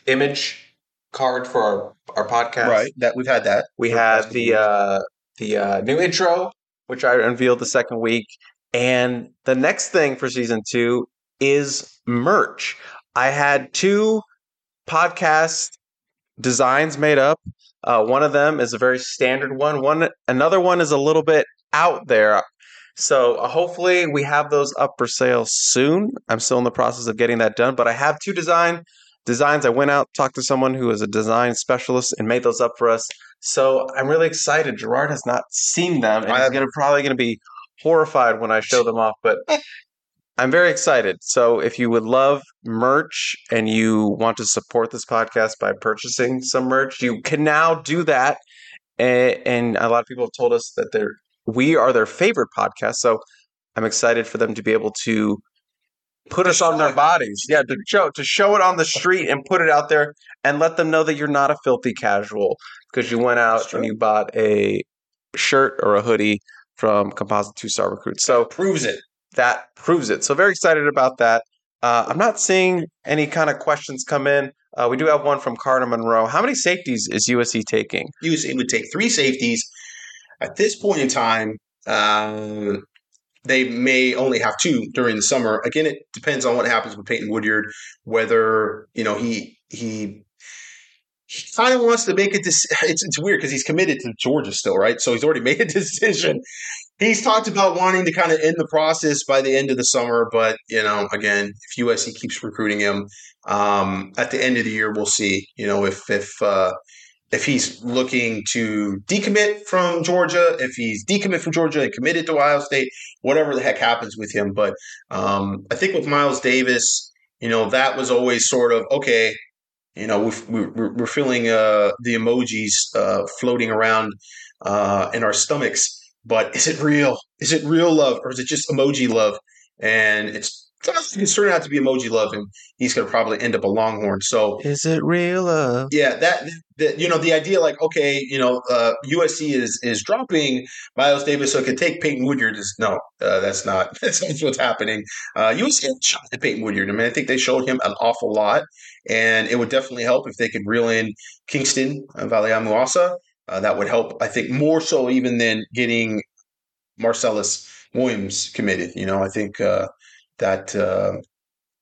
image card for our, our podcast. Right. That we've had that. We had the the new intro, which I unveiled the second week, and the next thing for season two is merch. I had two podcast designs made up. Uh, one of them is a very standard one. One another one is a little bit out there. So uh, hopefully we have those up for sale soon. I'm still in the process of getting that done, but I have two design designs. I went out talked to someone who is a design specialist and made those up for us. So I'm really excited. Gerard has not seen them, and he's gonna probably gonna be horrified when I show them off. But I'm very excited. So if you would love merch and you want to support this podcast by purchasing some merch, you can now do that. And, and a lot of people have told us that they're we are their favorite podcast. So I'm excited for them to be able to put us on their bodies. Yeah, to show to show it on the street and put it out there and let them know that you're not a filthy casual because you went out and you bought a shirt or a hoodie from Composite Two Star Recruit. So proves it that proves it. So very excited about that. Uh, I'm not seeing any kind of questions come in. Uh, we do have one from Carter Monroe. How many safeties is USC taking? USC would take three safeties. At this point in time, uh, they may only have two during the summer. Again, it depends on what happens with Peyton Woodyard, whether you know he he he kind of wants to make a decision. It's, it's weird because he's committed to Georgia still, right? So he's already made a decision. He's talked about wanting to kind of end the process by the end of the summer, but you know, again, if USC keeps recruiting him, um, at the end of the year, we'll see. You know, if if uh, if he's looking to decommit from Georgia, if he's decommit from Georgia and committed to Ohio State, whatever the heck happens with him. But um, I think with Miles Davis, you know, that was always sort of okay. You know, we're, we're feeling uh, the emojis uh, floating around uh, in our stomachs, but is it real? Is it real love or is it just emoji love? And it's it's turning out to be emoji love, and he's going to probably end up a Longhorn. So, is it real love? Yeah, that, that you know the idea, like okay, you know, uh, USC is is dropping Miles Davis so it could take Peyton Woodyard. Is no, uh, that's not that's not what's happening. Uh, USC shot at Peyton Woodyard. I mean, I think they showed him an awful lot, and it would definitely help if they could reel in Kingston uh, Valiamuasa. Uh, that would help, I think, more so even than getting Marcelles Williams committed. You know, I think uh, that uh,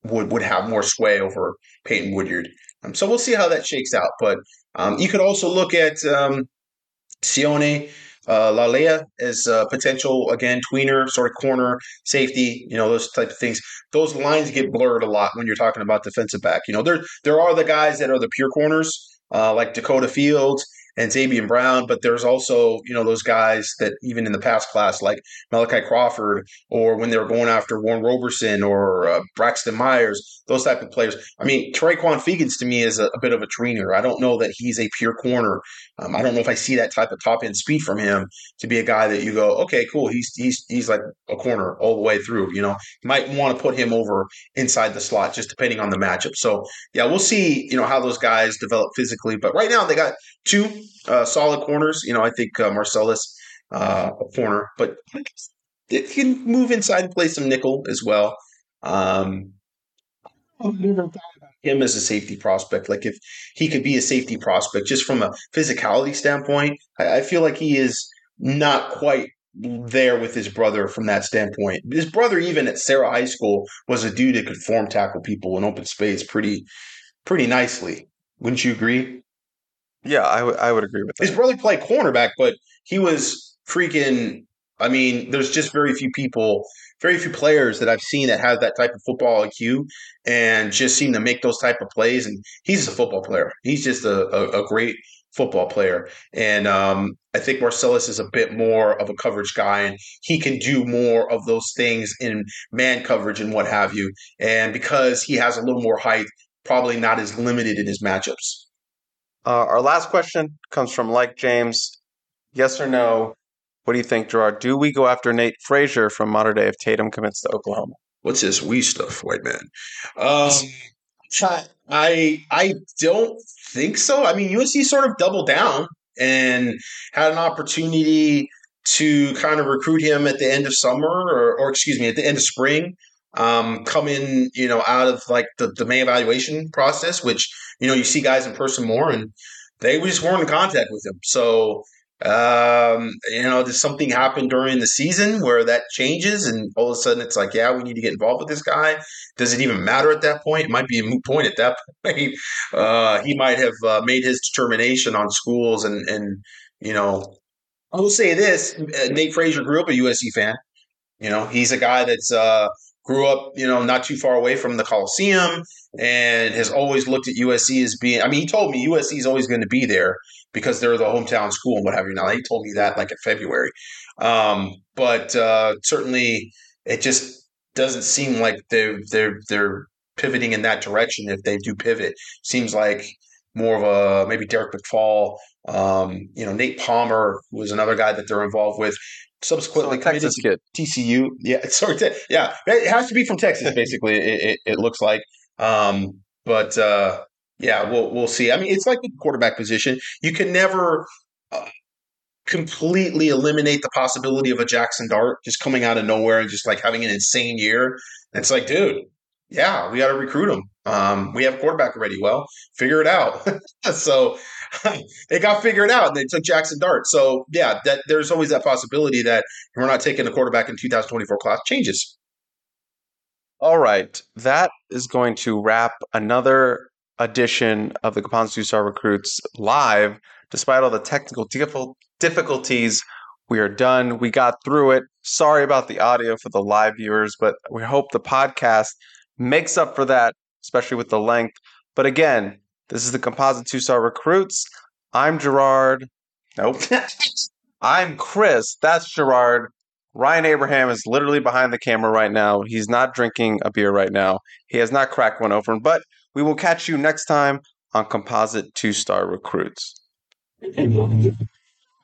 would would have more sway over Peyton Woodyard. Um, so we'll see how that shakes out. But um, you could also look at um, Sione uh, Laulea as a potential again tweener, sort of corner safety. You know those type of things. Those lines get blurred a lot when you're talking about defensive back. You know there there are the guys that are the pure corners. Uh, like Dakoda Fields and Zabien Brown, but there's also, you know, those guys that even in the past class, like Malachi Crawford, or when they were going after Warren Roberson or uh, Braxton Myers, those type of players. I mean, Traquan Fegans to me is a, a, bit of a tweener. I don't know that he's a pure corner. Um, I don't know if I see that type of top end speed from him to be a guy that you go, okay, cool. He's he's he's like a corner all the way through. You know, you might want to put him over inside the slot, just depending on the matchup. So yeah, we'll see. You know how those guys develop physically, but right now they got two uh, solid corners. You know, I think uh, Marcelles uh, a corner, but it can move inside and play some nickel as well. Um, I've never thought about him as a safety prospect. Like if he could be a safety prospect, just from a physicality standpoint, I, I feel like he is not quite there with his brother from that standpoint. His brother, even at Serra High School, was a dude that could form tackle people in open space pretty, pretty nicely. Wouldn't you agree? Yeah, I, w- I would agree with that. His brother played cornerback, but he was freaking. I mean, there's just very few people, very few players that I've seen that have that type of football IQ and just seem to make those type of plays. And he's a football player. He's just a, a, a great football player. And um, I think Marcelles is a bit more of a coverage guy, and he can do more of those things in man coverage and what have you. And because he has a little more height, probably not as limited in his matchups. Uh, our last question comes from Like James. Yes or no? What do you think, Gerard? Do we go after Nate Frazier from Mater Dei if Tatum commits to Oklahoma? What's this we stuff, white man? Um, I I don't think so. I mean, USC sort of doubled down and had an opportunity to kind of recruit him at the end of summer, or, or excuse me, at the end of spring um, coming, you know, out of like the, the May evaluation process, which, you know, you see guys in person more and they just weren't in contact with him. So, um, you know, does something happen during the season where that changes and all of a sudden it's like, yeah, we need to get involved with this guy? Does it even matter at that point? It might be a moot point at that point. Uh, he might have uh, made his determination on schools and, and, you know, I will say this uh, Nate Frazier grew up a USC fan. You know, he's a guy that's, uh, grew up, you know, not too far away from the Coliseum and has always looked at USC as being, I mean, he told me USC is always going to be there because they're the hometown school and what have you. Now, he told me that like in February. Um, but uh, certainly it just doesn't seem like they're, they're, they're pivoting in that direction if they do pivot. Seems like more of a maybe Derek McFall, um, you know, Nate Palmer was another guy that they're involved with subsequently so Texas kid. TCU. Yeah, sorry, yeah, it has to be from Texas. Basically, it, it, it, looks like. Um, but uh, yeah, we'll we'll see. I mean, it's like the quarterback position. You can never uh, completely eliminate the possibility of a Jackson Dart just coming out of nowhere and just like having an insane year. it's like, dude, yeah, we got to recruit him. Um, we have quarterback already. Well, figure it out. so it got figured out and they took Jackson Dart. So yeah, that there's always that possibility that we're not taking a quarterback in 2024 class changes. All right. That is going to wrap another edition of the Two Star Recruits live. Despite all the technical difficulties, we are done. We got through it. Sorry about the audio for the live viewers, but we hope the podcast makes up for that, especially with the length. But again, this is the Composite Two Star Recruits. I'm Gerard. Nope. I'm Chris. That's Gerard. Ryan Abraham is literally behind the camera right now. He's not drinking a beer right now. He has not cracked one open, but we will catch you next time on Composite Two Star Recruits.